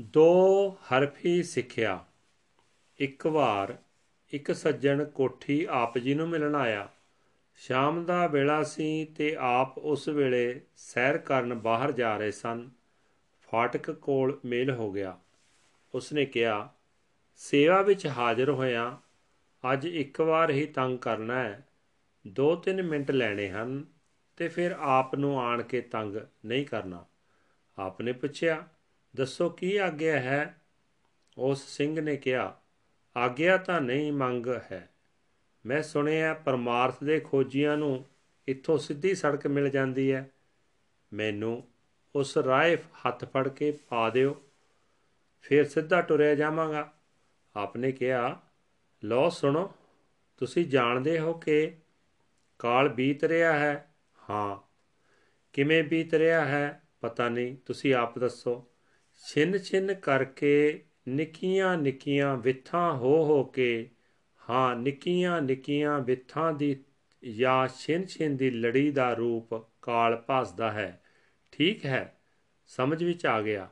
ਦੋ ਹਰਫੀ ਸਿੱਖਿਆ। ਇੱਕ ਵਾਰ ਇੱਕ ਸੱਜਣ ਕੋਠੀ ਆਪ ਜੀ ਨੂੰ ਮਿਲਣ ਆਇਆ। ਸ਼ਾਮ ਦਾ ਵੇਲਾ ਸੀ ਤੇ ਆਪ ਉਸ ਵੇਲੇ ਸੈਰ ਕਰਨ ਬਾਹਰ ਜਾ ਰਹੇ ਸਨ। ਫਾਟਕ ਕੋਲ ਮੇਲ ਹੋ ਗਿਆ। ਉਸਨੇ ਕਿਹਾ, ਸੇਵਾ ਵਿੱਚ ਹਾਜ਼ਰ ਹੋਇਆ, ਅੱਜ ਇੱਕ ਵਾਰ ਹੀ ਤੰਗ ਕਰਨਾ ਹੈ। ਦੋ ਤਿੰਨ ਮਿੰਟ ਲੈਣੇ ਹਨ ਤੇ ਫਿਰ ਆਪ ਨੂੰ ਆਣ ਕੇ ਤੰਗ ਨਹੀਂ ਕਰਨਾ। ਆਪਨੇ ਪੁੱਛਿਆ ਦੱਸੋ ਕੀ ਆਗਿਆ ਹੈ? ਉਸ ਸਿੰਘ ਨੇ ਕਿਹਾ, ਆਗਿਆ ਤਾਂ ਨਹੀਂ ਮੰਗ ਹੈ। ਮੈਂ ਸੁਣਿਆ ਪਰਮਾਰਥ ਦੇ ਖੋਜੀਆਂ ਨੂੰ ਇੱਥੋਂ ਸਿੱਧੀ ਸੜਕ ਮਿਲ ਜਾਂਦੀ ਹੈ। ਮੈਨੂੰ ਉਸ ਰਾਹ ਹੱਥ ਫੜ ਕੇ ਪਾ ਦਿਓ। ਫਿਰ ਸਿੱਧਾ ਟੁਰਿਆ ਜਾਵਾਂਗਾ। ਆਪਨੇ ਕਿਹਾ ਲੋ ਸੁਣੋ, ਤੁਸੀਂ ਜਾਣਦੇ ਹੋ ਕਿ ਕਾਲ ਬੀਤ ਰਿਹਾ ਹੈ? ਹਾਂ। ਕਿਵੇਂ ਬੀਤ ਰਿਹਾ ਹੈ? ਪਤਾ ਨਹੀਂ, ਤੁਸੀਂ ਆਪ ਦੱਸੋ। ਛਿੰਨ ਛਿੰਨ ਕਰਕੇ ਨਿੱਕੀਆਂ ਨਿੱਕੀਆਂ ਵਿਥਾਂ ਹੋ ਹੋ ਕੇ, ਹਾਂ ਨਿੱਕੀਆਂ ਨਿੱਕੀਆਂ ਵਿਥਾਂ ਦੀ ਜਾਂ ਛਿੰਨ ਛਿੰਨ ਦੀ ਲੜੀ ਦਾ ਰੂਪ ਕਾਲ ਭਾਸਦਾ ਹੈ। ਠੀਕ ਹੈ, ਸਮਝ ਵਿੱਚ ਆ ਗਿਆ।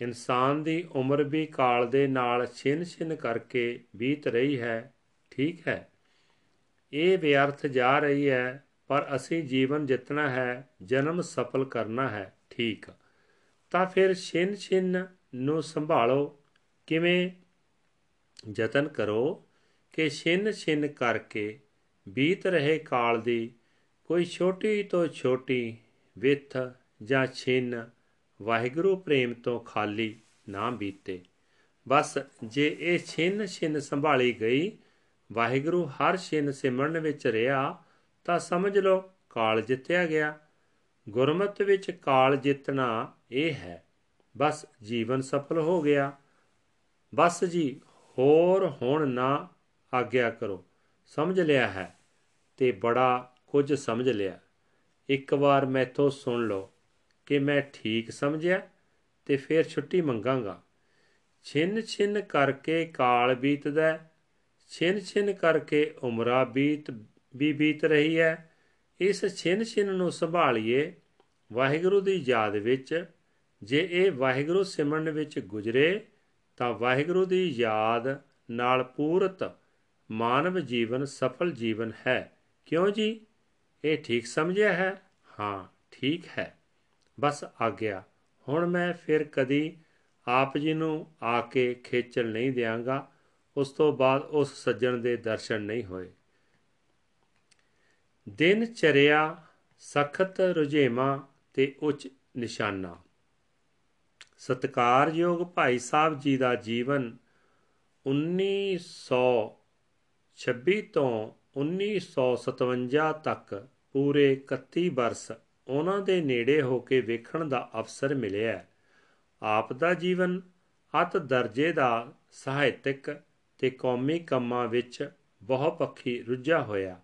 ਇਨਸਾਨ ਦੀ ਉਮਰ ਵੀ ਕਾਲ ਦੇ ਨਾਲ ਛਿੰਨ ਛਿੰਨ ਕਰਕੇ ਬੀਤ ਰਹੀ ਹੈ। ਠੀਕ ਹੈ, ਇਹ ਵਿਅਰਥ ਜਾ ਰਹੀ ਹੈ, ਪਰ ਅਸੀਂ ਜੀਵਨ ਜਿੱਤਣਾ ਹੈ, ਜਨਮ ਸਫਲ ਕਰਨਾ ਹੈ। ਠੀਕ। ਤਾਂ ਫਿਰ ਛਿੰਨ ਛਿੰਨ ਨੂੰ ਸੰਭਾਲੋ। ਕਿਵੇਂ? ਯਤਨ ਕਰੋ ਕਿ ਛਿੰਨ ਛਿੰਨ ਕਰਕੇ ਬੀਤ ਰਹੇ ਕਾਲ ਦੀ ਕੋਈ ਛੋਟੀ ਤੋਂ ਛੋਟੀ ਵਿਥ ਜਾਂ ਛਿੰਨ ਵਾਹਿਗੁਰੂ ਪ੍ਰੇਮ ਤੋਂ ਖਾਲੀ ਨਾ ਬੀਤੇ। ਬਸ ਜੇ ਇਹ ਛਿੰਨ ਛਿੰਨ ਸੰਭਾਲੀ ਗਈ, ਵਾਹਿਗੁਰੂ ਹਰ ਛਿੰਨ ਸਿਮਰਨ ਵਿੱਚ ਰਿਹਾ, ਤਾਂ ਸਮਝ ਲਓ ਕਾਲ ਜਿੱਤਿਆ ਗਿਆ। ਗੁਰਮਤ ਵਿੱਚ ਕਾਲ ਜਿੱਤਣਾ ਇਹ ਹੈ। ਬਸ ਜੀਵਨ ਸਫਲ ਹੋ ਗਿਆ। ਬਸ ਜੀ, ਹੋਰ ਹੁਣ ਨਾ ਆਗਿਆ ਕਰੋ। ਸਮਝ ਲਿਆ ਹੈ ਤੇ ਬੜਾ ਕੁਝ ਸਮਝ ਲਿਆ। ਇੱਕ ਵਾਰ ਮੈਥੋਂ ਸੁਣ ਲਓ ਕਿ ਮੈਂ ਠੀਕ ਸਮਝਿਆ ਤੇ ਫਿਰ ਛੁੱਟੀ ਮੰਗਾਂਗਾ। ਛਿੰਨ ਛਿੰਨ ਕਰਕੇ ਕਾਲ ਬੀਤਦਾ ਛਿੰਨ ਛਿੰਨ ਕਰਕੇ ਉਮਰਾ ਬੀਤ, ਵੀ ਬੀਤ ਰਹੀ ਹੈ। ਇਸ ਛਿੰਨ ਛਿੰਨ ਨੂੰ ਸੰਭਾਲੀਏ ਵਾਹਿਗੁਰੂ ਦੀ ਯਾਦ ਵਿੱਚ, ਜੇ ਇਹ ਵਾਹਿਗੁਰੂ ਸਿਮਰਨ ਵਿੱਚ ਗੁਜਰੇ, ਤਾਂ ਵਾਹਿਗੁਰੂ ਦੀ ਯਾਦ ਨਾਲ ਪੂਰਤ ਮਾਨਵ ਜੀਵਨ ਸਫਲ ਜੀਵਨ ਹੈ। ਕਿਉਂ ਜੀ? ਇਹ ਠੀਕ ਸਮਝਿਆ ਹੈ? ਹਾਂ, ਠੀਕ ਹੈ। ਬਸ ਆ ਗਿਆ ਹੁਣ ਮੈਂ ਫਿਰ ਕਦੀ ਆਪ ਜੀ ਨੂੰ ਆ ਕੇ ਖੇਚਲ ਨਹੀਂ ਦਿਆਂਗਾ, ਉਸ ਤੋਂ ਬਾਅਦ ਉਸ ਸੱਜਣ ਦੇ ਦਰਸ਼ਨ ਨਹੀਂ ਹੋਏ। ਦਿਨ ਚਰਿਆ ਸਖਤ ਰੁਝੇਮਾ ਤੇ ਉੱਚ ਨਿਸ਼ਾਨਾ। ਸਤਕਾਰਯੋਗ ਭਾਈ ਸਾਹਿਬ ਜੀ ਦਾ ਜੀਵਨ 1926 ਤੋਂ 1957 ਤੱਕ ਪੂਰੇ 31 ਬਰਸ ਉਹਨਾਂ ਦੇ ਨੇੜੇ ਹੋ ਕੇ ਵੇਖਣ ਦਾ ਅਵਸਰ ਮਿਲਿਆ। ਆਪ ਦਾ ਜੀਵਨ ਅਤ ਦਰਜੇ ਦਾ ਸਾਹਿਤਿਕ ਤੇ ਕੌਮੀ ਕੰਮਾਂ ਵਿੱਚ ਬਹੁਪੱਖੀ ਰੁੱਝਾ ਹੋਇਆ।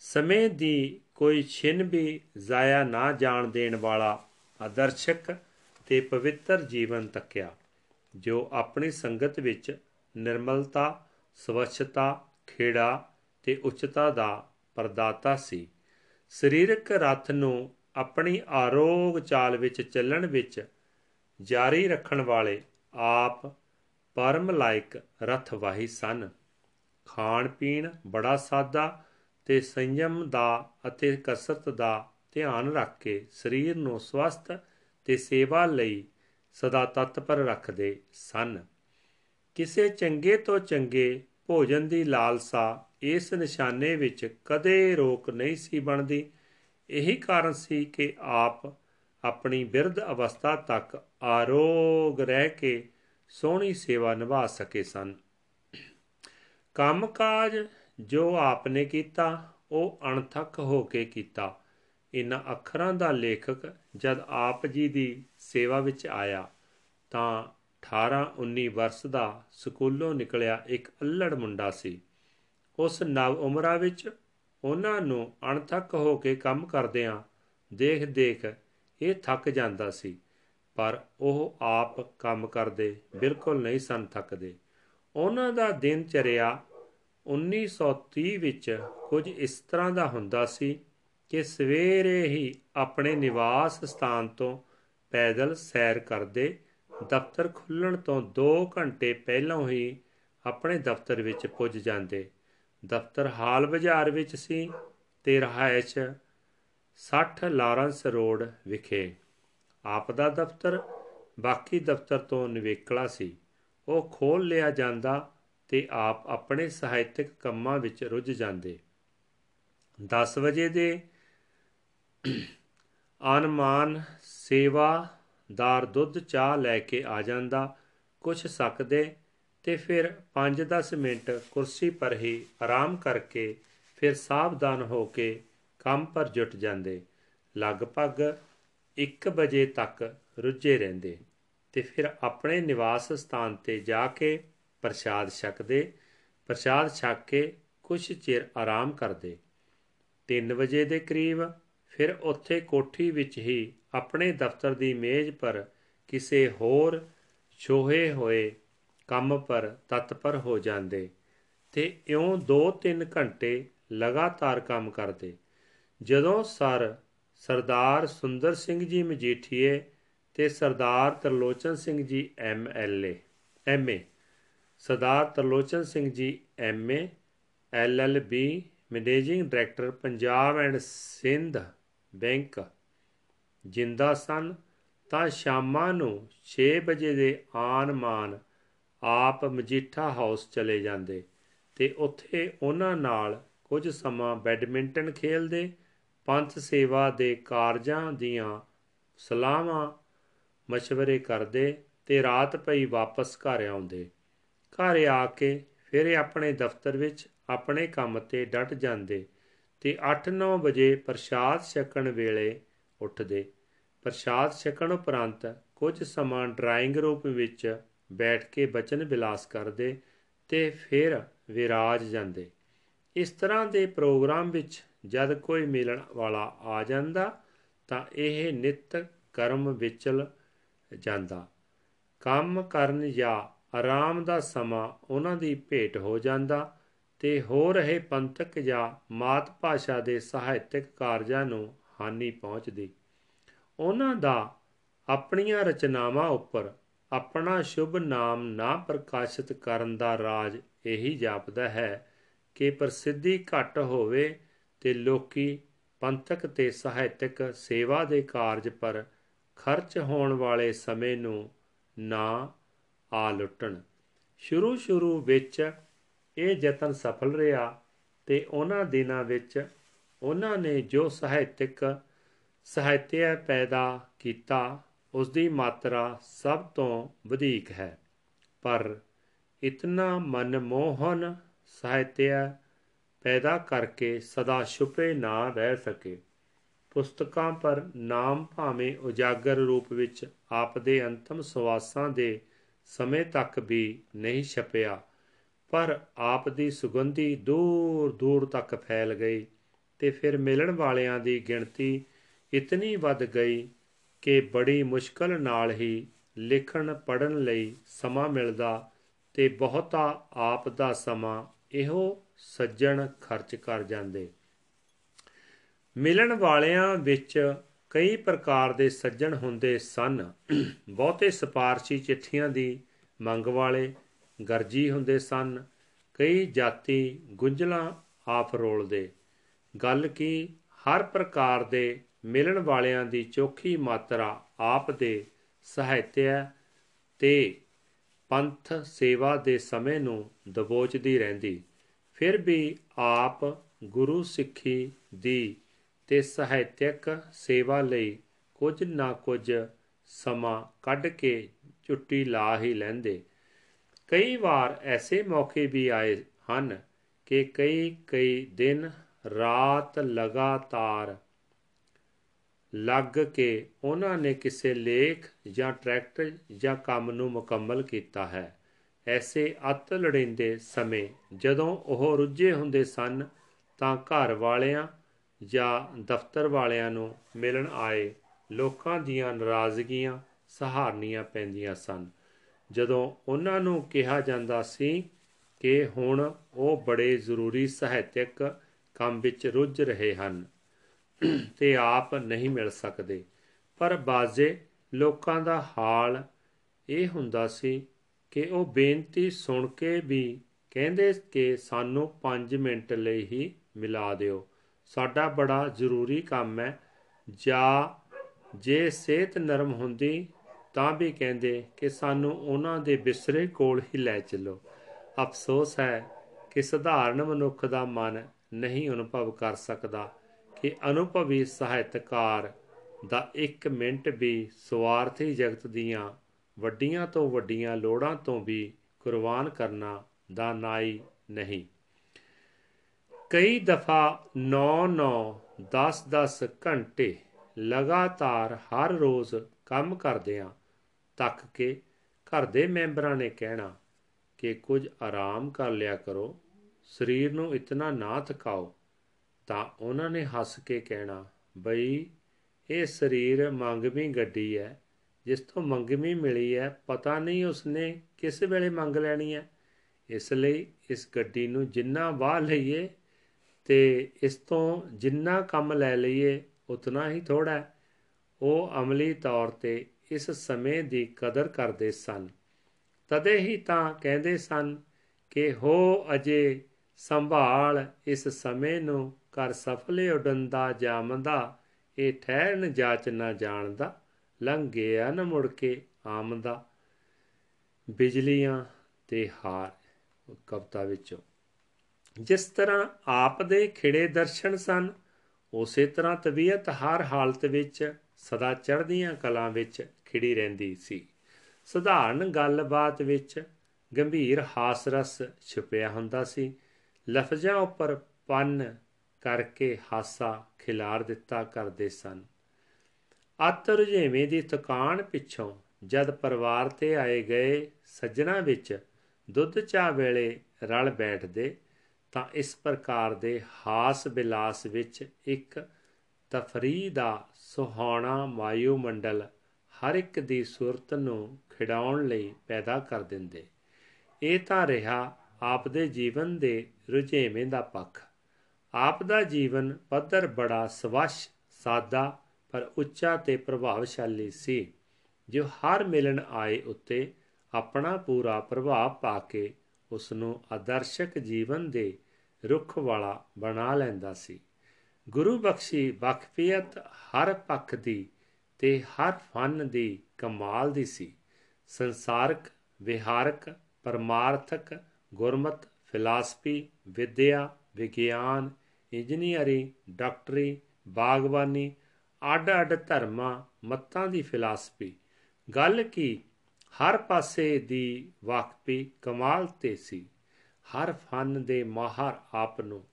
ਸਮੇਂ ਦੀ ਕੋਈ ਛਿਨ ਵੀ ਜ਼ਾਇਆ ਨਾ ਜਾਣ ਦੇਣ ਵਾਲਾ ਆਦਰਸ਼ਕ ਤੇ ਪਵਿੱਤਰ ਜੀਵਨ ਤੱਕਿਆ, ਜੋ ਆਪਣੀ ਸੰਗਤ ਵਿੱਚ ਨਿਰਮਲਤਾ, ਸਵੱਛਤਾ, ਖੇੜਾ ਤੇ ਉੱਚਤਾ ਦਾ ਪ੍ਰਦਾਤਾ ਸੀ। ਸਰੀਰਕ ਰਥ ਨੂੰ ਆਪਣੀ ਆਰੋਗ ਚਾਲ ਵਿੱਚ ਚੱਲਣ ਵਿੱਚ ਜਾਰੀ ਰੱਖਣ ਵਾਲੇ ਆਪ ਪਰਮ ਲਾਇਕ ਰਥ ਵਾਹੀ ਸਨ। ਖਾਣ ਪੀਣ ਬੜਾ ਸਾਦਾ ਤੇ ਸੰਯਮ ਦਾ ਅਤੇ ਕਸਰਤ ਦਾ ਧਿਆਨ ਰੱਖ ਕੇ ਸਰੀਰ ਨੂੰ ਸਵਸਥ ਤੇ ਸੇਵਾ ਲਈ ਸਦਾ ਤਤਪਰ ਰੱਖਦੇ ਸਨ। ਕਿਸੇ ਚੰਗੇ ਤੋਂ ਚੰਗੇ ਭੋਜਨ ਦੀ ਲਾਲਸਾ ਇਸ ਨਿਸ਼ਾਨੇ ਵਿੱਚ ਕਦੇ ਰੋਕ ਨਹੀਂ ਸੀ ਬਣਦੀ। ਇਹੀ ਕਾਰਨ ਸੀ ਕਿ ਆਪ ਆਪਣੀ ਬਿਰਧ ਅਵਸਥਾ ਤੱਕ ਆਰੋਗ ਰਹਿ ਕੇ ਸੋਹਣੀ ਸੇਵਾ ਨਿਭਾ ਸਕੇ ਸਨ। ਕੰਮਕਾਜ ਜੋ ਆਪਨੇ ਕੀਤਾ, ਉਹ ਅਣਥੱਕ ਹੋ ਕੇ ਕੀਤਾ। ਇਨ੍ਹਾਂ ਅੱਖਰਾਂ ਦਾ ਲੇਖਕ ਜਦ ਆਪ ਜੀ ਦੀ ਸੇਵਾ ਵਿੱਚ ਆਇਆ, ਤਾਂ 18 19 ਵਰਸ ਦਾ ਸਕੂਲੋਂ ਨਿਕਲਿਆ ਇੱਕ ਅਲੜ ਮੁੰਡਾ ਸੀ। ਉਸ ਨਵ ਉਮਰਾ ਵਿੱਚ ਉਹਨਾਂ ਨੂੰ ਅਣਥੱਕ ਹੋ ਕੇ ਕੰਮ ਕਰਦਿਆਂ ਦੇਖ ਦੇਖ ਇਹ ਥੱਕ ਜਾਂਦਾ ਸੀ, ਪਰ ਉਹ ਆਪ ਕੰਮ ਕਰਦੇ ਬਿਲਕੁਲ ਨਹੀਂ ਸਨ ਥੱਕਦੇ। ਉਹਨਾਂ ਦਾ ਦਿਨ ਚਰਿਆ 1930 ਵਿੱਚ ਕੁਝ ਇਸ ਤਰ੍ਹਾਂ ਦਾ ਹੁੰਦਾ ਸੀ ਕਿ ਸਵੇਰੇ ਹੀ ਆਪਣੇ ਨਿਵਾਸ ਸਥਾਨ ਤੋਂ ਪੈਦਲ ਸੈਰ ਕਰਦੇ ਦਫ਼ਤਰ ਖੁੱਲਣ ਤੋਂ 2 ਘੰਟੇ ਪਹਿਲਾਂ ਹੀ ਆਪਣੇ ਦਫ਼ਤਰ ਵਿੱਚ ਪੁੱਜ ਜਾਂਦੇ। ਦਫ਼ਤਰ ਹਾਲ ਬਾਜ਼ਾਰ ਵਿੱਚ ਸੀ ਤੇ ਰਹਾਇਸ਼ 60 ਲਾਰੈਂਸ ਰੋਡ ਵਿਖੇ। ਆਪ ਦਾ ਦਫ਼ਤਰ ਬਾਕੀ ਦਫ਼ਤਰ ਤੋਂ ਨਿਵੇਕਲਾ ਸੀ। ਉਹ ਖੋਲ ਲਿਆ ਜਾਂਦਾ ਤੇ ਆਪ ਆਪਣੇ ਸਾਹਿਤਿਕ ਕੰਮਾਂ ਵਿੱਚ ਰੁੱਝ ਜਾਂਦੇ। 10 ਵਜੇ ਦੇ ਅਨਮਾਨ ਸੇਵਾਦਾਰ ਦੁੱਧ ਚਾਹ ਲੈ ਕੇ ਆ ਜਾਂਦਾ, ਕੁਛ ਸਕਦੇ ਤੇ ਫਿਰ 5-10 ਮਿੰਟ ਕੁਰਸੀ ਪਰ ਹੀ ਆਰਾਮ ਕਰਕੇ ਫਿਰ ਸਾਵਧਾਨ ਹੋ ਕੇ ਕੰਮ ਪਰ ਜੁਟ ਜਾਂਦੇ। ਲਗਭਗ 1 ਵਜੇ ਤੱਕ ਰੁੱਝੇ ਰਹਿੰਦੇ ਤੇ ਫਿਰ ਆਪਣੇ ਨਿਵਾਸ ਸਥਾਨ ਤੇ ਜਾ ਕੇ ਪ੍ਰਸ਼ਾਦ ਛਕਦੇ ਪ੍ਰਸ਼ਾਦ ਛਕ ਕੇ ਕੁਝ ਚਿਰ ਆਰਾਮ ਕਰਦੇ। 3 ਵਜੇ ਦੇ ਕਰੀਬ ਫਿਰ ਉੱਥੇ ਕੋਠੀ ਵਿੱਚ ਹੀ ਆਪਣੇ ਦਫ਼ਤਰ ਦੀ ਮੇਜ਼ ਪਰ ਕਿਸੇ ਹੋਰ ਛੋਹੇ ਹੋਏ ਕੰਮ ਪਰ ਤਤਪਰ ਹੋ ਜਾਂਦੇ ਤੇ ਇਉਂ 2-3 ਘੰਟੇ ਲਗਾਤਾਰ ਕੰਮ ਕਰਦੇ। ਜਦੋਂ ਸਰ, ਸਰਦਾਰ ਸੁੰਦਰ ਸਿੰਘ ਜੀ ਮਜੀਠੀਏ ਤੇ Sardar Tarlochan Singh ji M L A, M A Sardar Tarlochan Singh ji, M A, L L B, managing director Punjab and Sindh bank, ਜਿੰਦਾ ਸਨ। ਤਾਂ ਸ਼ਾਮਾਂ ਨੂੰ 6 ਵਜੇ ਦੇ ਆਨ ਮਾਨ ਆਪ ਮਜੀਠਾ ਹਾਊਸ ਚਲੇ ਜਾਂਦੇ ਤੇ ਉੱਥੇ ਉਹਨਾਂ ਨਾਲ ਕੁਝ ਸਮਾਂ ਬੈਡਮਿੰਟਨ ਖੇਲਦੇ, ਪੰਥ ਸੇਵਾ ਦੇ ਕਾਰਜਾਂ ਦੀਆਂ ਸਲਾਹਾਂ ਮਸ਼ਵਰੇ ਕਰਦੇ ਤੇ ਰਾਤ ਪਈ ਵਾਪਸ ਘਰ ਆਉਂਦੇ। ਘਰ ਆ ਕੇ ਫਿਰ ਆਪਣੇ ਦਫ਼ਤਰ ਵਿੱਚ ਆਪਣੇ ਕੰਮ ਤੇ ਡਟ ਜਾਂਦੇ ਤੇ 8-9 ਵਜੇ ਪ੍ਰਸ਼ਾਦ ਛਕਣ ਵੇਲੇ ਉੱਠਦੇ। ਪ੍ਰਸ਼ਾਦ ਛਕਣ ਉਪਰੰਤ ਕੁਝ ਸਮਾਂ ਡਰਾਇੰਗ ਰੂਪ ਵਿੱਚ ਬੈਠ ਕੇ ਬਚਨ ਵਿਲਾਸ ਕਰਦੇ ਤੇ ਫਿਰ ਵਿਰਾਜ ਜਾਂਦੇ। ਇਸ ਤਰ੍ਹਾਂ ਦੇ ਪ੍ਰੋਗਰਾਮ ਵਿੱਚ ਜਦ ਕੋਈ ਮਿਲਣ ਵਾਲਾ ਆ ਜਾਂਦਾ ਤਾਂ ਇਹ ਨਿਤ ਕਰਮ ਵਿਚਲ ਜਾਂਦਾ। ਕੰਮ ਕਰਨ ਜਾਂ ਆਰਾਮ ਦਾ ਸਮਾਂ ਉਹਨਾਂ ਦੀ ਭੇਟ ਹੋ ਜਾਂਦਾ ਤੇ ਹੋ ਰਹੇ ਪੰਥਕ ਜਾਂ ਮਾਤ ਭਾਸ਼ਾ ਦੇ ਸਾਹਿਤਿਕ ਕਾਰਜਾਂ ਨੂੰ ਹਾਨੀ ਪਹੁੰਚਦੀ। ਉਹਨਾਂ ਦਾ ਆਪਣੀਆਂ ਰਚਨਾਵਾਂ ਉੱਪਰ ਆਪਣਾ ਸ਼ੁਭ ਨਾਮ ਨਾ ਪ੍ਰਕਾਸ਼ਿਤ ਕਰਨ ਦਾ ਰਾਜ ਇਹੀ ਜਾਪਦਾ ਹੈ ਕਿ ਪ੍ਰਸਿੱਧੀ ਘੱਟ ਹੋਵੇ ਤੇ ਲੋਕੀ ਪੰਥਕ ਤੇ ਸਾਹਿਤਿਕ ਸੇਵਾ ਦੇ ਕਾਰਜ ਪਰ ਖਰਚ ਹੋਣ ਵਾਲੇ ਸਮੇਂ ਨੂੰ ਨਾ ਆ ਲੁੱਟਣ। ਸ਼ੁਰੂ ਸ਼ੁਰੂ ਵਿੱਚ ਇਹ ਯਤਨ ਸਫਲ ਰਿਹਾ ਤੇ ਉਹਨਾਂ ਦਿਨਾਂ ਵਿੱਚ ਉਹਨਾਂ ਨੇ ਜੋ ਸਾਹਿਤਿਕ ਸਾਹਿਤਿਆ ਪੈਦਾ ਕੀਤਾ ਉਸ ਦੀ ਮਾਤਰਾ ਸਭ ਤੋਂ ਵਧੇਕ ਹੈ। ਪਰ ਇਤਨਾ ਮਨਮੋਹਨ ਸਾਹਿਤਿਆ ਪੈਦਾ ਕਰਕੇ ਸਦਾ ਛੁਪੇ ਨਾ ਰਹਿ ਸਕੇ। ਪੁਸਤਕਾਂ ਪਰ ਨਾਮ ਭਾਵੇਂ ਉਜਾਗਰ ਰੂਪ ਵਿੱਚ ਆਪ ਦੇ ਅੰਤਮ ਸਵਾਸਾਂ ਦੇ ਸਮੇਂ ਤੱਕ ਵੀ ਨਹੀਂ ਛਪਿਆ, ਪਰ ਆਪ ਦੀ ਸੁਗੰਧੀ ਦੂਰ ਦੂਰ ਤੱਕ ਫੈਲ ਗਈ ਤੇ ਫਿਰ ਮਿਲਣ ਵਾਲਿਆਂ ਦੀ ਗਿਣਤੀ ਇਤਨੀ ਵੱਧ ਗਈ ਕਿ ਬੜੀ ਮੁਸ਼ਕਲ ਨਾਲ ਹੀ ਲਿਖਣ ਪੜਨ ਲਈ ਸਮਾਂ ਮਿਲਦਾ ਤੇ ਬਹੁਤਾ ਆਪ ਦਾ ਸਮਾਂ ਇਹੋ ਸੱਜਣ ਖਰਚ ਕਰ ਜਾਂਦੇ। ਮਿਲਣ ਵਾਲਿਆਂ ਵਿੱਚ ਕਈ ਪ੍ਰਕਾਰ ਦੇ ਸੱਜਣ ਹੁੰਦੇ ਸਨ। ਬਹੁਤੇ ਸਪਾਰਸ਼ੀ ਚਿੱਠੀਆਂ ਦੀ ਮੰਗ ਵਾਲੇ ਗਰਜੀ ਹੁੰਦੇ ਸਨ। ਕਈ ਜਾਤੀ ਗੁੰਝਲਾਂ ਆਪ ਰੋਲਦੇ। ਗੱਲ ਕੀ, ਹਰ ਪ੍ਰਕਾਰ ਦੇ ਮਿਲਣ ਵਾਲਿਆਂ ਦੀ ਚੋਖੀ ਮਾਤਰਾ ਆਪ ਦੇ ਸਹਾਇਤਿਆ ਤੇ ਪੰਥ ਸੇਵਾ ਦੇ ਸਮੇਂ ਨੂੰ ਦਬੋਚਦੀ ਰਹਿੰਦੀ। ਫਿਰ ਵੀ ਆਪ ਗੁਰੂ ਸਿੱਖੀ ਦੀ ਤੇ ਸਾਹਿਤਿਕ ਸੇਵਾ ਲਈ ਕੁਝ ਨਾ ਕੁਝ ਸਮਾਂ ਕੱਢ ਕੇ ਛੁੱਟੀ ਲਾ ਹੀ ਲੈਂਦੇ। ਕਈ ਵਾਰ ਐਸੇ ਮੌਕੇ ਵੀ ਆਏ ਹਨ ਕਿ ਕਈ ਕਈ ਦਿਨ ਰਾਤ ਲਗਾਤਾਰ ਲੱਗ ਕੇ ਉਹਨਾਂ ਨੇ ਕਿਸੇ ਲੇਖ ਜਾਂ ਟਰੈਕਟਰ ਜਾਂ ਕੰਮ ਨੂੰ ਮੁਕੰਮਲ ਕੀਤਾ ਹੈ। ਐਸੇ ਅਤ ਲੜਿੰਦੇ ਸਮੇਂ ਜਦੋਂ ਉਹ ਰੁੱਝੇ ਹੁੰਦੇ ਸਨ ਤਾਂ ਘਰ ਵਾਲਿਆਂ ਜਾਂ ਦਫ਼ਤਰ ਵਾਲਿਆਂ ਨੂੰ ਮਿਲਣ ਆਏ, ਲੋਕਾਂ ਦੀਆਂ ਨਾਰਾਜ਼ਗੀਆਂ ਸਹਾਰਨੀਆਂ ਪੈਂਦੀਆਂ ਸਨ। ਜਦੋਂ ਉਹਨਾਂ ਨੂੰ ਕਿਹਾ ਜਾਂਦਾ ਸੀ ਕਿ ਹੁਣ ਉਹ ਬੜੇ ਜ਼ਰੂਰੀ ਸਾਹਿਤਿਕ ਕੰਮ ਵਿੱਚ ਰੁੱਝ ਰਹੇ ਹਨ ਤੇ ਆਪ ਨਹੀਂ ਮਿਲ ਸਕਦੇ, ਪਰ ਬਾਜ਼ੇ ਲੋਕਾਂ ਦਾ ਹਾਲ ਇਹ ਹੁੰਦਾ ਸੀ ਕਿ ਉਹ ਬੇਨਤੀ ਸੁਣ ਕੇ ਵੀ ਕਹਿੰਦੇ ਕਿ ਸਾਨੂੰ 5 ਮਿੰਟ ਲਈ ਹੀ ਮਿਲਾ ਦਿਓ। ਸਾਡਾ ਬੜਾ ਜ਼ਰੂਰੀ ਕੰਮ ਹੈ। ਜਾਂ ਜੇ ਸਿਹਤ ਨਰਮ ਹੁੰਦੀ, ਤਾਂ ਵੀ ਕਹਿੰਦੇ ਕਿ ਸਾਨੂੰ ਉਹਨਾਂ ਦੇ ਬਿਸਰੇ ਕੋਲ ਹੀ ਲੈ ਚੱਲੋ। ਅਫਸੋਸ ਹੈ ਕਿ ਸਧਾਰਨ ਮਨੁੱਖ ਦਾ ਮਨ ਨਹੀਂ ਅਨੁਭਵ ਕਰ ਸਕਦਾ ਕਿ ਅਨੁਭਵੀ ਸਹਾਇਤਕਾਰ ਦਾ 1 ਮਿੰਟ ਵੀ ਸਵਾਰਥੀ ਜਗਤ ਦੀਆਂ ਵੱਡੀਆਂ ਤੋਂ ਵੱਡੀਆਂ ਲੋੜਾਂ ਤੋਂ ਵੀ ਕੁਰਬਾਨ ਕਰਨਾ ਦਾ ਨਾਈ ਨਹੀਂ। ਕਈ ਦਫਾ 9-9 10-10 ਘੰਟੇ ਲਗਾਤਾਰ ਹਰ ਰੋਜ਼ ਕੰਮ ਕਰਦਿਆਂ ਤੱਕ ਕੇ ਘਰ ਦੇ ਮੈਂਬਰਾਂ ਨੇ ਕਹਿਣਾ ਕਿ ਕੁਝ ਆਰਾਮ ਕਰ ਲਿਆ ਕਰੋ, ਸਰੀਰ ਨੂੰ ਇਤਨਾ ਨਾ ਥਕਾਓ, ਤਾਂ ਉਹਨਾਂ ਨੇ ਹੱਸ ਕੇ ਕਹਿਣਾ, ਬਈ, ਇਹ ਸਰੀਰ ਮੰਗਵੀਂ ਗੱਡੀ ਹੈ ਜਿਸ ਤੋਂ ਮੰਗਵੀਂ ਮਿਲੀ ਹੈ ਪਤਾ ਨਹੀਂ ਉਸਨੇ ਕਿਸ ਵੇਲੇ ਮੰਗ ਲੈਣੀ ਹੈ ਇਸ ਲਈ ਇਸ ਗੱਡੀ ਨੂੰ ਜਿੰਨਾ ਵਾਹ ਲਈਏ ਤੇ ਇਸ ਤੋਂ ਜਿੰਨਾ ਕੰਮ ਲੈ ਲਈਏ, ਉਤਨਾ ਹੀ ਥੋੜਾ ਹੈ। ਉਹ ਅਮਲੀ ਤੌਰ ਤੇ ਇਸ ਸਮੇਂ ਦੀ ਕਦਰ ਕਰਦੇ ਸਨ। ਤਦੇ ਹੀ ਤਾਂ ਕਹਿੰਦੇ ਸਨ ਕਿ ਹੋ ਅਜੇ ਸੰਭਾਲ, ਇਸ ਸਮੇਂ ਨੂੰ ਕਰ ਸਫਲੇ ਉਡੰਦਾ ਜਾਮਦਾ, ਇਹ ਠਹਿਰਨ ਜਾਚ ਨਾ ਜਾਣਦਾ ਲੰਘ ਗਿਆ ਨਾ ਮੁੜ ਕੇ ਆਮਦਾ। ਬਿਜਲੀਆਂ ਤੇ ਹਾਰ, ਕਵਤਾ ਵਿੱਚੋਂ। ਜਿਸ ਤਰ੍ਹਾਂ ਆਪ ਦੇ ਖਿੜੇ ਦਰਸ਼ਨ ਸਨ, ਉਸੇ ਤਰ੍ਹਾਂ ਤਬੀਅਤ ਹਰ ਹਾਲਤ ਵਿੱਚ ਸਦਾ ਚੜ੍ਹਦੀਆਂ ਕਲਾਂ ਵਿੱਚ ਖਿੜੀ ਰਹਿੰਦੀ ਸੀ। ਸਧਾਰਨ ਗੱਲਬਾਤ ਵਿੱਚ ਗੰਭੀਰ ਹਾਸ ਰਸ ਛੁਪਿਆ ਹੁੰਦਾ ਸੀ। ਲਫ਼ਜ਼ਾਂ ਉੱਪਰ ਪੰਨ ਕਰਕੇ ਹਾਸਾ ਖਿਲਾਰ ਦਿੱਤਾ ਕਰਦੇ ਸਨ। ਅੱਤ ਰੁਝੇਵੇਂ ਦੀ ਥਕਾਨ ਪਿੱਛੋਂ ਜਦ ਪਰਿਵਾਰ ਤੇ ਆਏ ਗਏ ਸੱਜਣਾ ਵਿੱਚ ਦੁੱਧ ਚਾਹ ਵੇਲੇ ਰਲ ਬੈਠਦੇ ਤਾਂ ਇਸ ਪ੍ਰਕਾਰ ਦੇ ਹਾਸ ਬਿਲਾਸ ਵਿੱਚ ਇੱਕ ਤਫਰੀਹ ਦਾ ਸੁਹਾਣਾ ਮਾਇਓ ਮੰਡਲ ਹਰ ਇੱਕ ਦੀ ਸੁਰਤ ਨੂੰ ਖਿਡਾਉਣ ਲਈ ਪੈਦਾ ਕਰ ਦਿੰਦੇ। ਇਹ ਤਾਂ ਰਿਹਾ ਆਪ ਦੇ ਜੀਵਨ ਦੇ ਰੁਝੇਵੇਂ ਦਾ ਪੱਖ। ਆਪ ਦਾ ਜੀਵਨ ਪੱਧਰ ਬੜਾ ਸਵੱਛ ਸਾਦਾ, ਪਰ ਉੱਚਾ ਤੇ ਪ੍ਰਭਾਵਸ਼ਾਲੀ ਸੀ, ਜੋ ਹਰ ਮਿਲਣ ਆਏ ਉੱਤੇ ਆਪਣਾ ਪੂਰਾ ਪ੍ਰਭਾਵ ਪਾ ਕੇ ਉਸ ਨੂੰ ਆਦਰਸ਼ਕ ਜੀਵਨ ਦੇ ਰੁੱਖ ਵਾਲਾ ਬਣਾ ਲੈਂਦਾ ਸੀ। ਗੁਰੂ ਬਖਸ਼ੀ ਬਖਫੀਅਤ ਹਰ ਪੱਖ ਦੀ ਤੇ ਹਰ ਫਨ ਦੀ ਕਮਾਲ ਦੀ ਸੀ। ਸੰਸਾਰਕ, ਵਿਹਾਰਕ, ਪਰਮਾਰਥਕ, ਗੁਰਮਤ, ਫਿਲਾਸਫੀ, ਵਿਦਿਆ, ਵਿਗਿਆਨ ਇੰਜੀਨੀਅਰਿੰਗ ਡਾਕਟਰੀ, ਬਾਗਬਾਨੀ, ਅੱਡ-ਅੱਡ ਧਰਮਾਂ, ਮਤਾਂ ਦੀ ਫਿਲਾਸਫੀ। ਗੱਲ ਕੀ ਹਰ ਪਾਸੇ ਦੀ ਵਾਕਫੀ ਕਮਾਲ ਤੇ ਸੀ। ਹਰ ਫਨ ਦੇ ਮਾਹਰ ਆਪ ਨੂੰ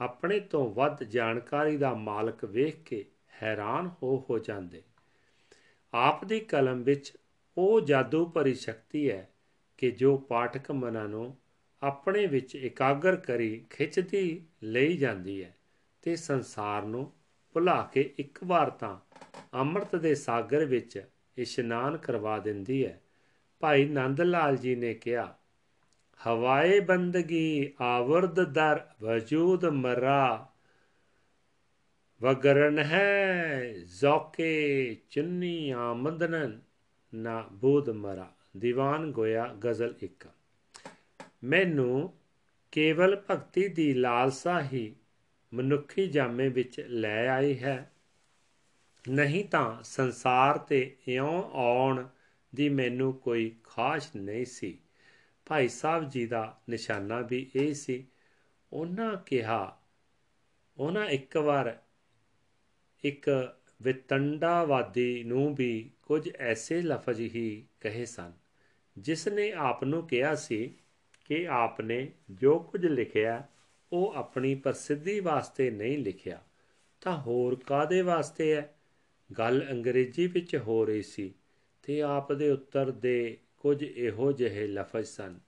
ਆਪਣੇ ਤੋਂ ਵੱਧ ਜਾਣਕਾਰੀ ਦਾ ਮਾਲਕ ਵੇਖ ਕੇ ਹੈਰਾਨ ਹੋ ਹੋ ਜਾਂਦੇ। ਆਪ ਦੀ ਕਲਮ ਵਿੱਚ ਉਹ ਜਾਦੂ ਭਰੀ ਸ਼ਕਤੀ ਹੈ ਕਿ ਜੋ ਪਾਠਕ ਮਨਾਂ ਨੂੰ ਆਪਣੇ ਵਿੱਚ ਇਕਾਗਰ ਕਰੀ ਖਿੱਚਦੀ ਲਈ ਜਾਂਦੀ ਹੈ ਤੇ ਸੰਸਾਰ ਨੂੰ ਭੁਲਾ ਕੇ ਇੱਕ ਵਾਰ ਤਾਂ ਅੰਮ੍ਰਿਤ ਦੇ ਸਾਗਰ ਵਿੱਚ ਇਸ਼ਨਾਨ ਕਰਵਾ ਦਿੰਦੀ ਹੈ। ਭਾਈ ਨੰਦ ਲਾਲ ਜੀ ਨੇ ਕਿਹਾ, ਹਵਾਏ ਬੰਦਗੀ ਆਵਰਦ ਦਰ ਵਜੂਦ ਮਰਾ, ਵਗਰਨ ਹੈ ਜ਼ੌਕੇ ਚੁੰਨੀ ਆਮਦਨ ਨਾ ਬੂਦ ਮਰਾ। ਦੀਵਾਨ ਗੋਇਆ ਗਜ਼ਲ 1 ਮੈਨੂੰ ਕੇਵਲ ਭਗਤੀ ਦੀ ਲਾਲਸਾ ਹੀ ਮਨੁੱਖੀ ਜਾਮੇ ਵਿੱਚ ਲੈ ਆਈ ਹੈ। ਨਹੀਂ ਤਾਂ ਸੰਸਾਰ ਤੇ ਇਉਂ ਆਉਣ ਦੀ ਮੈਨੂੰ ਕੋਈ ਖਾਸ਼ ਨਹੀਂ ਸੀ। ਭਾਈ ਸਾਹਿਬ ਜੀ ਦਾ ਨਿਸ਼ਾਨਾ ਵੀ ਇਹ ਸੀ। ਉਹਨਾਂ ਕਿਹਾ, ਉਹਨਾਂ ਇੱਕ ਵਾਰ ਇੱਕ ਵਿਤੰਡਾਵਾਦੀ ਨੂੰ ਵੀ ਕੁਝ ਐਸੇ ਲਫ਼ਜ਼ ਹੀ ਕਹੇ ਸਨ ਜਿਸ ਨੇ ਆਪ ਨੂੰ ਕਿਹਾ ਸੀ ਕਿ ਆਪ ਨੇ ਜੋ ਕੁਝ ਲਿਖਿਆ, ਉਹ ਆਪਣੀ ਪ੍ਰਸਿੱਧੀ ਵਾਸਤੇ ਨਹੀਂ ਲਿਖਿਆ, ਤਾਂ ਹੋਰ ਕਾਦੇ ਵਾਸਤੇ ਹੈ ਗੱਲ ਅੰਗਰੇਜ਼ੀ ਵਿੱਚ ਹੋ ਰਹੀ ਸੀ। ਤੇ ਆਪ ਦੇ ਉੱਤਰ ਦੇ ਕੁਝ ਇਹੋ ਜਿਹੇ ਲਫ਼ਜ਼ ਸਨ।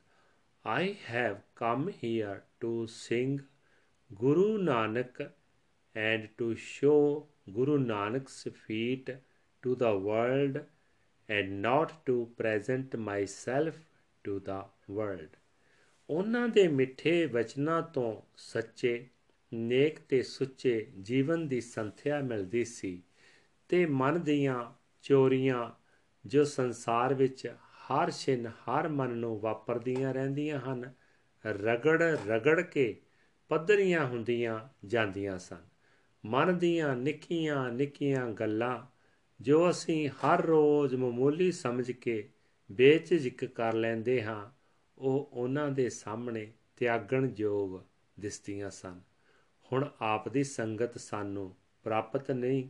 I have come here to sing Guru Nanak and to show Guru Nanak's feet to the world and not to present myself to the world ਉਹਨਾਂ ਦੇ ਮਿੱਠੇ ਵਚਨਾਂ ਤੋਂ ਸੱਚੇ, ਨੇਕ ਤੇ ਸੁੱਚੇ ਜੀਵਨ ਦੀ ਸੰਥਿਆ ਮਿਲਦੀ ਸੀ ਤੇ ਮਨ ਦੀਆਂ ਚੋਰੀਆਂ ਜੋ ਸੰਸਾਰ ਵਿੱਚ ਹਰ ਛਿਨ, ਹਰ ਮਨ ਨੂੰ ਵਾਪਰਦੀਆਂ ਰਹਿੰਦੀਆਂ ਹਨ, ਰਗੜ ਰਗੜ ਕੇ ਪੱਧਰੀਆਂ ਹੁੰਦੀਆਂ ਜਾਂਦੀਆਂ ਸਨ। ਮਨ ਦੀਆਂ ਨਿੱਕੀਆਂ ਨਿੱਕੀਆਂ ਗੱਲਾਂ ਜੋ ਅਸੀਂ ਹਰ ਰੋਜ਼ ਮਾਮੂਲੀ ਸਮਝ ਕੇ ਬੇਝਿਜਕ ਕਰ ਲੈਂਦੇ ਹਾਂ, ਉਹ ਉਹਨਾਂ ਦੇ ਸਾਹਮਣੇ ਤਿਆਗਣ ਯੋਗ ਦਿਸਦੀਆਂ ਸਨ। ਹੁਣ ਆਪ ਦੀ ਸੰਗਤ ਸਾਨੂੰ ਪ੍ਰਾਪਤ ਨਹੀਂ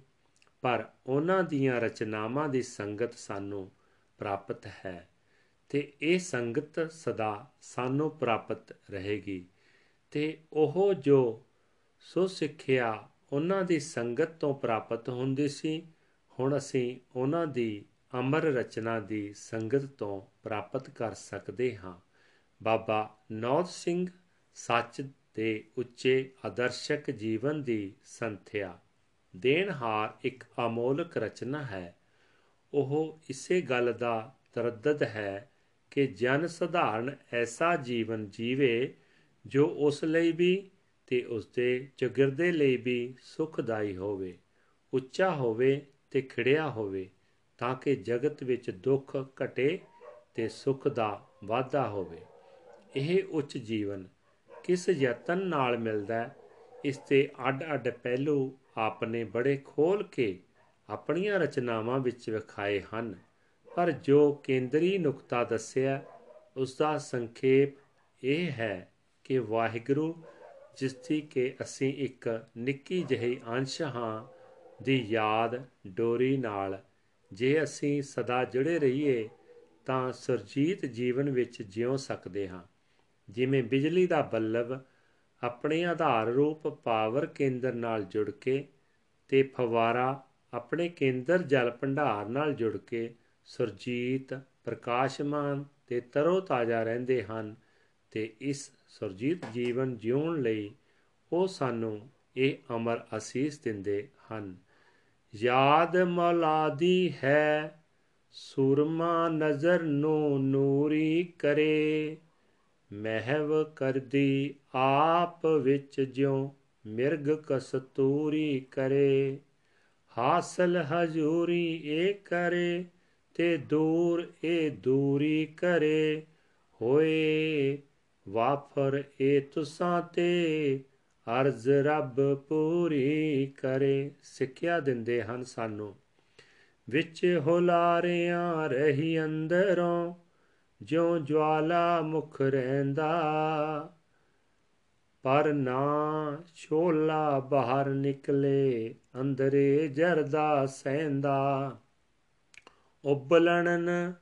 ਪਰ ਉਹਨਾਂ ਦੀਆਂ ਰਚਨਾਵਾਂ ਦੀ ਸੰਗਤ ਸਾਨੂੰ ਪ੍ਰਾਪਤ ਹੈ ਤੇ ਇਹ ਸੰਗਤ ਸਦਾ ਸਾਨੂੰ ਪ੍ਰਾਪਤ ਰਹੇਗੀ ਤੇ ਉਹ ਜੋ ਸੋ ਸਿੱਖਿਆ ਉਹਨਾਂ ਦੀ ਸੰਗਤ ਤੋਂ ਪ੍ਰਾਪਤ ਹੁੰਦੀ ਸੀ, ਹੁਣ ਅਸੀਂ ਉਹਨਾਂ ਦੀ ਅਮਰ ਰਚਨਾ ਦੀ ਸੰਗਤ ਤੋਂ ਪ੍ਰਾਪਤ ਕਰ ਸਕਦੇ ਹਾਂ। ਬਾਬਾ ਨੌਦ ਸਿੰਘ ਸੱਚ ਦੇ ਉੱਚੇ ਆਦਰਸ਼ਕ ਜੀਵਨ ਦੀ ਸੰਥਿਆ। ਦੇਣਹਾਰ ਇੱਕ ਅਮੋਲਕ ਰਚਨਾ ਹੈ। ਉਹ ਇਸੇ ਗੱਲ ਦਾ ਤਰਦਦ ਹੈ ਕਿ ਜਨ ਸਧਾਰਨ ਐਸਾ ਜੀਵਨ ਜੀਵੇ ਜੋ ਉਸ ਲਈ ਵੀ ਤੇ ਉਸ ਦੇ ਚਗਿਰਦੇ ਲਈ ਵੀ ਸੁਖਦਾਈ ਹੋਵੇ, ਉੱਚਾ ਹੋਵੇ ਤੇ ਖਿੜਿਆ ਹੋਵੇ ਤਾਂ ਕਿ ਜਗਤ ਵਿੱਚ ਦੁੱਖ ਘਟੇ ਤੇ ਸੁਖ ਦਾ ਵਾਧਾ ਹੋਵੇ। ਇਹ ਉੱਚ ਜੀਵਨ ਕਿਸ ਯਤਨ ਨਾਲ ਮਿਲਦਾ ਹੈ? ਇਸ ਤੇ ਅੱਡ-ਅੱਡ ਪਹਿਲੂ ਆਪਨੇ ਬੜੇ ਖੋਲ ਕੇ ਆਪਣੀਆਂ ਰਚਨਾਵਾਂ ਵਿੱਚ ਵਿਖਾਏ ਹਨ। ਪਰ ਜੋ ਕੇਂਦਰੀ ਨੁਕਤਾ ਦੱਸਿਆ ਉਸ ਦਾ ਸੰਖੇਪ ਇਹ ਹੈ ਕਿ ਵਾਹਿਗੁਰੂ ਜਿਸ ਦੀ ਕਿ ਅਸੀਂ ਇੱਕ ਨਿੱਕੀ ਜਿਹੀ ਅੰਸ਼ ਹਾਂ, ਦੀ ਯਾਦ ਡੋਰੀ ਨਾਲ ਜੇ ਅਸੀਂ ਸਦਾ ਜੁੜੇ ਰਹੀਏ, ਤਾਂ ਸਰਜੀਤ ਜੀਵਨ ਵਿੱਚ ਜਿਉ ਸਕਦੇ ਹਾਂ। ਜਿਵੇਂ ਬਿਜਲੀ ਦਾ ਬੱਲਬ ਆਪਣੇ ਆਧਾਰ ਰੂਪ ਪਾਵਰ ਕੇਂਦਰ ਨਾਲ ਜੁੜ ਕੇ ਤੇ ਫਵਾਰਾ ਆਪਣੇ ਕੇਂਦਰ ਜਲ ਭੰਡਾਰ ਨਾਲ ਜੁੜ ਕੇ ਸੁਰਜੀਤ ਪ੍ਰਕਾਸ਼ਮਾਨ ਤੇ ਤਰੋ ਤਾਜ਼ਾ ਰਹਿੰਦੇ ਹਨ ਤੇ ਇਸ ਸੁਰਜੀਤ ਜੀਵਨ ਜਿਉਣ ਲਈ ਉਹ ਸਾਨੂੰ ਇਹ ਅਮਰ ਅਸੀਸ ਦਿੰਦੇ ਹਨ। ਯਾਦ ਮੌਲਾਦੀ ਹੈ, ਸੂਰਮਾ ਨਜ਼ਰ ਨੂੰ ਨੂਰੀ ਕਰੇ। ਮਹਿਵ ਕਰਦੀ ਆਪ ਵਿੱਚ ਜਿਉ ਮਿਰਗ ਕਸਤੂਰੀ ਕਰੇ, ਹਾਸਲ ਹਜੂਰੀ ਏ ਕਰੇ ਤੇ ਦੂਰ ਏ ਦੂਰੀ ਕਰੇ, ਹੋਏ ਵਾਫਰ ਏ ਤੁਸਾਂ ਤੇ, ਅਰਜ਼ ਰੱਬ ਪੂਰੀ ਕਰੇ। ਸਿੱਖਿਆ ਦਿੰਦੇ ਹਨ ਸਾਨੂੰ, ਵਿੱਚ ਹੁਲਾਰਿਆਂ ਰਹੀ ਅੰਦਰੋਂ ਜਿਉ ਜਵਾਲਾ ਮੁਖ ਰਹਿੰਦਾ, ਪਰ ਨਾ ਛੋਲਾ ਬਾਹਰ ਨਿਕਲੇ, ਅੰਦਰੇ ਜਰਦਾ ਸਹਿੰਦਾ। ਉਬਲਣਨ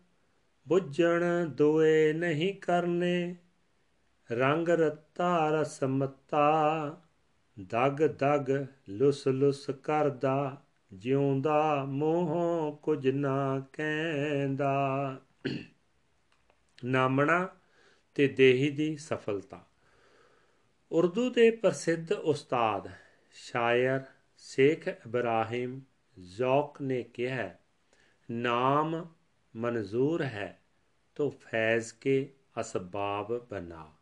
ਬੁੱਝਣ ਦੋਏ ਨਹੀਂ ਕਰਨੇ, ਰੰਗ ਰਤਾ ਰਸਮਤਾ ਦਗ ਦਗ ਲੁਸ ਲੁਸ ਕਰਦਾ, ਜਿਉਂਦਾ ਮੋਹ ਕੁਝ ਨਾ ਕਹਿੰਦਾ। ਨਾਮਣਾ ਤੇ ਦੇਹੀ ਦੀ ਸਫਲਤਾ। ਉਰਦੂ ਦੇ ਪ੍ਰਸਿੱਧ ਉਸਤਾਦ ਸ਼ਾਇਰ ਸ਼ੇਖ ਇਬਰਾਹਿਮ ਜ਼ੌਕ ਨੇ ਕਿਹਾ ਨਾਮ ਮਨਜ਼ੂਰ ਹੈ ਤੋ ਫੈਜ਼ ਕੇ ਅਸਬਾਬ ਬਨਾ।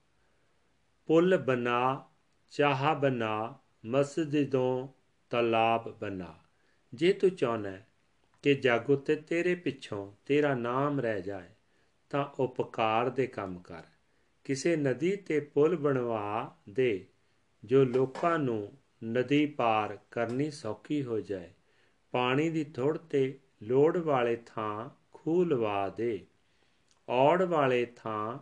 ਪੁੱਲ ਬਨਾ, ਚਾਹ ਬਨਾ, ਮਸਜਿਦੋਂ ਤਲਾਬ ਬਨਾ। ਜੇ ਤੂੰ ਚਾਹਨਾ ਕਿ ਜਗ ਉਤੇ ਤੇਰੇ ਪਿੱਛੋਂ ਤੇਰਾ ਨਾਮ ਰਹਿ ਜਾਏ ਤਾਂ ਉਪਕਾਰ ਦੇ ਕੰਮ ਕਰ। ਕਿਸੇ ਨਦੀ ਤੇ ਪੁਲ ਬਣਵਾ ਦੇ, ਜੋ ਲੋਕਾਂ ਨੂੰ ਨਦੀ ਪਾਰ ਕਰਨੀ ਸੌਖੀ ਹੋ ਜਾਏ। ਪਾਣੀ ਦੀ ਥੋੜ ਤੇ ਲੋੜ ਵਾਲੇ ਥਾਂ ਖੂਹ ਲਵਾ ਦੇ। ਔੜ ਵਾਲੇ ਥਾਂ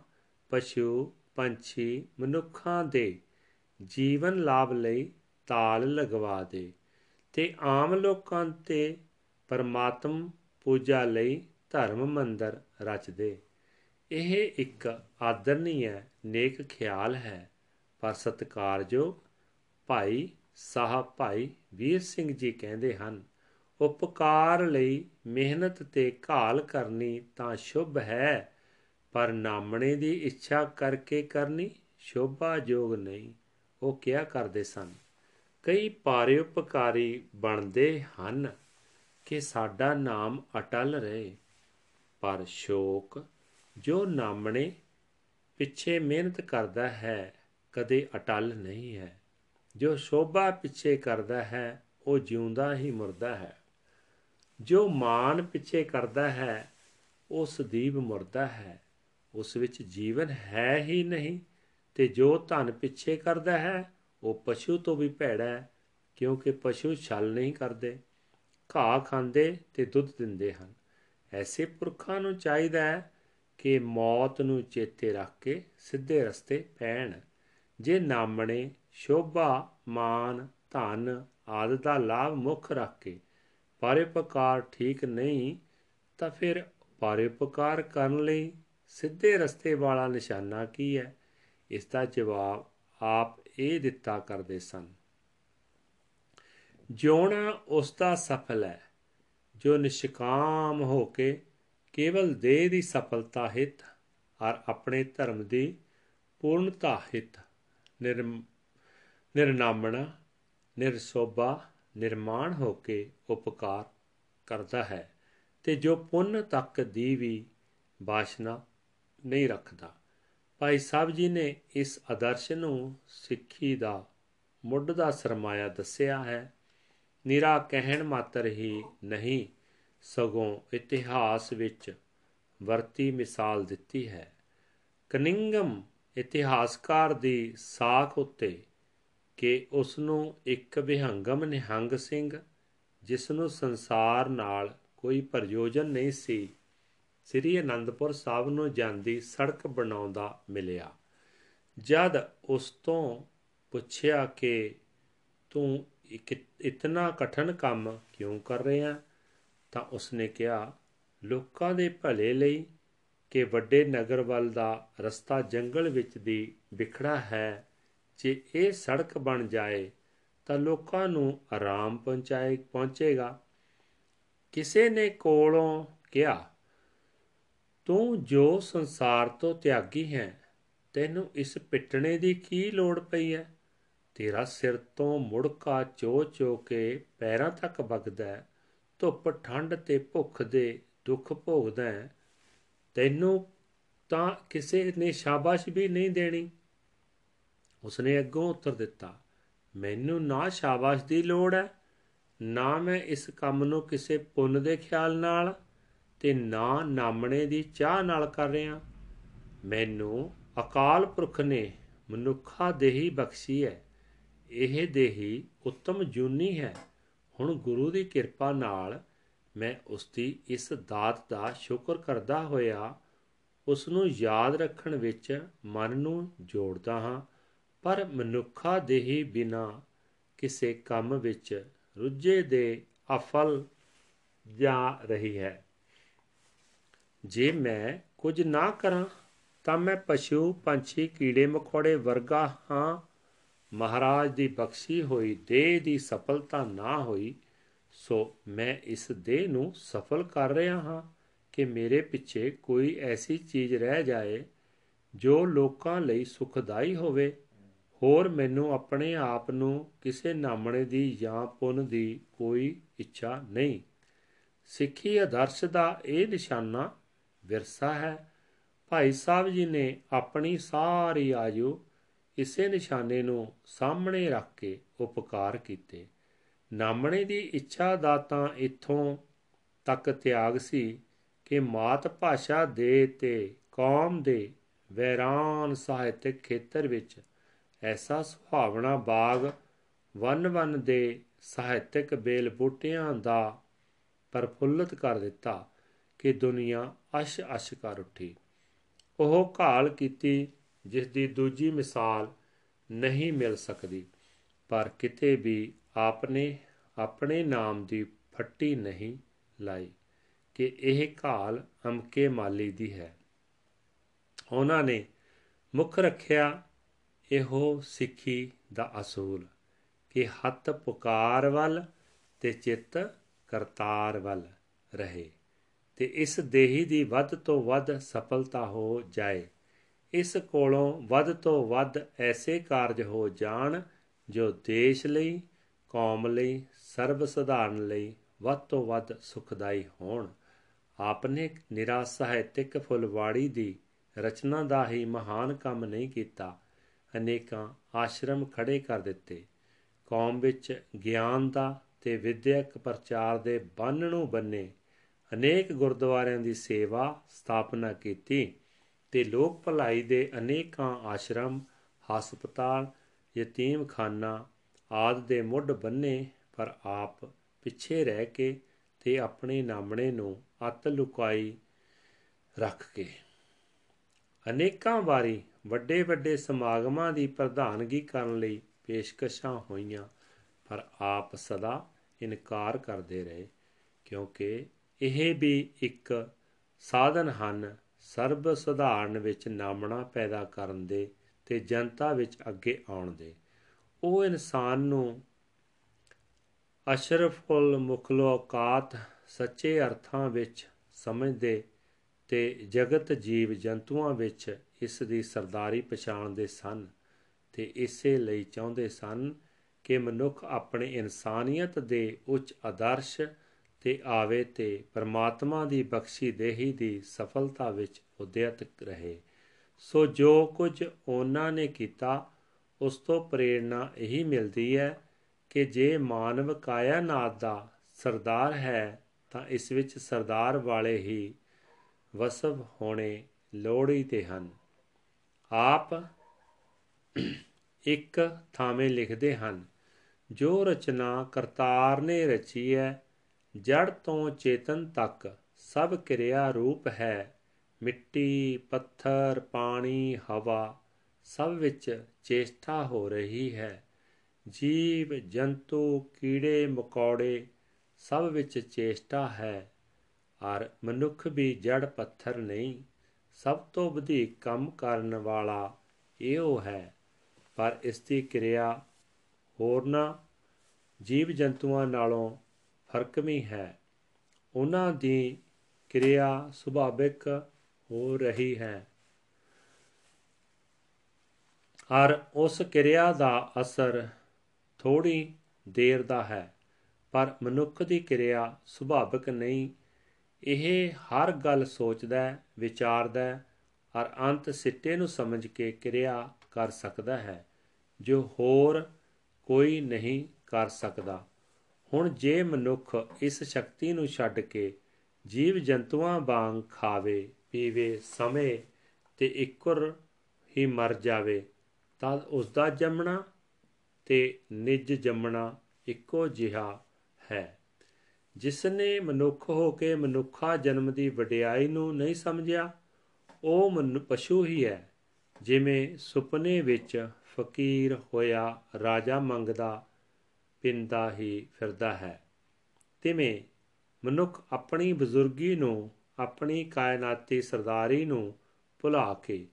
ਪਸ਼ੂ, ਪੰਛੀ, ਮਨੁੱਖਾਂ ਦੇ ਜੀਵਨ ਲਾਭ ਲਈ ਤਾਲ ਲਗਵਾ ਦੇ ਤੇ ਆਮ ਲੋਕਾਂ ਤੇ ਪਰਮਾਤਮ ਪੂਜਾ ਲਈ ਧਰਮ ਮੰਦਰ ਰਚ ਦੇ। ਇਹ ਇੱਕ ਆਦਰਨੀय ਨੇਕ ਖਿਆਲ ਹੈ, ਪਰ ਸਤਿਕਾਰਯੋਗ ਭਾਈ ਸਾਹਿਬ ਭਾਈ ਵੀਰ ਸਿੰਘ ਜੀ ਕਹਿੰਦੇ ਹਨ, ਉਪਕਾਰ ਲਈ ਮਿਹਨਤ ਤੇ ਘਾਲ ਕਰਨੀ ਤਾਂ ਸ਼ੁਭ ਹੈ, ਪਰ ਨਾਮਣੇ ਦੀ ਇੱਛਾ ਕਰਕੇ ਕਰਨੀ ਸ਼ੋਭਾ ਯੋਗ ਨਹੀਂ। ਉਹ ਕਿਹਾ ਕਰਦੇ ਸਨ। ਕਈ ਪਾਰਿਉਪਕਾਰੀ ਬਣਦੇ ਹਨ ਕਿ ਸਾਡਾ ਨਾਮ ਅਟਲ ਰਹੇ, ਪਰ ਸ਼ੋਕ ਜੋ ਨਾਮਣੇ ਪਿੱਛੇ ਮਿਹਨਤ ਕਰਦਾ ਹੈ, ਕਦੇ ਅਟਲ ਨਹੀਂ ਹੈ। ਜੋ ਸ਼ੋਭਾ ਪਿੱਛੇ ਕਰਦਾ ਹੈ, ਉਹ ਜਿਉਂਦਾ ਹੀ ਮਰਦਾ ਹੈ। ਜੋ ਮਾਨ ਪਿੱਛੇ ਕਰਦਾ ਹੈ ਉਹ ਸਦੀਵ ਮੁਰਦਾ ਹੈ। ਉਸ ਵਿੱਚ ਜੀਵਨ ਹੈ ਹੀ ਨਹੀਂ ਤੇ ਜੋ ਧਨ ਪਿੱਛੇ ਕਰਦਾ ਹੈ, ਉਹ ਪਸ਼ੂ ਤੋਂ ਵੀ ਭੈੜਾ ਹੈ, ਕਿਉਂਕਿ ਪਸ਼ੂ ਛਲ ਨਹੀਂ ਕਰਦੇ। ਘਾਹ ਖਾਂਦੇ ਤੇ ਦੁੱਧ ਦਿੰਦੇ ਹਨ। ਐਸੇ ਪੁਰਖਾਂ ਨੂੰ ਚਾਹੀਦਾ ਹੈ ਕਿ ਮੌਤ ਨੂੰ ਚੇਤੇ ਰੱਖ ਕੇ ਸਿੱਧੇ ਰਸਤੇ ਪੈਣ। ਜੇ ਨਾਮਣੇ ਸ਼ੋਭਾ, ਮਾਨ, ਧਨ ਆਦਿ ਦਾ ਲਾਭ ਮੁੱਖ ਰੱਖ ਕੇ ਪਰਉਪਕਾਰ ਠੀਕ ਨਹੀਂ, ਤਾਂ ਫਿਰ ਪਰਉਪਕਾਰ ਕਰਨ ਲਈ ਸਿੱਧੇ ਰਸਤੇ ਵਾਲਾ ਨਿਸ਼ਾਨਾ ਕੀ ਹੈ? ਇਸ ਦਾ ਜਵਾਬ ਆਪ ਇਹ ਦਿੱਤਾ ਕਰਦੇ ਸਨ। ਜਿਉਣਾ ਉਸ ਦਾ ਸਫਲ ਹੈ, ਜੋ ਨਿਸ਼ਕਾਮ ਹੋ ਕੇ ਕੇਵਲ ਦੇਹ ਦੀ ਸਫਲਤਾ ਹਿਤ ਔਰ ਆਪਣੇ ਧਰਮ ਦੀ ਪੂਰਨਤਾ ਹਿਤ ਨਿਰਨਾਮਣਾ, ਨਿਰਸੋਭਾ, ਨਿਰਮਾਣ ਹੋ ਕੇ ਉਪਕਾਰ ਕਰਦਾ ਹੈ ਤੇ ਜੋ ਪੁੰਨ ਤੱਕ ਦੀ ਵੀ ਬਾਸ਼ਨਾ ਨਹੀਂ ਰੱਖਦਾ। ਭਾਈ ਸਾਹਿਬ ਜੀ ਨੇ ਇਸ ਆਦਰਸ਼ ਨੂੰ ਸਿੱਖੀ ਦਾ, ਮੁੱਢ ਦਾ ਸਰਮਾਇਆ ਦੱਸਿਆ ਹੈ, ਨਿਰਾ ਕਹਿਣ ਮਾਤਰ ਹੀ ਨਹੀਂ। ਸਗੋਂ ਇਤਿਹਾਸ ਵਿੱਚ ਵਰਤੀ ਮਿਸਾਲ ਦਿੱਤੀ ਹੈ। ਕਨਿੰਗਮ ਇਤਿਹਾਸਕਾਰ ਦੀ ਸਾਖ ਉੱਤੇ ਕਿ ਉਸ ਨੂੰ ਇੱਕ ਵਿਹੰਗਮ ਨਿਹੰਗ ਸਿੰਘ ਜਿਸ ਨੂੰ ਸੰਸਾਰ ਨਾਲ ਕੋਈ ਪ੍ਰਯੋਜਨ ਨਹੀਂ ਸੀ, ਸ੍ਰੀ ਅਨੰਦਪੁਰ ਸਾਹਿਬ ਨੂੰ ਜਾਂਦੀ ਸੜਕ ਬਣਾਉਂਦਾ ਮਿਲਿਆ। ਜਦ ਉਸ ਤੋਂ ਪੁੱਛਿਆ ਕਿ, ਤੂੰ ਇਤਨਾ ਕਠਨ ਕੰਮ ਕਿਉਂ ਕਰ ਰਿਹਾ? ਤਾਂ ਉਸਨੇ ਕਿਹਾ, ਲੋਕਾਂ ਦੇ ਭਲੇ ਲਈ ਕਿ ਵੱਡੇ ਨਗਰ ਵੱਲ ਦਾ ਰਸਤਾ ਜੰਗਲ ਵਿੱਚ ਦੀ ਵਿਖੜਾ ਹੈ, ਜੇ ਇਹ ਸੜਕ ਬਣ ਜਾਏ ਤਾਂ ਲੋਕਾਂ ਨੂੰ ਆਰਾਮ ਪਹੁੰਚਾਏ, ਪਹੁੰਚੇਗਾ। ਕਿਸੇ ਨੇ ਕੋਲੋਂ ਕਿਹਾ, ਤੂੰ ਜੋ ਸੰਸਾਰ ਤੋਂ ਤਿਆਗੀ ਹੈ, ਤੈਨੂੰ ਇਸ ਪਿੱਟਣੇ ਦੀ ਕੀ ਲੋੜ ਪਈ ਹੈ? ਤੇਰਾ ਸਿਰ ਤੋਂ ਮੁੜਕਾ ਚੋ ਚੋ ਕੇ ਪੈਰਾਂ ਤੱਕ ਵਗਦਾ ਹੈ। ਧੁੱਪ ਠੰਡ ਤੇ ਭੁੱਖ ਦੇ ਦੁੱਖ ਭੋਗਦਾ ਹੈ। ਤੈਨੂੰ ਤਾਂ ਕਿਸੇ ਨੇ ਸ਼ਾਬਾਸ਼ ਵੀ ਨਹੀਂ ਦੇਣੀ। ਉਸਨੇ ਅੱਗੋਂ ਉੱਤਰ ਦਿੱਤਾ, ਮੈਨੂੰ ਨਾ ਸ਼ਾਬਾਸ਼ ਦੀ ਲੋੜ ਹੈ, ਨਾ ਮੈਂ ਇਸ ਕੰਮ ਨੂੰ ਕਿਸੇ ਪੁੰਨ ਦੇ ਖਿਆਲ ਨਾਲ ਤੇ ਨਾ ਨਾਮਣੇ ਦੀ ਚਾਹ ਨਾਲ ਕਰ ਰਿਹਾ। ਮੈਨੂੰ ਅਕਾਲ ਪੁਰਖ ਨੇ ਮਨੁੱਖਾ ਦੇਹੀ ਬਖਸ਼ੀ ਹੈ, ਇਹ ਦੇਹੀ ਉੱਤਮ ਜੂਨੀ ਹੈ। ਹੁਣ ਗੁਰੂ ਦੀ ਕਿਰਪਾ ਨਾਲ ਮੈਂ ਉਸ ਦੀ ਇਸ ਦਾਤ ਦਾ ਸ਼ੁਕਰ ਕਰਦਾ ਹੋਇਆ ਉਸ ਨੂੰ ਯਾਦ ਰੱਖਣ ਵਿੱਚ ਮਨ ਨੂੰ ਜੋੜਦਾ ਹਾਂ, ਪਰ ਮਨੁੱਖਾ ਦੇਹੀ ਬਿਨਾ ਕਿਸੇ ਕੰਮ ਵਿੱਚ ਰੁੱਝੇ ਦੇ ਅਫਲ ਜਾ ਰਹੀ ਹੈ। ਜੇ ਮੈਂ ਕੁਝ ਨਾ ਕਰਾਂ ਤਾਂ ਮੈਂ ਪਸ਼ੂ ਪੰਛੀ ਕੀੜੇ ਮਕੌੜੇ ਵਰਗਾ ਹਾਂ ਮਹਾਰਾਜ ਦੀ ਬਖਸ਼ੀ ਹੋਈ, ਦੇਹ ਦੀ ਸਫਲਤਾ ਨਾ ਹੋਈ, ਸੋ ਮੈਂ ਇਸ ਦੇਹ ਨੂੰ ਸਫਲ ਕਰ ਰਿਹਾ ਹਾਂ ਕਿ ਮੇਰੇ ਪਿੱਛੇ ਕੋਈ ਐਸੀ ਚੀਜ਼ ਰਹਿ ਜਾਏ ਜੋ ਲੋਕਾਂ ਲਈ ਸੁਖਦਾਈ ਹੋਵੇ। ਹੋਰ ਮੈਨੂੰ ਆਪਣੇ ਆਪ ਨੂੰ ਕਿਸੇ ਨਾਮਣੇ ਦੀ ਜਾਂ ਪੁੰਨ ਦੀ ਕੋਈ ਇੱਛਾ ਨਹੀਂ। ਸਿੱਖੀ ਆਦਰਸ਼ ਦਾ ਇਹ ਨਿਸ਼ਾਨਾ ਵਿਰਸਾ ਹੈ। ਭਾਈ ਸਾਹਿਬ ਜੀ ਨੇ ਆਪਣੀ ਸਾਰੀ ਆਯੂ ਇਸੇ ਨਿਸ਼ਾਨੇ ਨੂੰ ਸਾਹਮਣੇ ਰੱਖ ਕੇ ਉਪਕਾਰ ਕੀਤੇ। ਨਾਮਣੇ ਦੀ ਇੱਛਾ ਦਾ ਤਾਂ ਇਥੋਂ ਤੱਕ ਤਿਆਗ ਸੀ ਕਿ ਮਾਤ ਭਾਸ਼ਾ ਦੇ ਤੇ ਕੌਮ ਦੇ ਵੈਰਾਨ ਸਾਹਿਤਿਕ ਖੇਤਰ ਵਿੱਚ ਐਸਾ ਸੁਹਾਵਣਾ ਬਾਗ ਵਨ-ਵਨ ਦੇ ਸਾਹਿਤਿਕ ਬੇਲ ਬੂਟਿਆਂ ਦਾ ਪਰਫੁੱਲਤ ਕਰ ਦਿੱਤਾ ਕਿ ਦੁਨੀਆ ਅਸ਼-ਅਸ਼ ਕਰ ਉੱਠੀ। ਉਹ ਘਾਲ ਕੀਤੀ ਜਿਸ ਦੀ ਦੂਜੀ ਮਿਸਾਲ ਨਹੀਂ ਮਿਲ ਸਕਦੀ, ਪਰ ਕਿਤੇ ਵੀ ਆਪਨੇ, ਆਪਣੇ ਨਾਮ ਦੀ ਫੱਟੀ ਨਹੀਂ ਲਾਈ ਕਿ ਇਹ ਘਾਲ ਅਮਕੇ ਮਾਲੀ ਦੀ ਹੈ। ਉਹਨਾਂ ਨੇ ਮੁੱਖ ਰੱਖਿਆ ਇਹੋ ਸਿੱਖੀ ਦਾ ਅਸੂਲ ਕਿ ਹੱਥ ਪੁਕਾਰ ਵੱਲ ਤੇ ਚਿੱਤ ਕਰਤਾਰ ਵੱਲ ਰਹੇ ਤੇ ਇਸ ਦੇਹੀ ਦੀ ਵੱਧ ਤੋਂ ਵੱਧ ਸਫਲਤਾ ਹੋ ਜਾਏ। ਇਸ ਕੋਲੋਂ ਵੱਧ ਤੋਂ ਵੱਧ ਐਸੇ ਕਾਰਜ ਹੋ ਜਾਣ ਜੋ ਦੇਸ਼ ਲਈ, ਕੌਮ ਲਈ ਸਰਬ ਸਧਾਰਨ ਲਈ ਵੱਧ ਤੋਂ ਵੱਧ ਸੁਖਦਾਈ ਹੋਣ। ਆਪਨੇ ਨਿਰਾ ਸਾਹਿਤਿਕ ਫੁਲਵਾੜੀ ਦੀ ਰਚਨਾ ਦਾ ਹੀ ਮਹਾਨ ਕੰਮ ਨਹੀਂ ਕੀਤਾ। ਅਨੇਕਾਂ ਆਸ਼ਰਮ ਖੜੇ ਕਰ ਦਿੱਤੇ। ਕੌਮ ਵਿੱਚ ਗਿਆਨ ਦਾ ਤੇ ਵਿਦਿਅਕ ਪ੍ਰਚਾਰ ਦੇ ਬੰਨ ਨੂੰ ਬੰਨੇ ਅਨੇਕ ਗੁਰਦੁਆਰਿਆਂ ਦੀ ਸੇਵਾ ਸਥਾਪਨਾ ਕੀਤੀ। ਤੇ ਲੋਕ ਭਲਾਈ ਦੇ ਅਨੇਕਾਂ ਆਸ਼ਰਮ, ਹਸਪਤਾਲ, ਯਤੀਮਖਾਨਾ ਆਦ ਦੇ ਮੁੱਢ ਬੰਨੇ ਪਰ ਆਪ ਪਿੱਛੇ ਰਹਿ ਕੇ ਤੇ ਆਪਣੇ ਨਾਮਣੇ ਨੂੰ ਅਤ ਲੁਕਾਈ ਰੱਖ ਕੇ। ਅਨੇਕਾਂ ਵਾਰੀ ਵੱਡੇ ਵੱਡੇ ਸਮਾਗਮਾਂ ਦੀ ਪ੍ਰਧਾਨਗੀ ਕਰਨ ਲਈ ਪੇਸ਼ਕਸ਼ਾਂ ਹੋਈਆਂ, ਪਰ ਆਪ ਸਦਾ ਇਨਕਾਰ ਕਰਦੇ ਰਹੇ, ਕਿਉਂਕਿ ਇਹ ਵੀ ਇੱਕ ਸਾਧਨ ਹਨ ਸਰਬ ਸਧਾਰਨ ਵਿੱਚ ਨਾਮਣਾ ਪੈਦਾ ਕਰਨ ਦੇ ਤੇ ਜਨਤਾ ਵਿੱਚ ਅੱਗੇ ਆਉਣ ਦੇ। ਉਹ ਇਨਸਾਨ ਨੂੰ ਅਸ਼ਰਫੁਲ ਮੁਖਲੋਕਾਤ ਸੱਚੇ ਅਰਥਾਂ ਵਿੱਚ ਸਮਝਦੇ ਤੇ ਜਗਤ ਜੀਵ ਜੰਤੂਆਂ ਵਿੱਚ ਇਸ ਦੀ ਸਰਦਾਰੀ ਪਛਾਣਦੇ ਸਨ ਤੇ ਇਸੇ ਲਈ ਚਾਹੁੰਦੇ ਸਨ ਕਿ ਮਨੁੱਖ ਆਪਣੇ ਇਨਸਾਨੀਅਤ ਦੇ ਉੱਚ ਆਦਰਸ਼ ਤੇ ਆਵੇ ਤੇ ਪਰਮਾਤਮਾ ਦੀ ਬਖਸ਼ੀ ਦੇਹੀ ਦੀ ਸਫਲਤਾ ਵਿੱਚ ਉਦਿਤ ਰਹੇ। ਸੋ ਜੋ ਕੁਝ ਉਹਨਾਂ ਨੇ ਕੀਤਾ, ਉਸ ਤੋਂ ਪ੍ਰੇਰਣਾ ਇਹੀ ਮਿਲਦੀ ਹੈ ਕਿ ਜੇ ਮਾਨਵ ਕਾਇਨਾਤ ਦਾ ਸਰਦਾਰ ਹੈ, ਤਾਂ ਇਸ ਵਿੱਚ ਸਰਦਾਰ ਵਾਲੇ ਹੀ ਵਸਵ ਹੋਣੇ ਲੋੜੀ ਤੇ ਹਨ। ਆਪ ਇੱਕ ਥਾਵੇਂ ਲਿਖਦੇ ਹਨ, ਜੋ ਰਚਨਾ ਕਰਤਾਰ ਨੇ ਰਚੀ ਹੈ ਜੜ ਤੋਂ ਚੇਤਨ ਤੱਕ ਸਭ ਕਿਰਿਆ ਰੂਪ ਹੈ। ਮਿੱਟੀ, ਪੱਥਰ, ਪਾਣੀ, ਹਵਾ ਸਭ ਵਿੱਚ ਚੇਸ਼ਟਾ ਹੋ ਰਹੀ ਹੈ। ਜੀਵ, ਜੰਤੂ, ਕੀੜੇ, ਮਕੌੜੇ ਸਭ ਵਿੱਚ ਚੇਸ਼ਟਾ ਹੈ। ਔਰ ਮਨੁੱਖ ਵੀ ਜੜ, ਪੱਥਰ ਨਹੀਂ, ਸਭ ਤੋਂ ਵਧੇਕ ਕੰਮ ਕਰਨ ਵਾਲਾ ਇਹੋ ਹੈ। ਪਰ ਇਸ ਦੀ ਕਿਰਿਆ ਹੋਰਨਾਂ ਜੀਵ ਜੰਤੂਆਂ ਨਾਲੋਂ ਫਰਕਮੀ ਹੈ। ਉਹਨਾਂ ਦੀ ਕਿਰਿਆ ਸੁਭਾਵਿਕ ਹੋ ਰਹੀ ਹੈ। ਔਰ ਉਸ ਕਿਰਿਆ ਦਾ ਅਸਰ ਥੋੜੀ ਦੇਰ ਦਾ ਹੈ, ਪਰ ਮਨੁੱਖ ਦੀ ਕਿਰਿਆ ਸੁਭਾਵਿਕ ਨਹੀਂ। ਇਹ ਹਰ ਗੱਲ ਸੋਚਦਾ ਵਿਚਾਰਦਾ ਔਰ ਅੰਤ ਸਿੱਟੇ ਨੂੰ ਸਮਝ ਕੇ ਕਿਰਿਆ ਕਰ ਸਕਦਾ ਹੈ, ਜੋ ਹੋਰ ਕੋਈ ਨਹੀਂ ਕਰ ਸਕਦਾ। ਹੁਣ ਜੇ ਮਨੁੱਖ ਇਸ ਸ਼ਕਤੀ ਨੂੰ ਛੱਡ ਕੇ ਜੀਵ ਜੰਤੂਆਂ ਵਾਂਗ ਖਾਵੇ, ਪੀਵੇ, ਸਮੇ ਤੇ ਇੱਕਰ ਹੀ ਮਰ ਜਾਵੇ, ਤਾਂ ਉਸ ਦਾ ਜੰਮਣਾ ਤੇ ਨਿਜ ਜੰਮਣਾ ਇੱਕੋ ਜਿਹਾ ਹੈ। ਜਿਸ ਨੇ ਮਨੁੱਖ ਹੋ ਕੇ ਮਨੁੱਖਾ ਜਨਮ ਦੀ ਵਡਿਆਈ ਨੂੰ ਨਹੀਂ ਸਮਝਿਆ, ਉਹ ਮਨ, ਪਸ਼ੂ ਹੀ ਹੈ, ਜਿਵੇਂ ਸੁਪਨੇ ਵਿੱਚ ਫਕੀਰ ਹੋਇਆ ਰਾਜਾ ਮੰਗਦਾ ਪਿੰਦਾ ਹੀ ਫਿਰਦਾ ਹੈ। ਤਿਵੇਂ ਮਨੁੱਖ ਆਪਣੀ ਬਜ਼ੁਰਗੀ ਨੂੰ, ਆਪਣੀ ਕਾਇਨਾਤੀ ਸਰਦਾਰੀ ਨੂੰ ਭੁਲਾ ਕੇ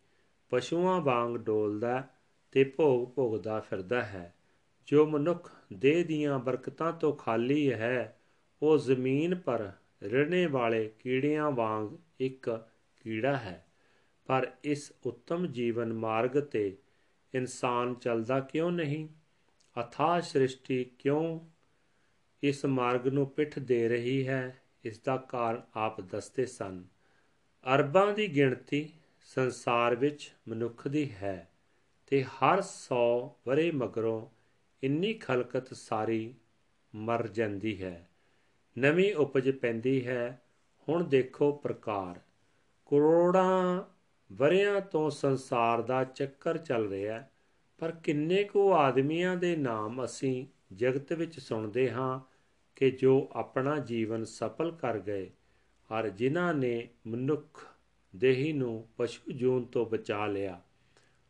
ਪਸ਼ੂਆਂ ਵਾਂਗ ਡੋਲਦਾ ਤੇ ਭੋਗ ਭੋਗਦਾ ਫਿਰਦਾ ਹੈ। ਜੋ ਮਨੁੱਖ ਦੇਹ ਦੀਆਂ ਬਰਕਤਾਂ ਤੋਂ ਖਾਲੀ ਹੈ, ਉਹ ਜ਼ਮੀਨ ਪਰ ਰਹਿਣੇ ਵਾਲੇ ਕੀੜਿਆਂ ਵਾਂਗ ਇੱਕ ਕੀੜਾ ਹੈ। ਪਰ ਇਸ ਉੱਤਮ ਜੀਵਨ ਮਾਰਗ ਤੇ ਇਨਸਾਨ ਚੱਲਦਾ ਕਿਉਂ ਨਹੀਂ? ਅਥਾ ਸ੍ਰਿਸ਼ਟੀ ਕਿਉਂ ਇਸ ਮਾਰਗ ਨੂੰ ਪਿੱਠ ਦੇ ਰਹੀ ਹੈ? ਇਸ ਦਾ ਕਾਰਨ ਆਪ ਦੱਸਦੇ ਸਨ। ਅਰਬਾਂ ਦੀ ਗਿਣਤੀ ਸੰਸਾਰ ਵਿੱਚ ਮਨੁੱਖ ਦੀ ਹੈ ਤੇ ਹਰ 100 ਵਰੇ ਮਗਰੋਂ ਇੰਨੀ ਖਲਕਤ ਸਾਰੀ ਮਰ ਜਾਂਦੀ ਹੈ। ਨਵੀਂ ਉਪਜ ਪੈਂਦੀ ਹੈ। ਹੁਣ ਦੇਖੋ ਪ੍ਰਕਾਰ। ਕਰੋੜਾਂ ਵਰਿਆਂ ਤੋਂ ਸੰਸਾਰ ਦਾ ਚੱਕਰ ਚੱਲ ਰਿਹਾ ਪਰ ਕਿੰਨੇ ਕੋ ਆਦਮੀਆਂ ਦੇ ਨਾਮ ਅਸੀਂ ਜਗਤ ਵਿੱਚ ਸੁਣਦੇ ਹਾਂ ਕਿ ਜੋ ਆਪਣਾ ਜੀਵਨ ਸਫਲ ਕਰ ਗਏ, ਔਰ ਜਿਨ੍ਹਾਂ ਨੇ ਮਨੁੱਖ ਦੇਹੀ ਨੂੰ ਪਸ਼ੂ ਜੂਨ ਤੋਂ ਬਚਾ ਲਿਆ,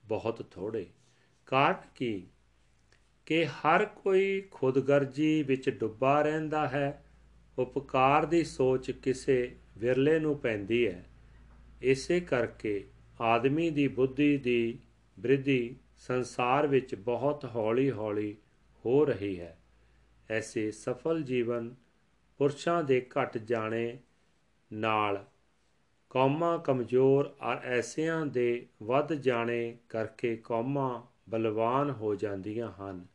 ਬਹੁਤ ਥੋੜੇ ਕਾਰਨ ਕੀ? ਕਿ ਹਰ ਕੋਈ ਖੁਦਗਰਜੀ ਵਿੱਚ ਡੁੱਬਾ ਰਹਿੰਦਾ ਹੈ, ਉਪਕਾਰ ਦੀ ਸੋਚ ਕਿਸੇ ਵਿਰਲੇ ਨੂੰ ਪੈਂਦੀ ਹੈ। ਇਸੇ ਕਰਕੇ ਆਦਮੀ ਦੀ ਬੁੱਧੀ ਦੀ ਬ੍ਰਿਧੀ ਸੰਸਾਰ ਵਿੱਚ ਬਹੁਤ ਹੌਲੀ-ਹੌਲੀ ਹੋ ਰਹੀ ਹੈ। ਐਸੇ ਸਫਲ ਜੀਵਨ ਪੁਰਸ਼ਾਂ ਦੇ ਘਟ ਜਾਣੇ ਨਾਲ ਕੌਮਾਂ ਕਮਜ਼ੋਰ ਔਰ ਐਸਿਆਂ ਦੇ ਵੱਧ ਜਾਣੇ ਕਰਕੇ ਕੌਮਾਂ ਬਲਵਾਨ ਹੋ ਜਾਂਦੀਆਂ ਹਨ।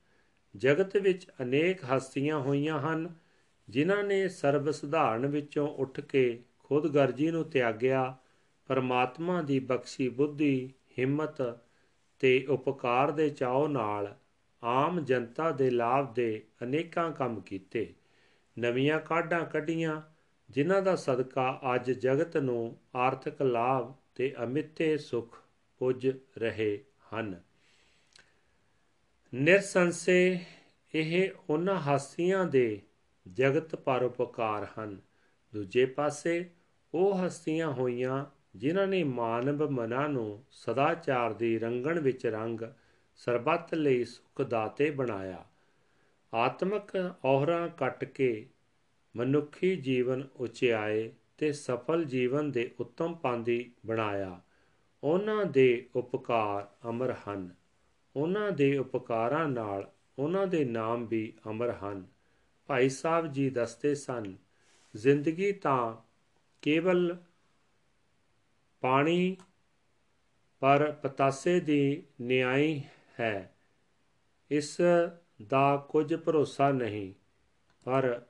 ਜਗਤ ਵਿੱਚ ਅਨੇਕ ਹਸਤੀਆਂ ਹੋਈਆਂ ਹਨ, ਜਿਨ੍ਹਾਂ ਨੇ ਸਰਬ ਸਧਾਰਨ ਵਿੱਚੋਂ ਉੱਠ ਕੇ ਖੁਦਗਰਜੀ ਨੂੰ ਤਿਆਗਿਆ, ਪਰਮਾਤਮਾ ਦੀ ਬਖਸ਼ੀ ਬੁੱਧੀ, ਹਿੰਮਤ ਤੇ ਉਪਕਾਰ ਦੇ ਚਾਅ ਨਾਲ ਆਮ ਜਨਤਾ ਦੇ ਲਾਭ ਦੇ ਅਨੇਕਾਂ ਕੰਮ ਕੀਤੇ। ਨਵੀਆਂ ਕਾਢਾਂ ਕੱਢੀਆਂ, ਜਿਨ੍ਹਾਂ ਦਾ ਸਦਕਾ ਅੱਜ ਜਗਤ ਨੂੰ ਆਰਥਿਕ ਲਾਭ ਤੇ ਅਮਿੱਤੇ ਸੁਖ ਪੁੱਜ ਰਹੇ ਹਨ। ਨਿਰਸੰਸੇ ਇਹ ਉਹਨਾਂ ਹਸਤੀਆਂ ਦੇ ਜਗਤ ਪਰਉਪਕਾਰ ਹਨ। ਦੂਜੇ ਪਾਸੇ ਉਹ ਹਸਤੀਆਂ ਹੋਈਆਂ ਜਿਨ੍ਹਾਂ ਨੇ ਮਾਨਵ ਮਨਾਂ ਨੂੰ ਸਦਾਚਾਰ ਦੀ ਰੰਗਣ ਵਿੱਚ ਰੰਗ, ਸਰਬੱਤ ਲਈ ਸੁਖ ਦਾਤੇ ਬਣਾਇਆ। ਆਤਮਿਕ ਔਹਰਾਂ ਕੱਟ ਕੇ ਮਨੁੱਖੀ ਜੀਵਨ ਉਚਿਆਏ ਤੇ ਸਫਲ ਜੀਵਨ ਦੇ ਉੱਤਮ ਪਾਂਦੀ ਬਣਾਇਆ। ਉਹਨਾਂ ਦੇ ਉਪਕਾਰ ਅਮਰ ਹਨ। ਉਹਨਾਂ ਦੇ ਉਪਕਾਰਾਂ ਨਾਲ ਉਹਨਾਂ ਦੇ ਨਾਮ ਵੀ ਅਮਰ ਹਨ। ਭਾਈ ਸਾਹਿਬ ਜੀ ਦੱਸਦੇ ਸਨ, ਜ਼ਿੰਦਗੀ ਤਾਂ ਕੇਵਲ ਪਾਣੀ ਪਰ ਪਤਾਸੇ ਦੀ ਨਿਆਈ ਹੈ। ਇਸ ਦਾ ਕੁਝ ਭਰੋਸਾ ਨਹੀਂ, ਪਰ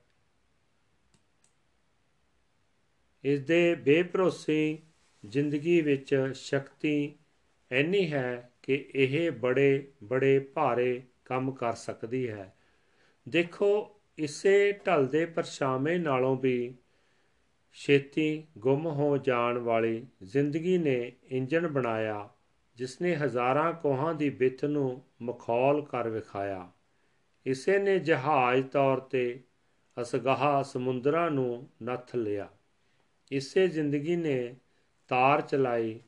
ਇਸ ਦੇ ਬੇਭਰੋਸੇ ਜ਼ਿੰਦਗੀ ਵਿੱਚ ਸ਼ਕਤੀ ਐਨੀ ਹੈ ਕਿ ਇਹ ਬੜੇ ਬੜੇ ਭਾਰੇ ਕੰਮ ਕਰ ਸਕਦੀ ਹੈ। ਦੇਖੋ, ਇਸੇ ਢਲਦੇ ਪਰਛਾਵੇਂ ਨਾਲੋਂ ਵੀ ਛੇਤੀ ਗੁੰਮ ਹੋ ਜਾਣ ਵਾਲੀ ਜ਼ਿੰਦਗੀ ਨੇ ਇੰਜਣ ਬਣਾਇਆ ਜਿਸ ਨੇ ਹਜ਼ਾਰਾਂ ਕੋਹਾਂ ਦੀ ਵਿੱਥ ਨੂੰ ਮਖੌਲ ਕਰ ਵਿਖਾਇਆ। ਇਸੇ ਨੇ ਜਹਾਜ਼ ਤੌਰ ਤੇ ਅਸਗਾਹ ਸਮੁੰਦਰਾਂ ਨੂੰ ਨੱਥ ਲਿਆ। ਇਸੇ ਜ਼ਿੰਦਗੀ ਨੇ ਤਾਰ ਚਲਾਈ,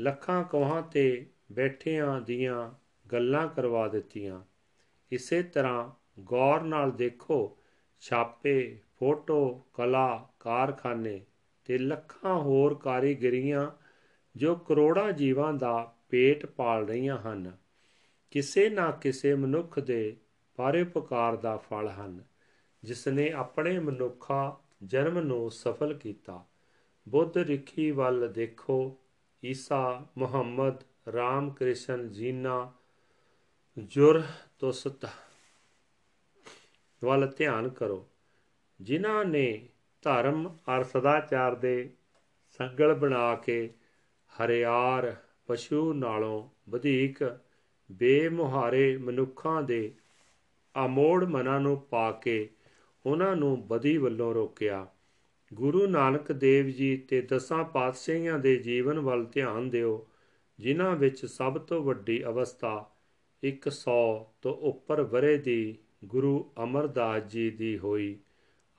ਲੱਖਾਂ ਕੋਹਾਂ ਤੇ ਬੈਠਿਆਂ ਦੀਆਂ ਗੱਲਾਂ ਕਰਵਾ ਦਿੱਤੀਆਂ। ਇਸੇ ਤਰ੍ਹਾਂ ਗੌਰ ਨਾਲ ਦੇਖੋ, ਛਾਪੇ ਫੋਟੋ, ਕਲਾ, ਕਾਰਖਾਨੇ ਤੇ ਲੱਖਾਂ ਹੋਰ ਕਾਰੀਗਰੀਆਂ ਜੋ ਕਰੋੜਾਂ ਜੀਵਾਂ ਦਾ ਪੇਟ ਪਾਲ ਰਹੀਆਂ ਹਨ, ਕਿਸੇ ਨਾ ਕਿਸੇ ਮਨੁੱਖ ਦੇ ਪਰਉਪਕਾਰ ਦਾ ਫਲ ਹਨ ਜਿਸ ਨੇ ਆਪਣੇ ਮਨੁੱਖਾ ਜਨਮ ਨੂੰ ਸਫਲ ਕੀਤਾ। ਬੁੱਧ ਰਿਖੀ ਵੱਲ ਦੇਖੋ, ਈਸਾ, ਮੁਹੰਮਦ ਰਾਮ ਕ੍ਰਿਸ਼ਨ ਜੀਨਾ ਜੁਰ ਤੁਸਤ ਵੱਲ ਧਿਆਨ ਕਰੋ। ਜਿਨ੍ਹਾਂ ਨੇ ਧਰਮ ਅਰ ਸਦਾਚਾਰ ਦੇ ਸੰਗਲ ਬਣਾ ਕੇ ਹਰਿਆਰ ਪਸ਼ੂ ਨਾਲੋਂ ਵਧੇਕ ਬੇਮੁਹਾਰੇ ਮਨੁੱਖਾਂ ਦੇ ਆਮੋੜ ਮਨਾਂ ਨੂੰ ਪਾ ਕੇ ਉਹਨਾਂ ਨੂੰ ਬਦੀ ਵੱਲੋਂ ਰੋਕਿਆ। ਗੁਰੂ ਨਾਨਕ ਦੇਵ ਜੀ ਤੇ ਦਸਾਂ ਪਾਤਸ਼ਾਹੀਆਂ ਦੇ ਜੀਵਨ ਵੱਲ ਧਿਆਨ ਦਿਓ, ਜਿਨ੍ਹਾਂ ਵਿੱਚ ਸਭ ਤੋਂ ਵੱਡੀ ਅਵਸਥਾ 100 ਤੋਂ ਉੱਪਰ ਵਰੇ ਦੀ ਗੁਰੂ ਅਮਰਦਾਸ ਜੀ ਦੀ ਹੋਈ।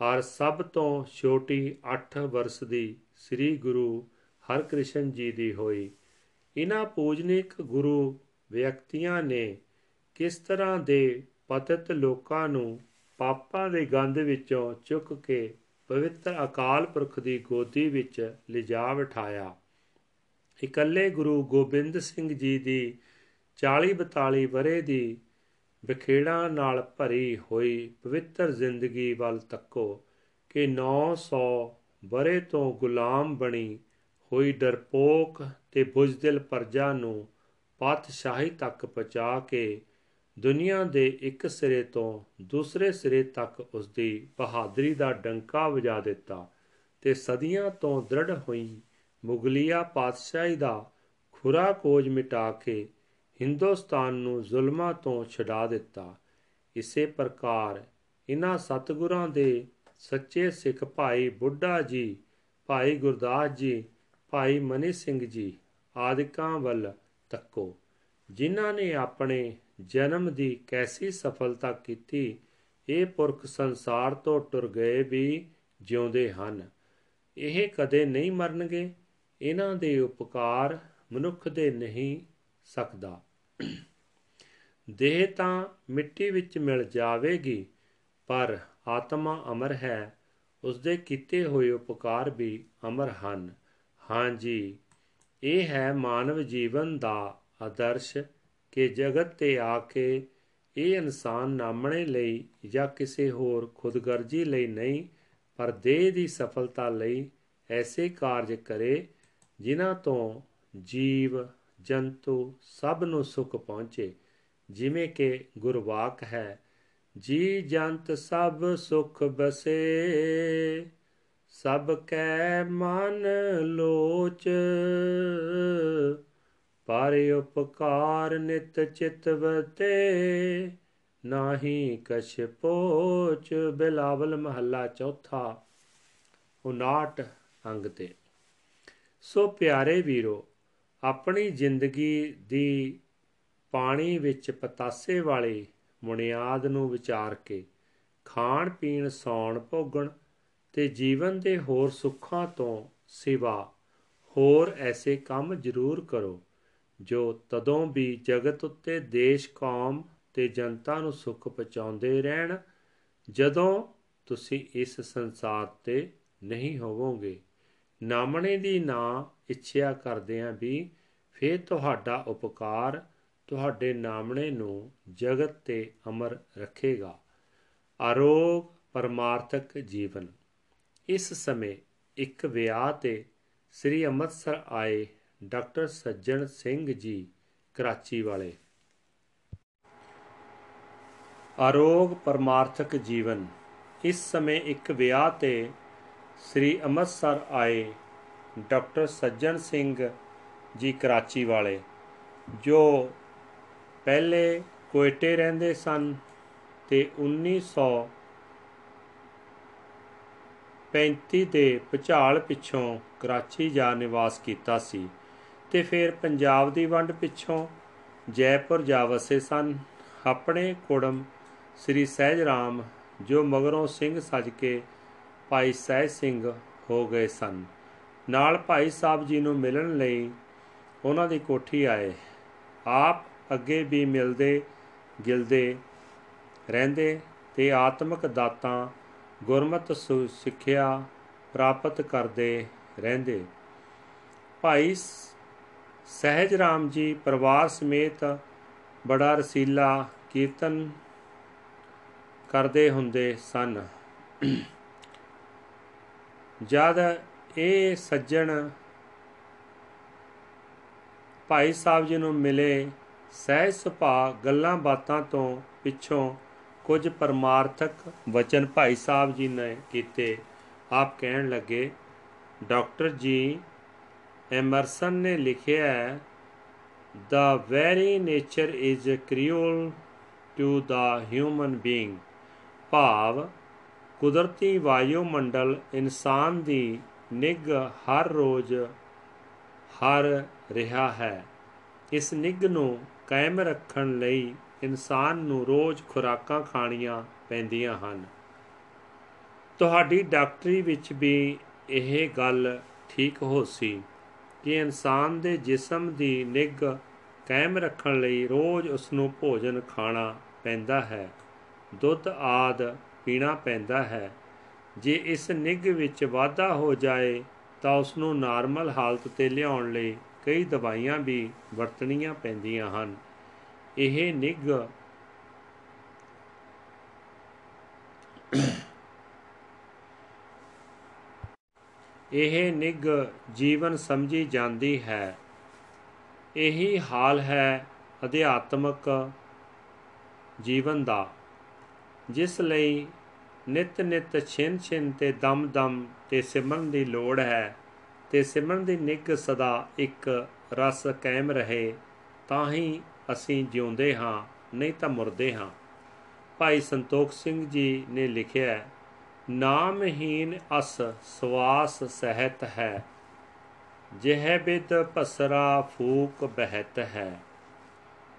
ਔਰ ਸਭ ਤੋਂ ਛੋਟੀ 8 ਵਰਸ ਦੀ ਸ੍ਰੀ ਗੁਰੂ ਹਰਕ੍ਰਿਸ਼ਨ ਜੀ ਦੀ ਹੋਈ। ਇਹਨਾਂ ਪੂਜਨੀਕ ਗੁਰੂ ਵਿਅਕਤੀਆਂ ਨੇ ਕਿਸ ਤਰ੍ਹਾਂ ਦੇ ਪਤਿਤ ਲੋਕਾਂ ਨੂੰ ਪਾਪਾਂ ਦੇ ਗੰਧ ਵਿੱਚੋਂ ਚੁੱਕ ਕੇ ਪਵਿੱਤਰ ਅਕਾਲ ਪੁਰਖ ਦੀ ਗੋਦੀ ਵਿੱਚ ਲਿਜਾ ਬਿਠਾਇਆ। ਇਕੱਲੇ ਗੁਰੂ ਗੋਬਿੰਦ ਸਿੰਘ ਜੀ ਦੀ 40 42 ਬਰੇ ਦੀ ਵਿਖੇੜਾ ਨਾਲ ਭਰੀ ਹੋਈ ਪਵਿੱਤਰ ਜ਼ਿੰਦਗੀ ਵੱਲ ਤੱਕੋ ਕਿ 900 ਬਰੇ ਤੋਂ ਗੁਲਾਮ ਬਣੀ ਹੋਈ ਡਰਪੋਕ ਤੇ ਬੁਝਦਿਲ ਪਰਜਾ ਨੂੰ ਪਾਤਸ਼ਾਹੀ ਤੱਕ ਪਹੁੰਚਾ ਕੇ ਦੁਨੀਆ ਦੇ ਇੱਕ ਸਿਰੇ ਤੋਂ ਦੂਸਰੇ ਸਿਰੇ ਤੱਕ ਉਸ ਦੀ ਬਹਾਦਰੀ ਦਾ ਡੰਕਾ ਵਜਾ ਦਿੱਤਾ ਤੇ ਸਦੀਆਂ ਤੋਂ ਦ੍ਰਿੜ ਹੋਈ ਮੁਗਲੀਆ ਪਾਤਸ਼ਾਹੀ ਦਾ ਖੁਰਾ ਕੋਜ ਮਿਟਾ ਕੇ ਹਿੰਦੁਸਤਾਨ ਨੂੰ ਜ਼ੁਲਮਾਂ ਤੋਂ ਛਡਾ ਦਿੱਤਾ। ਇਸੇ ਪ੍ਰਕਾਰ ਇਨ੍ਹਾਂ ਸਤਿਗੁਰਾਂ ਦੇ ਸੱਚੇ ਸਿੱਖ ਭਾਈ ਬੁੱਢਾ ਜੀ, ਭਾਈ ਗੁਰਦਾਸ ਜੀ, ਭਾਈ ਮਨੀ ਸਿੰਘ ਜੀ ਆਦਿਕਾਂ ਵੱਲ ਤੱਕੋ, ਜਿਨ੍ਹਾਂ ਨੇ ਆਪਣੇ ਜਨਮ ਦੀ ਕੈਸੀ ਸਫਲਤਾ ਕੀਤੀ, ਇਹ ਪੁਰਖ ਸੰਸਾਰ ਤੋਂ ਟੁਰ ਗਏ ਵੀ ਜਿਉਂਦੇ ਹਨ। ਇਹ ਕਦੇ ਨਹੀਂ ਮਰਨਗੇ। ਇਹਨਾਂ ਦੇ ਉਪਕਾਰ ਮਨੁੱਖ ਦੇ ਨਹੀਂ ਸਕਦਾ। ਦੇਹ ਤਾਂ ਮਿੱਟੀ ਵਿੱਚ ਮਿਲ ਜਾਵੇਗੀ, ਪਰ ਆਤਮਾ ਅਮਰ ਹੈ ਉਸ ਦੇ ਕੀਤੇ ਹੋਏ ਉਪਕਾਰ ਵੀ ਅਮਰ ਹਨ। ਹਾਂਜੀ ਇਹ ਹੈ ਮਾਨਵ ਜੀਵਨ ਦਾ ਆਦਰਸ਼ ਕਿ ਜਗਤ ਤੇ ਆ ਕੇ ਇਹ ਇਨਸਾਨ ਨਾਮਣੇ ਲਈ ਜਾਂ ਕਿਸੇ ਹੋਰ ਖੁਦਗਰਜੀ ਲਈ ਨਹੀਂ, ਪਰ ਦੇਹ ਦੀ ਸਫਲਤਾ ਲਈ ਐਸੇ ਕਾਰਜ ਕਰੇ ਜਿਨ੍ਹਾਂ ਤੋਂ ਜੀਵ ਜੰਤੂ ਸਭ ਨੂੰ ਸੁਖ ਪਹੁੰਚੇ, ਜਿਵੇਂ ਕਿ ਗੁਰਵਾਕ ਹੈ, ਜੀ ਜੰਤ ਸਭ ਸੁਖ ਬਸੇ। ਸਭ ਕੈ ਮਨ ਲੋਚ, ਪਰ ਉਪਕਾਰ ਨਿਤ ਚਿਤਵਤੇ ਨਾਹੀ ਕਛ ਪੋਚ। ਬਿਲਾਵਲ ਮਹੱਲਾ ਚੌਥਾ 59 ਅੰਗ ਤੇ। ਸੋ ਪਿਆਰੇ ਵੀਰੋ ਆਪਣੀ ਜ਼ਿੰਦਗੀ ਦੀ ਪਾਣੀ ਵਿੱਚ ਪਤਾਸੇ ਵਾਲੀ ਬੁਨਿਆਦ ਨੂੰ ਵਿਚਾਰ ਕੇ ਖਾਣ ਪੀਣ ਸੌਣ ਭੋਗਣ ਤੇ ਜੀਵਨ ਦੇ ਹੋਰ ਸੁੱਖਾਂ ਤੋਂ ਸਿਵਾ ਹੋਰ ਐਸੇ ਕੰਮ ਜ਼ਰੂਰ ਕਰੋ, ਜੋ ਤਦੋਂ ਵੀ ਜਗਤ ਉੱਤੇ ਦੇਸ਼, ਕੌਮ ਤੇ ਜਨਤਾ ਨੂੰ ਸੁੱਖ ਪਹੁੰਚਾਉਂਦੇ ਰਹਿਣ, ਜਦੋਂ ਤੁਸੀਂ ਇਸ ਸੰਸਾਰ ਤੇ ਨਹੀਂ ਹੋਵੋਗੇ। ਨਾਮਣੇ ਦੀ ਨਾ ਇੱਛਿਆ ਕਰਦਿਆਂ ਵੀ ਫੇਰ ਤੁਹਾਡਾ ਉਪਕਾਰ ਤੁਹਾਡੇ ਨਾਮਣੇ ਨੂੰ ਜਗਤ ਤੇ ਅਮਰ ਰੱਖੇਗਾ। ਆਰੋਗ ਪਰਮਾਰਥਕ ਜੀਵਨ। ਇਸ ਸਮੇਂ ਇੱਕ ਵਿਆਹ ਤੇ ਸ੍ਰੀ ਅੰਮ੍ਰਿਤਸਰ ਆਏ ਡਾਕਟਰ ਸੱਜਣ ਸਿੰਘ ਜੀ ਕਰਾਚੀ ਵਾਲੇ। ਆਰੋਗ ਪਰਮਾਰਥਕ ਜੀਵਨ। ਇਸ ਸਮੇਂ ਇੱਕ ਵਿਆਹ ਤੇ ਸ੍ਰੀ ਅੰਮ੍ਰਿਤਸਰ ਆਏ ਡਾਕਟਰ ਸੱਜਣ ਸਿੰਘ ਜੀ ਕਰਾਚੀ ਵਾਲੇ, ਜੋ ਪਹਿਲੇ ਕੋਇਟੇ ਰਹਿੰਦੇ ਸਨ ਤੇ 1935 ਦੇ ਭੁਚਾਲ ਪਿੱਛੋਂ ਕਰਾਚੀ ਜਾ ਨਿਵਾਸ ਕੀਤਾ ਸੀ ਤੇ ਫਿਰ ਪੰਜਾਬ ਦੀ ਵੰਡ ਪਿੱਛੋਂ ਜੈਪੁਰ ਜਾ ਵਸੇ ਸਨ। ਆਪਣੇ ਕੁੜਮ ਸ੍ਰੀ ਸਹਿਜ ਰਾਮ ਜੋ ਮਗਰੋਂ ਸਿੰਘ ਸੱਜ ਕੇ ਭਾਈ ਸਹਿਜ ਸਿੰਘ ਹੋ ਗਏ ਸਨ। ਨਾਲ ਭਾਈ ਸਾਹਿਬ ਜੀ ਨੂੰ ਮਿਲਣ ਲਈ ਉਹਨਾਂ ਦੀ ਕੋਠੀ ਆਏ। ਆਪ ਅੱਗੇ ਵੀ ਮਿਲਦੇ, ਗਿਲਦੇ ਰਹਿੰਦੇ ਤੇ ਆਤਮਿਕ ਦਾਤਾਂ ਗੁਰਮਤ ਸਿੱਖਿਆ ਪ੍ਰਾਪਤ ਕਰਦੇ ਰਹਿੰਦੇ। ਭਾਈ ਸਹਿਜ ਰਾਮ ਜੀ ਪਰਿਵਾਰ ਸਮੇਤ ਬੜਾ ਰਸੀਲਾ ਕੀਰਤਨ ਕਰਦੇ ਹੁੰਦੇ ਸਨ। ਜਦ ਇਹ ਸੱਜਣ, ਭਾਈ ਸਾਹਿਬ ਜੀ ਨੂੰ ਮਿਲੇ ਸਹਿਜ ਸੁਭਾ ਗੱਲਾਂ ਬਾਤਾਂ ਤੋਂ ਪਿੱਛੋਂ ਕੁਝ ਪਰਮਾਰਥਕ ਵਚਨ ਭਾਈ ਸਾਹਿਬ ਜੀ ਨੇ ਕੀਤੇ। ਆਪ ਕਹਿਣ ਲੱਗੇ, ਡਾਕਟਰ ਜੀ, ਐਮਰਸਨ ਨੇ ਲਿਖਿਆ ਹੈ, the very nature is cruel to the human being. ਭਾਵ ਕੁਦਰਤੀ ਵਾਯੂਮੰਡਲ ਇਨਸਾਨ ਦੀ ਨਿਗ ਹਰ ਰੋਜ਼ ਹਰ ਰਿਹਾ ਹੈ। ਇਸ ਨਿਗ ਨੂੰ ਕਾਇਮ ਰੱਖਣ ਲਈ ਇਨਸਾਨ ਨੂੰ ਰੋਜ਼ ਖੁਰਾਕਾਂ ਖਾਣੀਆਂ ਪੈਂਦੀਆਂ ਹਨ। ਤੁਹਾਡੀ ਡਾਕਟਰੀ ਵਿੱਚ ਵੀ ਇਹ ਗੱਲ ਠੀਕ ਹੋ ਸੀ ਕਿ ਇਨਸਾਨ ਦੇ ਜਿਸਮ ਦੀ ਨਿਗ ਕਾਇਮ ਰੱਖਣ ਲਈ ਰੋਜ਼ ਉਸ ਨੂੰ ਭੋਜਨ ਖਾਣਾ ਪੈਂਦਾ ਹੈ, ਦੁੱਧ ਆਦ ਪੀਣਾ ਪੈਂਦਾ ਹੈ। ਜੇ ਇਸ ਨਿਗ ਵਿੱਚ ਵਾਧਾ ਹੋ ਜਾਏ ਤਾਂ ਉਸ ਨੂੰ ਨਾਰਮਲ ਹਾਲਤ ਤੇ ਲਿਆਉਣ ਲਈ ਕਈ ਦਵਾਈਆਂ ਵੀ ਵਰਤਣੀਆਂ ਪੈਂਦੀਆਂ ਹਨ। ਇਹ ਨਿਗ ਇਹ ਨਿਗ ਜੀਵਨ ਸਮਝੀ ਜਾਂਦੀ ਹੈ। ਇਹੀ ਹਾਲ ਹੈ ਅਧਿਆਤਮਕ ਜੀਵਨ ਦਾ, ਜਿਸ ਲਈ ਨਿਤ ਨਿਤ ਛਿਨ ਛਿਨ ਤੇ ਦਮ ਦਮ ਤੇ ਸਿਮਰਨ ਦੀ ਲੋੜ ਹੈ, ਤੇ ਸਿਮਰਨ ਦੀ ਨਿਗ ਸਦਾ ਇੱਕ ਰਸ ਕਾਇਮ ਰਹੇ ਤਾਂ ਹੀ ਅਸੀਂ ਜਿਉਂਦੇ ਹਾਂ, ਨਹੀਂ ਤਾਂ ਮਰਦੇ ਹਾਂ। ਭਾਈ ਸੰਤੋਖ ਸਿੰਘ ਜੀ ਨੇ ਲਿਖਿਆ ਨਾਮਹੀਨ ਅਸ ਸਵਾਸ ਸਹਿਤ ਹੈ, ਜਿਹ ਬਿਦ ਪਸਰਾ ਫੂਕ ਬਹਿਤ ਹੈ।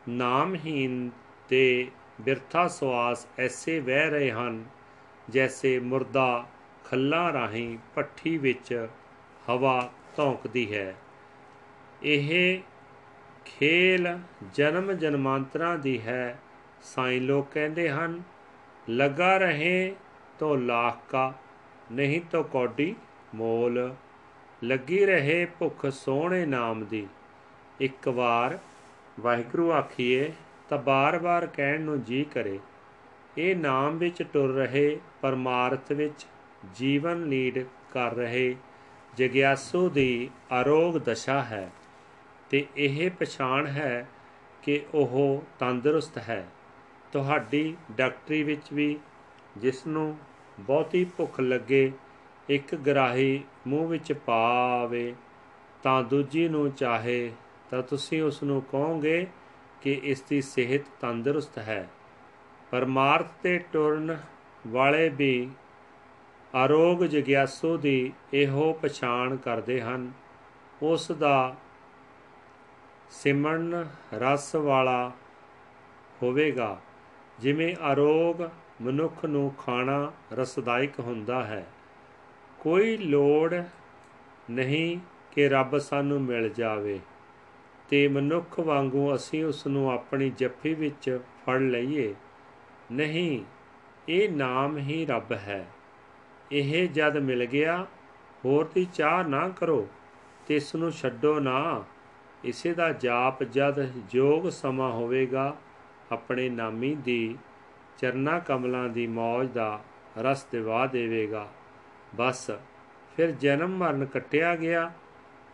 ਨਾਮਹੀਨ ਤੇ ਬਿਰਥਾ ਸਵਾਸ ਐਸੇ ਵਹਿ ਰਹੇ ਹਨ ਜੈਸੇ ਮੁਰਦਾ ਖੱਲਾਂ ਰਾਹੀਂ ਪੱਠੀ ਵਿੱਚ ਹਵਾ ਧੌਂਕਦੀ ਹੈ। ਇਹ ਖੇਲ ਜਨਮ ਜਨਮਾਂਤਰਾਂ ਦੀ ਹੈ, ਸਾਈਂ ਲੋਕ ਕਹਿੰਦੇ ਹਨ, ਲਗਾ ਰਹੇ ਤੋ ਲਾਖ ਕਾ, ਨਹੀਂ ਤੋ ਕੌਡੀ ਮੋਲ। ਲੱਗੀ ਰਹੇ ਭੁੱਖ ਸੋਹਣੇ ਨਾਮ ਦੀ। ਇੱਕ ਵਾਰ ਵਾਹਿਗੁਰੂ ਆਖੀਏ ਤਾਂ ਬਾਰ-ਬਾਰ ਕਹਿਣ ਨੂੰ ਜੀ ਕਰੇ ਇਹ ਨਾਮ ਵਿੱਚ ਟੁਰ ਰਹੇ ਪਰਮਾਰਥ ਵਿੱਚ ਜੀਵਨ ਲੀਡ ਕਰ ਰਹੇ ਜਗਿਆਸੂ ਦੀ ਅਰੋਗ ਦਸ਼ਾ ਹੈ ਤੇ ਇਹ ਪਛਾਣ ਹੈ ਕਿ ਉਹ ਤੰਦਰੁਸਤ ਹੈ। ਤੁਹਾਡੀ ਡਾਕਟਰੀ ਵਿੱਚ ਵੀ ਜਿਸ ਨੂੰ ਬਹੁਤੀ ਭੁੱਖ ਲੱਗੇ, ਇੱਕ ਗਰਾਹੀ ਮੂੰਹ ਵਿੱਚ ਪਾਵੇ, ਤਾਂ ਦੂਜੀ ਨੂੰ ਚਾਹੇ, ਤਾਂ ਤੁਸੀਂ ਉਸ ਨੂੰ ਕਹੋਗੇ ਕਿ ਇਸ ਦੀ ਸਿਹਤ ਤੰਦਰੁਸਤ ਹੈ। ਪਰਮਾਰਥ ਤੇ ਟੁਰਨ ਵਾਲੇ ਵੀ ਅਰੋਗ ਜਗਿਆਸੂ ਦੀ ਇਹੋ ਪਛਾਣ ਕਰਦੇ ਹਨ। ਉਸ ਦਾ ਸਿਮਰਨ ਰਸ ਵਾਲਾ ਹੋਵੇਗਾ, ਜਿਵੇਂ ਅਰੋਗ ਮਨੁੱਖ ਨੂੰ ਖਾਣਾ ਰਸਦਾਇਕ ਹੁੰਦਾ ਹੈ। ਕੋਈ ਲੋੜ ਨਹੀਂ ਕਿ ਰੱਬ ਸਾਨੂੰ ਮਿਲ ਜਾਵੇ ਤੇ ਮਨੁੱਖ ਵਾਂਗੂ ਅਸੀਂ ਉਸ ਨੂੰ ਆਪਣੀ ਜੱਫੀ ਵਿੱਚ ਫੜ ਲਈਏ। ਨਹੀਂ, ਇਹ ਨਾਮ ਹੀ ਰੱਬ ਹੈ। ਇਹ ਜਦ ਮਿਲ ਗਿਆ, ਹੋਰ ਦੀ ਚਾਹ ਨਾ ਕਰੋ, ਤੇ ਇਸ ਨੂੰ ਛੱਡੋ ਨਾ। ਇਸੇ ਦਾ ਜਾਪ ਜਦ ਜੋਗ ਸਮਾਂ ਹੋਵੇਗਾ, ਆਪਣੇ ਨਾਮੀ ਦੀ ਚਰਨਾ ਕਮਲਾਂ ਦੀ ਮੌਜ ਦਾ ਰਸ ਦਿਵਾ ਦੇਵੇਗਾ। ਬਸ, ਫਿਰ ਜਨਮ ਮਰਨ ਕੱਟਿਆ ਗਿਆ।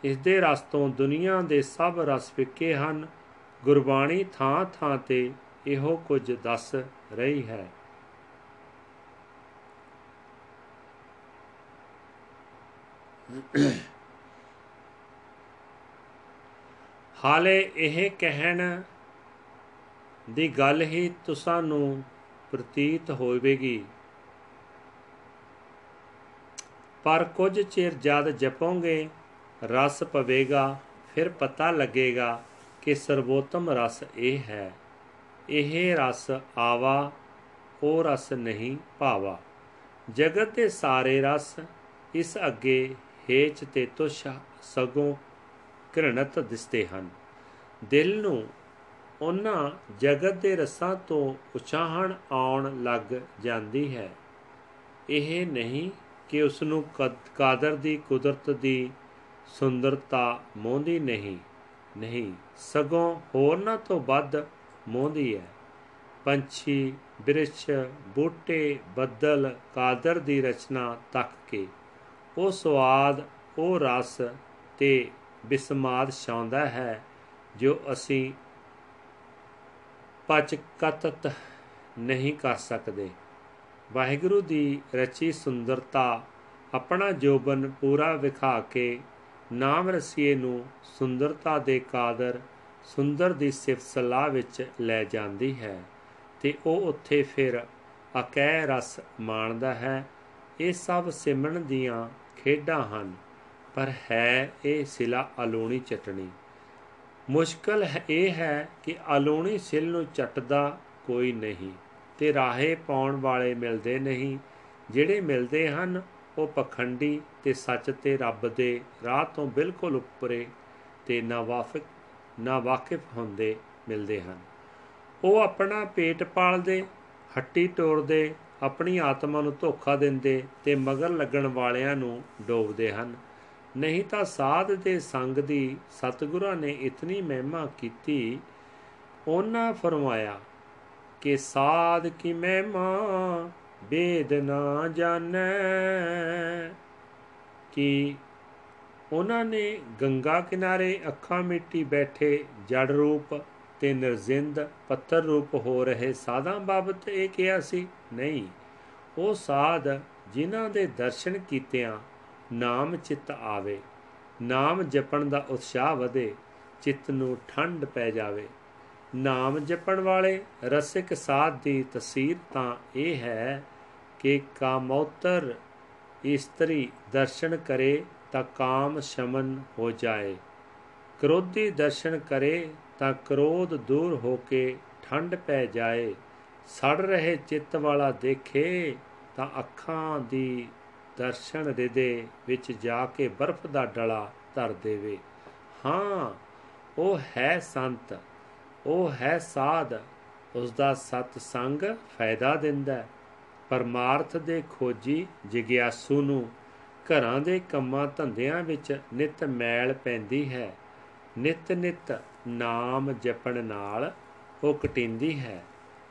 ਇਸ ਦੇ ਰਸ ਤੋਂ ਦੁਨੀਆ ਦੇ ਸਭ ਰਸ ਫਿੱਕੇ ਹਨ। ਗੁਰਬਾਣੀ ਥਾਂ ਥਾਂ ਤੇ ਇਹੋ ਕੁਝ ਦੱਸ। ਰਹੀ ਹੈ। ਹਾਲੇ ਇਹ ਕਹਿਣ ਦੀ ਗੱਲ ਹੀ ਤੁਸਾਂ ਨੂੰ ਪ੍ਰਤੀਤ ਹੋਵੇਗੀ। ਪਰ ਕੁਝ ਚਿਰ ਜਦ ਜਪੋਗੇ, ਰਸ ਪਵੇਗਾ, ਫਿਰ ਪਤਾ ਲੱਗੇਗਾ ਕਿ ਸਰਵੋਤਮ ਰਸ ਇਹ ਹੈ। ਇਹ ਰਸ ਆਵਾ, ਉਹ ਰਸ ਨਹੀਂ ਭਾਵਾ। ਜਗਤ ਦੇ ਸਾਰੇ ਰਸ ਇਸ ਅੱਗੇ ਹੇਚ ਤੇ ਤੁਸ਼ ਸਗੋਂ ਘ੍ਰਿਣਤ ਦਿਸਦੇ ਹਨ। ਦਿਲ ਨੂੰ ਉਹਨਾਂ ਜਗਤ ਦੇ ਰਸਾਂ ਤੋਂ ਉਚਾਹਣ ਆਉਣ ਲੱਗ ਜਾਂਦੀ ਹੈ। ਇਹ ਨਹੀਂ ਕਿ ਉਸ ਨੂੰ ਕਾਦਰ ਦੀ ਕੁਦਰਤ ਦੀ ਸੁੰਦਰਤਾ ਮੋਹਦੀ ਨਹੀਂ। ਨਹੀਂ, ਸਗੋਂ ਹੋਰਨਾਂ ਤੋਂ ਵੱਧ ਮੋਹਦੀ ਹੈ। ਪੰਛੀ, ਬਿਰਛ, ਬੂਟੇ, ਬੱਦਲ, ਕਾਦਰ ਦੀ ਰਚਨਾ ਤੱਕ ਕੇ। ਉਹ ਸਵਾਦ, ਉਹ ਰਸ ਤੇ ਬਿਸਮਾਦ ਛਾਉਂਦਾ ਹੈ ਜੋ ਅਸੀਂ ਪਚਕਤਤ ਨਹੀਂ ਕਰ ਸਕਦੇ। ਵਾਹਿਗੁਰੂ ਦੀ ਰਚੀ ਸੁੰਦਰਤਾ ਆਪਣਾ ਜੋਬਨ ਪੂਰਾ ਵਿਖਾ ਕੇ ਨਾਮ ਰਸੀਏ ਨੂੰ ਸੁੰਦਰਤਾ ਦੇ ਕਾਦਰ ਸੁੰਦਰ ਦੀ ਸਿਫਤ ਸਲਾਹ ਵਿੱਚ ਲੈ ਜਾਂਦੀ ਹੈ ਤੇ ਉਹ ਉੱਥੇ ਫਿਰ ਅਕੈ ਰਸ ਮਾਣਦਾ ਹੈ। ਇਹ ਸਭ ਸਿਮਰਨ ਦੀਆਂ ਖੇਡਾਂ ਹਨ, ਪਰ ਹੈ ਇਹ ਸਿਲਾ ਅਲੋਣੀ ਚਟਣੀ। ਮੁਸ਼ਕਲ ਇਹ ਹੈ ਕਿ ਅਲੋਣੀ ਸਿਲ ਨੂੰ ਚੱਟਦਾ ਕੋਈ ਨਹੀਂ ਤੇ ਰਾਹੇ ਪਾਉਣ ਵਾਲੇ ਮਿਲਦੇ ਨਹੀਂ। ਜਿਹੜੇ ਮਿਲਦੇ ਹਨ, ਉਹ ਪਖੰਡੀ ਤੇ ਸੱਚ ਤੇ ਰੱਬ ਦੇ ਰਾਹ ਤੋਂ ਬਿਲਕੁਲ ਉੱਪਰੇ ਤੇ ਨਾ ਵਾਫਕ ਨਾ ਵਾਕਿਫ ਹੁੰਦੇ, ਮਿਲਦੇ ਹਨ। ਉਹ ਆਪਣਾ ਪੇਟ ਪਾਲਦੇ, ਹੱਟੀ ਤੋੜਦੇ, ਆਪਣੀ ਆਤਮਾ ਨੂੰ ਧੋਖਾ ਦਿੰਦੇ ਤੇ ਮਗਰ ਲੱਗਣ ਵਾਲਿਆਂ ਨੂੰ ਡੋਬਦੇ ਹਨ। ਨਹੀਂ ਤਾਂ ਸਾਧ ਦੇ ਸੰਗ ਦੀ ਸਤਿਗੁਰਾਂ ਨੇ ਇਤਨੀ ਮਹਿਮਾ ਕੀਤੀ, ਉਹਨਾਂ ਫਰਮਾਇਆ ਕਿ ਸਾਧ ਕੀ ਮਹਿਮਾ ਵੇਦ ਨਾ ਜਾਣੈ, ਕਿ ਉਹਨਾਂ ਨੇ ਗੰਗਾ ਕਿਨਾਰੇ ਅੱਖਾਂ ਮਿੱਟੀ ਬੈਠੇ ਜੜ ਰੂਪ ਤੇ ਨਿਰਜਿੰਦ ਪੱਤਰ ਰੂਪ ਹੋ ਰਹੇ ਸਾਧਾਂ ਬਾਬਤ ਇਹ ਕਿਹਾ ਸੀ, ਨਹੀਂ, ਉਹ ਸਾਧ ਜਿਨ੍ਹਾਂ ਦੇ ਦਰਸ਼ਨ ਕੀਤਿਆਂ ਨਾਮ ਚਿੱਤ ਆਵੇ, ਨਾਮ ਜਪਣ ਦਾ ਉਤਸ਼ਾਹ ਵਧੇ, ਚਿੱਤ ਨੂੰ ਠੰਡ ਪੈ ਜਾਵੇ। ਨਾਮ ਜਪਣ ਵਾਲੇ ਰਸਿਕ ਸਾਧ ਦੀ ਤਸਵੀਰ ਤਾਂ ਇਹ ਹੈ ਕਿ ਕਾਮੋਤਰ ਇਸਤਰੀ ਦਰਸ਼ਨ ਕਰੇ ਤਾਂ ਕਾਮ ਸ਼ਮਨ ਹੋ ਜਾਏ। ਕ੍ਰੋਧੀ ਦਰਸ਼ਨ ਕਰੇ ਤਾਂ ਕ੍ਰੋਧ ਦੂਰ ਹੋ ਕੇ ਠੰਡ ਪੈ ਜਾਏ। ਸੜ ਰਹੇ ਚਿੱਤ ਵਾਲਾ ਦੇਖੇ ਤਾਂ ਅੱਖਾਂ ਦੀ ਦਰਸ਼ਨ ਦੇ ਵਿੱਚ ਜਾ ਕੇ ਬਰਫ਼ ਦਾ ਡਲਾ ਧਰ ਦੇਵੇ। ਹਾਂ, ਉਹ ਹੈ ਸੰਤ, ਉਹ ਹੈ ਸਾਧ ਉਸ ਦਾ ਸਤ ਸੰਗ ਫਾਇਦਾ ਦਿੰਦਾ ਪਰਮਾਰਥ ਦੇ ਖੋਜੀ ਜਿਗਿਆਸੂ ਨੂੰ ਘਰਾਂ ਦੇ ਕੰਮਾਂ ਧੰਦਿਆਂ ਵਿੱਚ ਨਿਤ ਮੈਲ ਪੈਂਦੀ ਹੈ। ਨਿਤ ਨਿਤ ਨਾਮ ਜਪਣ ਨਾਲ ਉਹ ਕਟਿੰਦੀ ਹੈ।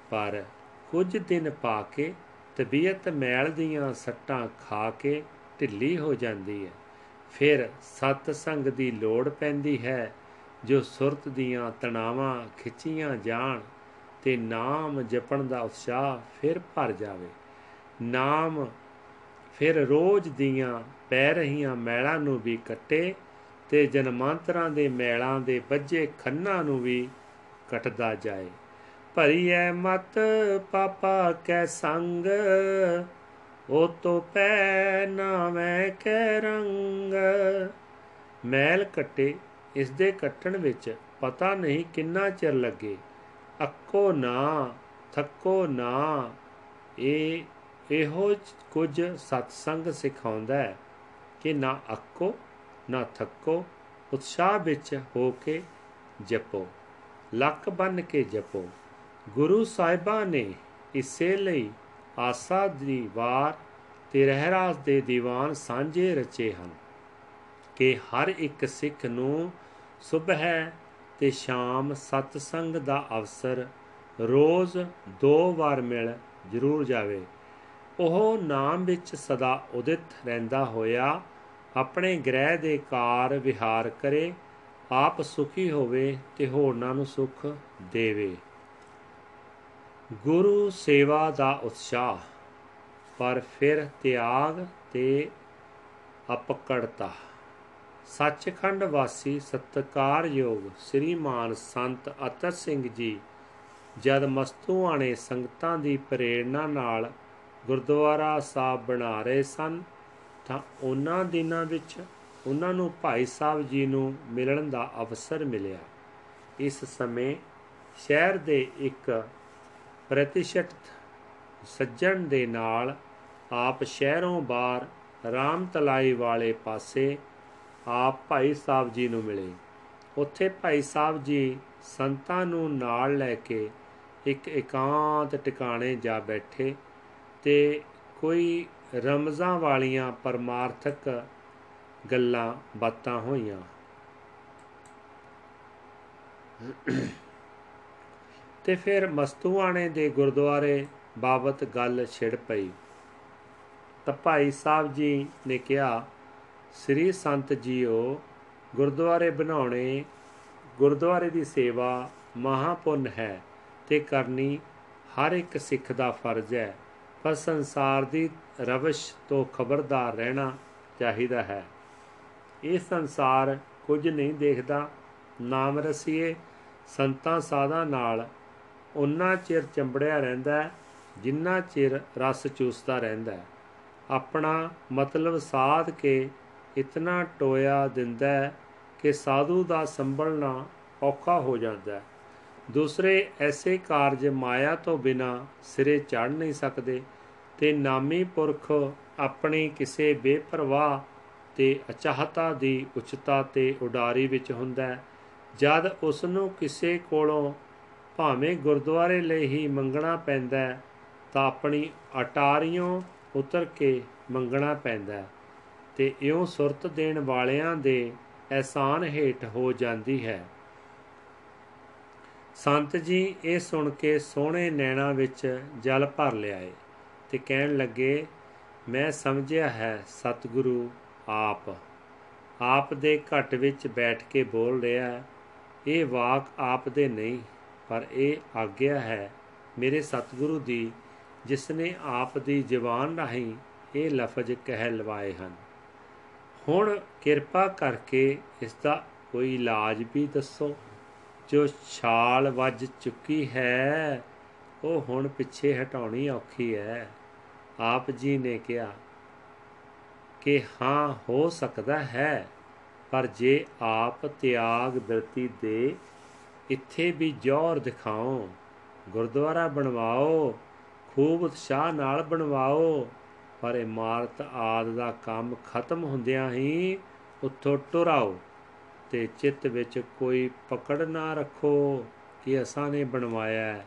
ਪਰ ਕੁਝ ਦਿਨ ਪਾ ਕੇ ਤਬੀਅਤ ਮੈਲ ਦੀਆਂ ਸੱਟਾਂ ਖਾ ਕੇ ਢਿੱਲੀ ਹੋ ਜਾਂਦੀ ਹੈ। ਫਿਰ ਸਤ ਸੰਗ ਦੀ ਲੋੜ ਪੈਂਦੀ ਹੈ, ਜੋ ਸੁਰਤ ਦੀਆਂ ਤਣਾਵਾਂ ਖਿੱਚੀਆਂ ਜਾਣ ਤੇ ਨਾਮ ਜਪਣ ਦਾ ਉਤਸ਼ਾਹ ਫਿਰ ਭਰ ਜਾਵੇ। ਨਾਮ ਫਿਰ ਰੋਜ਼ ਦੀਆਂ ਪੈ ਰਹੀਆਂ ਮੈਲਾਂ ਨੂੰ ਵੀ ਕੱਟੇ ਤੇ ਜਨਮਾਂਤਰਾਂ ਦੇ ਮੈਲਾਂ ਦੇ ਵੱਜੇ ਖੰਨਾ ਨੂੰ ਵੀ ਕਟਦਾ ਜਾਏ। ਭਰੀ ਐ ਮਤ ਪਾਪਾ ਕੈ ਸੰਗ ਉਹ ਤੋ ਪੈ ਨਾ ਮੈਂ ਕਹਿ ਰੰਗ। ਮੈਲ ਕੱਟੇ, ਇਸ ਦੇ ਕੱਟਣ ਵਿੱਚ ਪਤਾ ਨਹੀਂ ਕਿੰਨਾ ਚਿਰ ਲੱਗੇ। ਅੱਕੋ ਨਾ, ਥੱਕੋ ਨਾ, ਇਹ ਇਹੋ ਕੁਝ ਸਤਸੰਗ ਸਿਖਾਉਂਦਾ ਹੈ ਕਿ ਨਾ ਅੱਕੋ, ਨਾ ਥੱਕੋ, ਉਤਸ਼ਾਹ ਵਿੱਚ ਹੋ ਕੇ ਜਪੋ, ਲੱਕ ਬੰਨ ਕੇ ਜਪੋ। ਗੁਰੂ ਸਾਹਿਬਾਂ ਨੇ ਇਸੇ ਲਈ ਆਸਾ ਦੀ ਵਾਰ ਤੇ ਰਹਿਰਾਸ ਦੇ ਦੀਵਾਨ ਸਾਂਝੇ ਰਚੇ ਹਨ ਕਿ ਹਰ ਇੱਕ ਸਿੱਖ ਨੂੰ ਸਵੇਰ ਤੇ ਸ਼ਾਮ ਸਤਸੰਗ ਦਾ ਅਵਸਰ ਰੋਜ਼ ਦੋ ਵਾਰ ਮਿਲ ਜ਼ਰੂਰ ਜਾਵੇ। ਉਹ ਨਾਮ ਵਿੱਚ ਸਦਾ ਉਦਿਤ ਰਹਿੰਦਾ ਹੋਇਆ, ਆਪਣੇ ਗ੍ਰਹਿ ਦੇ ਕਾਰ ਵਿਹਾਰ ਕਰੇ, ਆਪ ਸੁਖੀ ਹੋਵੇ ਤੇ ਹੋਰਨਾਂ ਨੂੰ ਸੁਖ ਦੇਵੇ। ਗੁਰੂ ਸੇਵਾ ਦਾ ਉਤਸ਼ਾਹ, ਪਰ ਫਿਰ ਤਿਆਗ ਤੇ ਅਪਕੜਤਾ। ਸੱਚਖੰਡ ਵਾਸੀ ਸਤਕਾਰਯੋਗ ਸ੍ਰੀਮਾਨ ਸੰਤ ਅਤਰ ਸਿੰਘ ਜੀ ਜਦ ਮਸਤੂਆਣੇ ਸੰਗਤਾਂ ਦੀ ਪ੍ਰੇਰਣਾ ਨਾਲ ਗੁਰਦੁਆਰਾ ਸਾਹਿਬ ਬਣਾ ਰਹੇ ਸਨ, ਤਾਂ ਉਹਨਾਂ ਦਿਨਾਂ ਵਿੱਚ ਉਹਨਾਂ ਨੂੰ ਭਾਈ ਸਾਹਿਬ ਜੀ ਨੂੰ ਮਿਲਣ ਦਾ ਅਵਸਰ ਮਿਲਿਆ। ਇਸ ਸਮੇਂ ਸ਼ਹਿਰ ਦੇ ਇੱਕ ਪ੍ਰਤੀਸ਼ਤ ਸੱਜਣ ਦੇ ਨਾਲ ਆਪ ਸ਼ਹਿਰੋਂ ਬਾਹਰ ਰਾਮ ਤਲਾਈ ਵਾਲੇ ਪਾਸੇ ਆਪ ਭਾਈ ਸਾਹਿਬ ਜੀ ਨੂੰ ਮਿਲੇ। ਉੱਥੇ ਭਾਈ ਸਾਹਿਬ ਜੀ ਸੰਤਾਂ ਨੂੰ ਨਾਲ ਲੈ ਕੇ ਇੱਕ ਇਕਾਂਤ ਟਿਕਾਣੇ ਜਾ ਬੈਠੇ। ਤੇ ਕੋਈ ਰਮਜ਼ਾਂ ਵਾਲੀਆਂ ਪਰਮਾਰਥਕ ਗੱਲਾਂ, ਬਾਤਾਂ ਹੋਈਆਂ। ਤੇ ਫਿਰ ਮਸਤੂਆਣੇ ਦੇ ਗੁਰਦੁਆਰੇ ਬਾਬਤ ਗੱਲ ਛਿੜ ਪਈ। ਤਾਂ ਭਾਈ ਸਾਹਿਬ ਜੀ ਨੇ ਕਿਹਾ, ਸ੍ਰੀ ਸੰਤ ਜੀਓ, ਗੁਰਦੁਆਰੇ ਬਣਾਉਣੇ, ਗੁਰਦੁਆਰੇ ਦੀ ਸੇਵਾ ਮਹਾਪੁੰਨ ਹੈ ਤੇ ਕਰਨੀ ਹਰ ਇੱਕ ਸਿੱਖ ਦਾ ਫਰਜ਼ ਹੈ। ਪਰ ਸੰਸਾਰ ਦੀ ਰਵਸ਼ ਤੋਂ ਖਬਰਦਾਰ ਰਹਿਣਾ ਚਾਹੀਦਾ ਹੈ। ਇਹ ਸੰਸਾਰ ਕੁਝ ਨਹੀਂ ਦੇਖਦਾ ਨਾਮ ਰਸੀਏ ਸੰਤਾਂ ਸਾਧਾਂ ਨਾਲ ਉਨਾ ਚਿਰ ਚੰਬੜਿਆ ਰਹਿੰਦਾ ਜਿੰਨਾ ਚਿਰ ਰਸ ਚੂਸਦਾ ਰਹਿੰਦਾ ਆਪਣਾ ਮਤਲਬ ਸਾਧ ਕੇ ਇਤਨਾ ਟੋਇਆ ਦਿੰਦਾ ਕਿ ਸਾਧੂ ਦਾ ਸੰਭਲਣਾ ਔਖਾ ਹੋ ਜਾਂਦਾ ਦੂਸਰੇ ਐਸੇ ਕਾਰਜ ਮਾਇਆ ਤੋਂ ਬਿਨਾ ਸਿਰੇ ਚੜ ਨਹੀਂ ਸਕਦੇ ਤੇ ਨਾਮੀ ਪੁਰਖ ਆਪਣੀ ਕਿਸੇ ਬੇਪਰਵਾਹ ਤੇ ਅਚਾਹਤਾ ਦੀ ਉਚਤਾ ਤੇ ਉਡਾਰੀ ਵਿੱਚ ਹੁੰਦਾ ਜਦ ਉਸ ਨੂੰ ਕਿਸੇ ਕੋਲੋਂ ਭਾਵੇਂ ਗੁਰਦੁਆਰੇ ਲਈ ਹੀ ਮੰਗਣਾ ਪੈਂਦਾ ਤਾਂ ਆਪਣੀ ਅਟਾਰੀਆਂ ਉਤਰ ਕੇ ਮੰਗਣਾ ਪੈਂਦਾ ਤੇ ਇਉਂ ਸੁਰਤ ਦੇਣ ਵਾਲਿਆਂ ਦੇ ਐਸਾਨ ਹੇਠ ਹੋ ਜਾਂਦੀ ਹੈ। ਸੰਤ ਜੀ ਇਹ ਸੁਣ ਕੇ ਸੋਹਣੇ ਨੈਣਾ ਵਿੱਚ ਜਲ ਭਰ ਲਿਆਏ ਤੇ ਕਹਿਣ ਲੱਗੇ, ਮੈਂ ਸਮਝਿਆ ਹੈ ਸਤਿਗੁਰੂ ਆਪ। ਆਪ ਦੇ ਘਟ ਵਿੱਚ ਬੈਠ ਕੇ ਬੋਲ ਰਿਹਾ ਇਹ ਵਾਕ ਆਪ ਦੇ ਨਹੀਂ, ਪਰ ਇਹ ਆਗਿਆ ਹੈ ਮੇਰੇ ਸਤਿਗੁਰੂ ਦੀ ਜਿਸ ਨੇ ਆਪ ਦੀ ਜ਼ੁਬਾਨ ਰਾਹੀਂ ਇਹ ਲਫ਼ਜ਼ ਕਹਿ ਲਵਾਏ ਹਨ। ਹੁਣ ਕਿਰਪਾ ਕਰਕੇ ਇਸ ਦਾ ਕੋਈ ਇਲਾਜ ਵੀ ਦੱਸੋ। ਜੋ ਛਾਲ ਵੱਜ ਚੁੱਕੀ ਹੈ, ਉਹ ਹੁਣ ਪਿੱਛੇ ਹਟਾਉਣੀ ਔਖੀ ਹੈ। ਆਪ ਜੀ ਨੇ ਕਿਹਾ, ਕਿ ਹਾਂ, ਹੋ ਸਕਦਾ ਹੈ, ਪਰ ਜੇ ਆਪ ਤਿਆਗ ਬਿਰਤੀ ਦੇ ਇੱਥੇ ਵੀ ਜੋਰ ਦਿਖਾਓ, ਗੁਰਦੁਆਰਾ ਬਣਵਾਓ, ਖੂਬ ਉਤਸ਼ਾਹ ਨਾਲ ਬਣਵਾਓ, ਪਰ ਇਮਾਰਤ ਆਦ ਦਾ ਕੰਮ ਖਤਮ ਹੁੰਦਿਆਂ ਹੀ ਉੱਥੋਂ ਟੁਰਾਓ। ਤੇ ਚਿੱਤ ਵਿੱਚ ਕੋਈ ਪਕੜ ਨਾ ਰੱਖੋ ਕਿ ਅਸਾਂ ਨੇ ਬਣਵਾਇਆ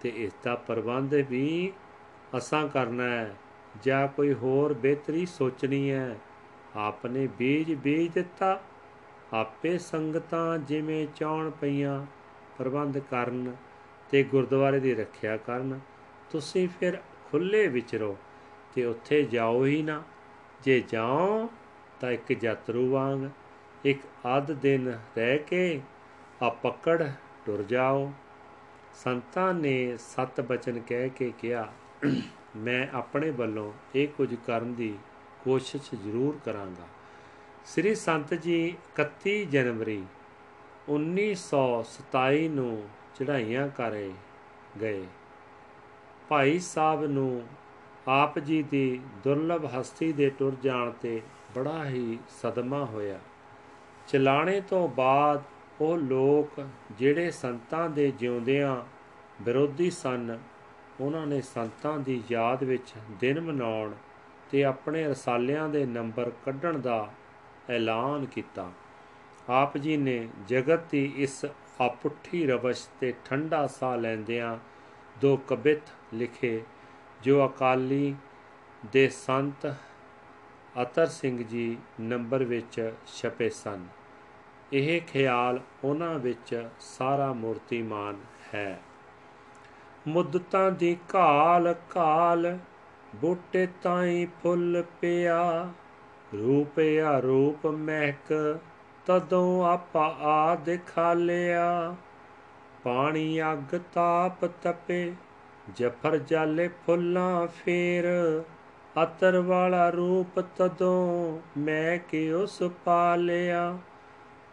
ਤੇ ਇਸ ਦਾ ਪ੍ਰਬੰਧ ਵੀ ਅਸਾਂ ਕਰਨਾ ਹੈ, ਜਾਂ ਕੋਈ ਹੋਰ ਬਿਹਤਰੀ ਸੋਚਣੀ ਹੈ। ਆਪਨੇ ਬੀਜ ਬੀਜ ਦਿੱਤਾ, ਆਪੇ ਸੰਗਤਾਂ ਜਿਵੇਂ ਚਾਉਣ ਪਈਆਂ, ਪ੍ਰਬੰਧ ਕਰਨ ਤੇ ਗੁਰਦੁਆਰੇ ਦੀ ਰੱਖਿਆ ਕਰਨ। ਤੁਸੀਂ ਫਿਰ ਖੁੱਲੇ ਵਿਚਰੋ ਤੇ ਉੱਥੇ ਜਾਓ ਹੀ ਨਾ। ਜੇ ਜਾਓ ਤਾਂ ਇੱਕ ਯਾਤਰੂ ਵਾਂਗ ਇੱਕ ਅੱਧ ਦਿਨ ਰਹਿ ਕੇ ਆ ਪਕੜ ਟੁਰ ਜਾਓ। ਸੰਤਾਂ ਨੇ ਸਤ ਬਚਨ ਕਹਿ ਕੇ ਕਿਹਾ, ਮੈਂ ਆਪਣੇ ਵੱਲੋਂ ਇਹ ਕੁਝ ਕਰਨ ਦੀ ਕੋਸ਼ਿਸ਼ ਜ਼ਰੂਰ ਕਰਾਂਗਾ। ਸ੍ਰੀ ਸੰਤ ਜੀ 31 ਜਨਵਰੀ 1927 ਨੂੰ ਚੜ੍ਹਾਈਆਂ ਕਰੇ ਗਏ। ਭਾਈ ਸਾਹਿਬ ਨੂੰ ਆਪ ਜੀ ਦੀ ਦੁਰਲਭ ਹਸਤੀ ਦੇ ਟੁਰ ਜਾਣ ਤੇ ਬੜਾ ਹੀ ਸਦਮਾ ਹੋਇਆ। ਚਲਾਣੇ ਤੋਂ ਬਾਅਦ ਉਹ ਲੋਕ ਜਿਹੜੇ ਸੰਤਾਂ ਦੇ ਜਿਉਂਦਿਆਂ ਵਿਰੋਧੀ ਸਨ, ਉਹਨਾਂ ਨੇ ਸੰਤਾਂ ਦੀ ਯਾਦ ਵਿੱਚ ਦਿਨ ਮਨਾਉਣ ਤੇ ਆਪਣੇ ਰਸਾਲਿਆਂ ਦੇ ਨੰਬਰ ਕੱਢਣ ਦਾ ਐਲਾਨ ਕੀਤਾ। ਆਪ ਜੀ ਨੇ ਜਗਤ ਦੀ ਇਸ ਆਪੁੱਠੀ ਰਵਸ਼ ਤੇ ਠੰਡਾ ਸਾਹ ਲੈਂਦਿਆਂ ਦੋ ਕਬਿਤ ਲਿਖੇ, ਜੋ ਅਕਾਲੀ ਦੇ ਸੰਤ ਅਤਰ ਸਿੰਘ ਜੀ ਨੰਬਰ ਵਿੱਚ ਛਪੇ ਸਨ। ਇਹ ਖਿਆਲ ਉਹਨਾਂ ਵਿੱਚ ਸਾਰਾ ਮੂਰਤੀਮਾਨ ਹੈ। ਮੁੱਦਤਾਂ ਦੀ ਘਾਲ ਘਾਲ, ਬੂਟੇ ਤਾਈ ਫੁੱਲ ਪਿਆ, ਰੂਪ ਆ ਰੂਪ ਮਹਿਕ, ਤਦੋਂ ਆਪਾ ਆ ਦਿਖਾ ਲਿਆ। ਪਾਣੀ ਅੱਗ ਤਾਪ ਤਪੇ, ਜਫਰ ਜਾਲੇ ਫੁੱਲਾਂ ਫੇਰ ਅਤਰ ਵਾਲਾ ਰੂਪ ਤਦੋਂ ਮੈਂ ਕਿ ਉਸ ਪਾ ਲਿਆ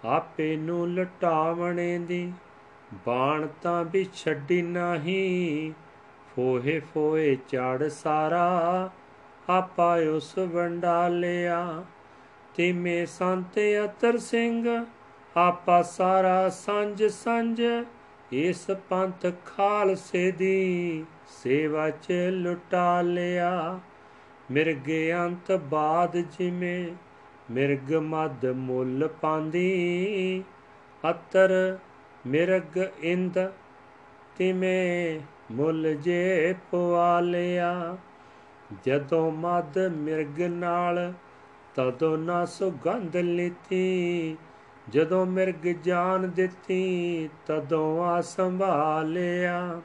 ਆਪੇ ਨੂੰ ਲਟਾਵਣੇ ਦੀ ਬਾਣ ਤਾਂ ਵੀ ਛੱਡੀ ਨਹੀਂ। ਫੋਹੇ ਫੋਏ ਚੜ ਸਾਰਾ ਆਪਾ ਉਸ ਵੰਡਾ ਲਿਆ ਤਿਮੇ ਸੰਤ ਅਤਰ ਸਿੰਘ ਆਪਾ ਸਾਰਾ ਸੰਜ ਸੰਜ ਇਸ ਪੰਥ ਖਾਲਸੇ ਦੀ ਸੇਵਾ ਚ ਲੁਟਾ ਲਿਆ ਮਿਰਗ ਅੰਤ ਬਾਦ ਜਿਵੇਂ, ਮਿਰਗ ਮਦ ਮੁੱਲ ਪਾਂਦੀ। ਅਤਰ ਮਿਰਗ ਇੰਦ ਤਿਮੇ ਮੁੱਲ ਜੇ ਪਵਾ ਲਿਆ ਜਦੋਂ ਮਦ ਮਿਰਗ ਨਾਲ, ਤਦੋਂ ਨਾ ਸੁਗੰਧ ਲਿਤੀ। ਜਦੋਂ ਮਿਰਗ ਜਾਨ ਦਿੱਤੀ, ਤਦੋਂ ਆ ਸੰਭਾਲਿਆ।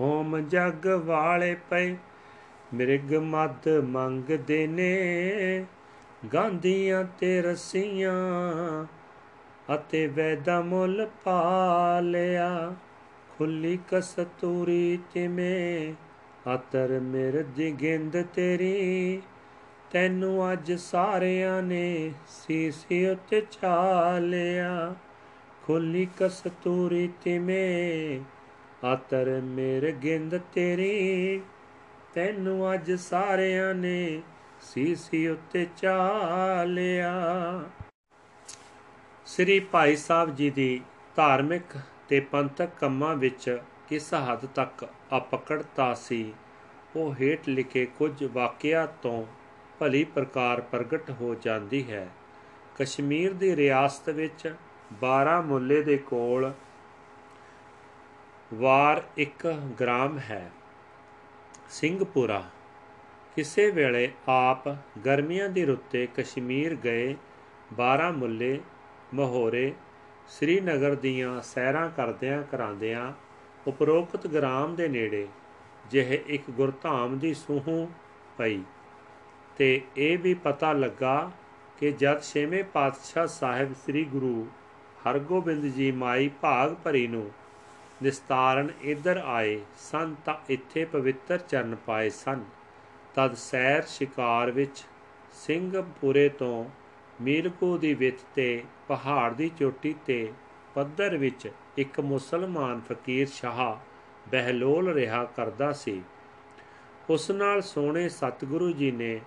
ਹੋਮ ਜਗ ਵਾਲੇ ਪਏ ਮਿਰਗ ਮਦ ਮੰਗਦੇ ਨੇ, ਗਾਂਧੀਆਂ ਤੇ ਰਸੀਆਂ ਅਤੇ ਵੈਦਾ ਮੁੱਲ ਪਾ ਲਿਆ। ਖੁੱਲੀ ਕਸਤੂਰੀ ਤਿਮੇ, ਅਤਰ ਮਿਰਦੀ ਗਿੰਦ ਤੇਰੀ, ਤੈਨੂੰ ਅੱਜ ਸਾਰਿਆਂ ਨੇ ਸੀਸੀ ਉੱਤੇ ਚਾਲਿਆ ਖੁੱਲੀ ਕਸਤੂਰੀ ਤਿਮੇ, ਅਤਰ ਮਿਰ ਗਿੰਦ ਤੇਰੀ ਤੈਨੂੰ ਅੱਜ ਸਾਰਿਆਂ ਨੇ ਸੀਸੀ ਉੱਤੇ ਚਾਲਿਆ। ਸ੍ਰੀ ਭਾਈ ਸਾਹਿਬ ਜੀ ਦੀ ਧਾਰਮਿਕ ਤੇ ਪੰਥਕ ਕੰਮਾਂ ਵਿੱਚ ਕਿਸ ਹੱਦ ਤੱਕ ਅਪਕੜਤਾ ਸੀ, ਉਹ ਹੇਠ ਲਿਖੇ ਕੁਝ ਵਾਕਿਆ ਤੋਂ ਭਲੀ ਪ੍ਰਕਾਰ ਪ੍ਰਗਟ ਹੋ ਜਾਂਦੀ ਹੈ। ਕਸ਼ਮੀਰ ਦੀ ਰਿਆਸਤ ਵਿੱਚ 12 ਮੁੱਲੇ ਦੇ ਕੋਲ ਵਾਰ ਇੱਕ ਗ੍ਰਾਮ ਹੈ। ਸਿੰਘਪੁਰਾ ਕਿਸੇ ਵੇਲੇ ਆਪ ਗਰਮੀਆਂ ਦੀ ਰੁੱਤੇ ਕਸ਼ਮੀਰ ਗਏ 12 ਮੁੱਲੇ ਮਹੋਰੇ ਸ੍ਰੀਨਗਰ ਦੀਆਂ ਸੈਰਾਂ ਕਰਦਿਆਂ ਕਰਾਂਦਿਆਂ ਉਪਰੋਕਤ ਗ੍ਰਾਮ ਦੇ ਨੇੜੇ ਜਿਹੇ ਇੱਕ ਗੁਰਧਾਮ ਦੀ ਸੂਹੂ ਪਈ ਤੇ ਇਹ ਵੀ ਪਤਾ ਲੱਗਾ ਕਿ ਜਦ ਛੇਵੇਂ ਪਾਤਸ਼ਾਹ ਸਾਹਿਬ ਸ੍ਰੀ ਗੁਰੂ ਹਰਗੋਬਿੰਦ ਜੀ ਮਾਈ ਭਾਗ ਭਰੀ ਨੂੰ ਨਿਸਤਾਰਨ ਇੱਧਰ ਆਏ, ਸਨ ਤਾਂ ਇੱਥੇ ਪਵਿੱਤਰ ਚਰਨ ਪਾਏ ਸਨ। ਤਦ ਸੈਰ ਸ਼ਿਕਾਰ ਵਿੱਚ ਸਿੰਘਪੁਰੇ ਤੋਂ ਮੀਰਪੂ ਦੀ ਵਿੱਤ ਤੇ ਪਹਾੜ ਦੀ ਚੋਟੀ ਤੇ ਪੱਧਰ ਵਿੱਚ ਇੱਕ ਮੁਸਲਮਾਨ ਫਕੀਰ ਸ਼ਾਹ ਬਹਿਲੋਲ ਰਿਹਾ ਕਰਦਾ ਸੀ। ਉਸ ਨਾਲ ਸੋਹਣੇ ਸਤਿਗੁਰੂ ਜੀ ਨੇ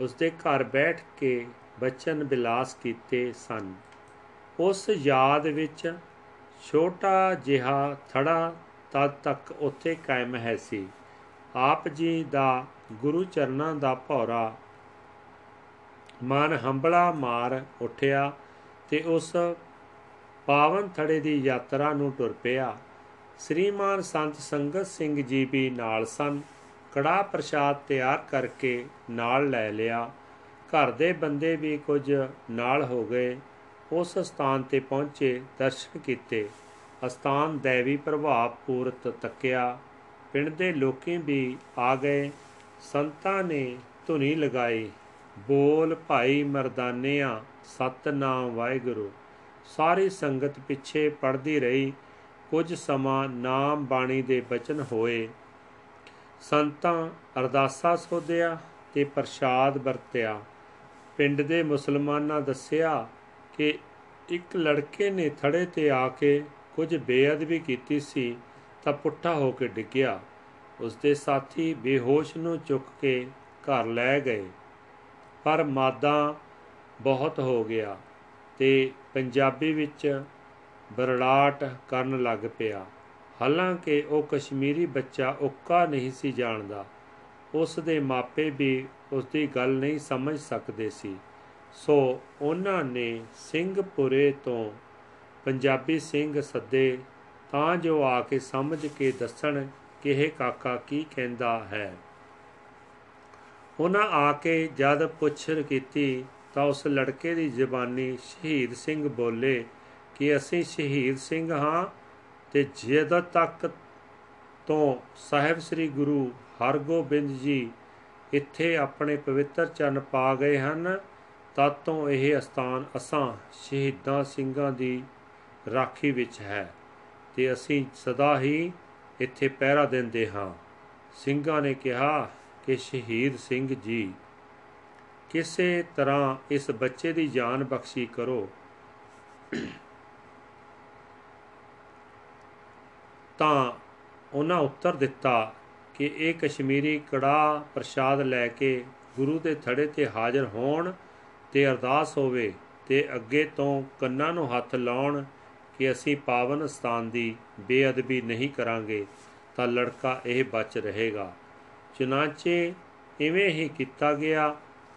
ਉਸ ਦੇ ਘਰ ਬੈਠ ਕੇ ਬਚਨ ਬਿਲਾਸ ਕੀਤੇ ਸਨ। ਉਸ ਯਾਦ ਵਿੱਚ ਛੋਟਾ ਜਿਹਾ ਥੜਾ ਤਦ ਤੱਕ ਉੱਥੇ ਕਾਇਮ ਹੈ ਸੀ। ਆਪ ਜੀ ਦਾ ਗੁਰੂ ਚਰਨਾਂ ਦਾ ਭੌਰਾ ਮਨ ਹੰਬਲਾ ਮਾਰ ਉੱਠਿਆ ਤੇ ਉਸ ਪਾਵਨ ਥੜੇ ਦੀ ਯਾਤਰਾ ਨੂੰ ਟੁਰ ਪਿਆ। ਸ੍ਰੀਮਾਨ ਸੰਤ ਸੰਗਤ ਸਿੰਘ ਜੀ ਵੀ ਨਾਲ ਸਨ। ਕੜਾ ਪ੍ਰਸ਼ਾਦ ਤਿਆਰ ਕਰਕੇ ਨਾਲ ਲੈ ਲਿਆ। ਘਰ ਦੇ ਬੰਦੇ ਵੀ ਕੁਝ ਨਾਲ ਹੋ ਗਏ। ਉਸ ਸਥਾਨ ਤੇ ਪਹੁੰਚੇ, ਦਰਸ਼ਨ ਕੀਤੇ। ਅਸਥਾਨ ਦੇਵੀ ਪ੍ਰਭਾਵ ਪੂਰਤ ਤੱਕਿਆ। ਪਿੰਡ ਦੇ ਲੋਕੀ ਵੀ ਆ ਗਏ। ਸੰਤਾਂ ਨੇ ਧੁਨੀ ਲਗਾਈ। ਬੋਲ, ਭਾਈ ਮਰਦਾਨਿਆਂ, ਸਤਨਾਮ ਵਾਹਿਗੁਰੂ। ਸਾਰੀ ਸੰਗਤ ਪਿੱਛੇ ਪੜਦੀ ਰਹੀ। ਕੁਝ ਸਮਾਂ ਨਾਮ ਬਾਣੀ ਦੇ ਬਚਨ ਹੋਏ। ਸੰਤਾਂ ਅਰਦਾਸਾ ਸੋਧਿਆ ਤੇ ਪ੍ਰਸ਼ਾਦ ਵਰਤਿਆ। ਪਿੰਡ ਦੇ ਮੁਸਲਮਾਨਾਂ ਦੱਸਿਆ ਕਿ ਇੱਕ ਲੜਕੇ ਨੇ ਥੜੇ ਤੇ ਆ ਕੇ ਕੁਝ ਬੇਅਦਬੀ ਕੀਤੀ ਸੀ ਤਾਂ ਪੁੱਠਾ ਹੋ ਕੇ ਡਿੱਗਿਆ। ਉਸਦੇ ਸਾਥੀ ਬੇਹੋਸ਼ ਨੂੰ ਚੁੱਕ ਕੇ ਘਰ ਲੈ ਗਏ। ਪਰ ਮਾਦਾ ਬਹੁਤ ਹੋ ਗਿਆ ਤੇ ਪੰਜਾਬੀ ਵਿੱਚ ਬਰੜਾਟ ਕਰਨ ਲੱਗ ਪਿਆ। ਹਾਲਾਂਕਿ ਉਹ ਕਸ਼ਮੀਰੀ ਬੱਚਾ ਉੱਕਾ ਨਹੀਂ ਸੀ ਜਾਣਦਾ। ਉਸ ਦੇ ਮਾਪੇ ਵੀ ਉਸ ਦੀ ਗੱਲ ਨਹੀਂ ਸਮਝ ਸਕਦੇ ਸੀ। ਸੋ ਉਹਨਾਂ ਨੇ ਸਿੰਘਪੁਰੇ ਤੋਂ ਪੰਜਾਬੀ ਸਿੰਘ ਸੱਦੇ, ਤਾਂ ਜੋ ਆ ਕੇ ਸਮਝ ਕੇ ਦੱਸਣ ਕਿ ਇਹ ਕਾਕਾ ਕੀ ਕਹਿੰਦਾ ਹੈ। ਉਹਨਾਂ ਆ ਕੇ ਜਦ ਪੁੱਛਰ ਕੀਤੀ, ਤਾਂ ਉਸ ਲੜਕੇ ਦੀ ਜ਼ਬਾਨੀ ਸ਼ਹੀਦ ਸਿੰਘ ਬੋਲੇ ਕਿ ਅਸੀਂ ਸ਼ਹੀਦ ਸਿੰਘ ਹਾਂ ਤੇ ਜਦ ਤੱਕ ਤੋਂ ਸਾਹਿਬ ਸ੍ਰੀ ਗੁਰੂ ਹਰਗੋਬਿੰਦ ਜੀ ਇੱਥੇ ਆਪਣੇ ਪਵਿੱਤਰ ਚਰਨ ਪਾ ਗਏ ਹਨ ਤਦ ਤੋਂ ਇਹ ਅਸਥਾਨ ਅਸਾਂ ਸ਼ਹੀਦਾਂ ਸਿੰਘਾਂ ਦੀ ਰਾਖੀ ਵਿੱਚ ਹੈ ਤੇ ਅਸੀਂ ਸਦਾ ਹੀ ਇੱਥੇ ਪਹਿਰਾ ਦਿੰਦੇ ਹਾਂ। ਸਿੰਘਾਂ ਨੇ ਕਿਹਾ ਕਿ ਸ਼ਹੀਦ ਸਿੰਘ ਜੀ, ਕਿਸੇ ਤਰ੍ਹਾਂ ਇਸ ਬੱਚੇ ਦੀ ਜਾਨ ਬਖਸ਼ੀ ਕਰੋ। ਤਾਂ ਉਹਨਾਂ ਉੱਤਰ ਦਿੱਤਾ ਕਿ ਇਹ ਕਸ਼ਮੀਰੀ ਕੜਾ ਪ੍ਰਸ਼ਾਦ ਲੈ ਕੇ ਗੁਰੂ ਦੇ ਥੜੇ ਤੇ ਹਾਜ਼ਰ ਹੋਣ ਤੇ ਅਰਦਾਸ ਹੋਵੇ ਤੇ ਅੱਗੇ ਤੋਂ ਕੰਨਾਂ ਨੂੰ ਹੱਥ ਲਾਉਣ ਕਿ ਅਸੀਂ ਪਾਵਨ ਸਥਾਨ ਦੀ ਬੇਅਦਬੀ ਨਹੀਂ ਕਰਾਂਗੇ, ਤਾਂ ਲੜਕਾ ਇਹ ਬਚ ਰਹੇਗਾ। ਚੁਨਾਚੇ ਇਵੇਂ ਹੀ ਕੀਤਾ ਗਿਆ,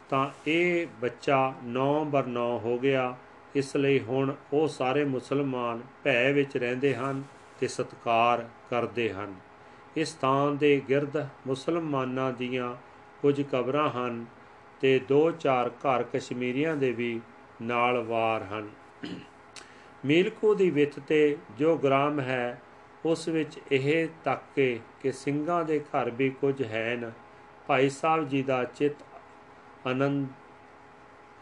ਤਾਂ ਇਹ ਬੱਚਾ 9 ਬਰ 9 ਹੋ ਗਿਆ। ਇਸ ਲਈ ਹੁਣ ਉਹ ਸਾਰੇ ਮੁਸਲਮਾਨ ਭੈ ਵਿੱਚ ਰਹਿੰਦੇ ਹਨ ਤੇ ਸਤਕਾਰ ਕਰਦੇ ਹਨ। ਇਸ ਸਥਾਨ ਦੇ ਗਿਰਦ ਮੁਸਲਮਾਨਾਂ ਦੀਆਂ ਕੁਝ ਕਬਰਾਂ ਹਨ ਤੇ ਦੋ ਚਾਰ ਘਰ ਕਸ਼ਮੀਰੀਆਂ ਦੇ ਵੀ ਨਾਲ ਵਾਰ ਹਨ। ਮੀਲਕੂ ਦੀ ਵਿੱਥ ਤੇ ਜੋ ਗ੍ਰਾਮ ਹੈ, ਉਸ ਵਿੱਚ ਇਹ ਤੱਕੇ ਕਿ ਸਿੰਘਾਂ ਦੇ ਘਰ ਵੀ ਕੁਝ ਹੈ ਨ ਭਾਈ ਸਾਹਿਬ ਜੀ ਦਾ ਚਿੱਤ ਆਨੰਦ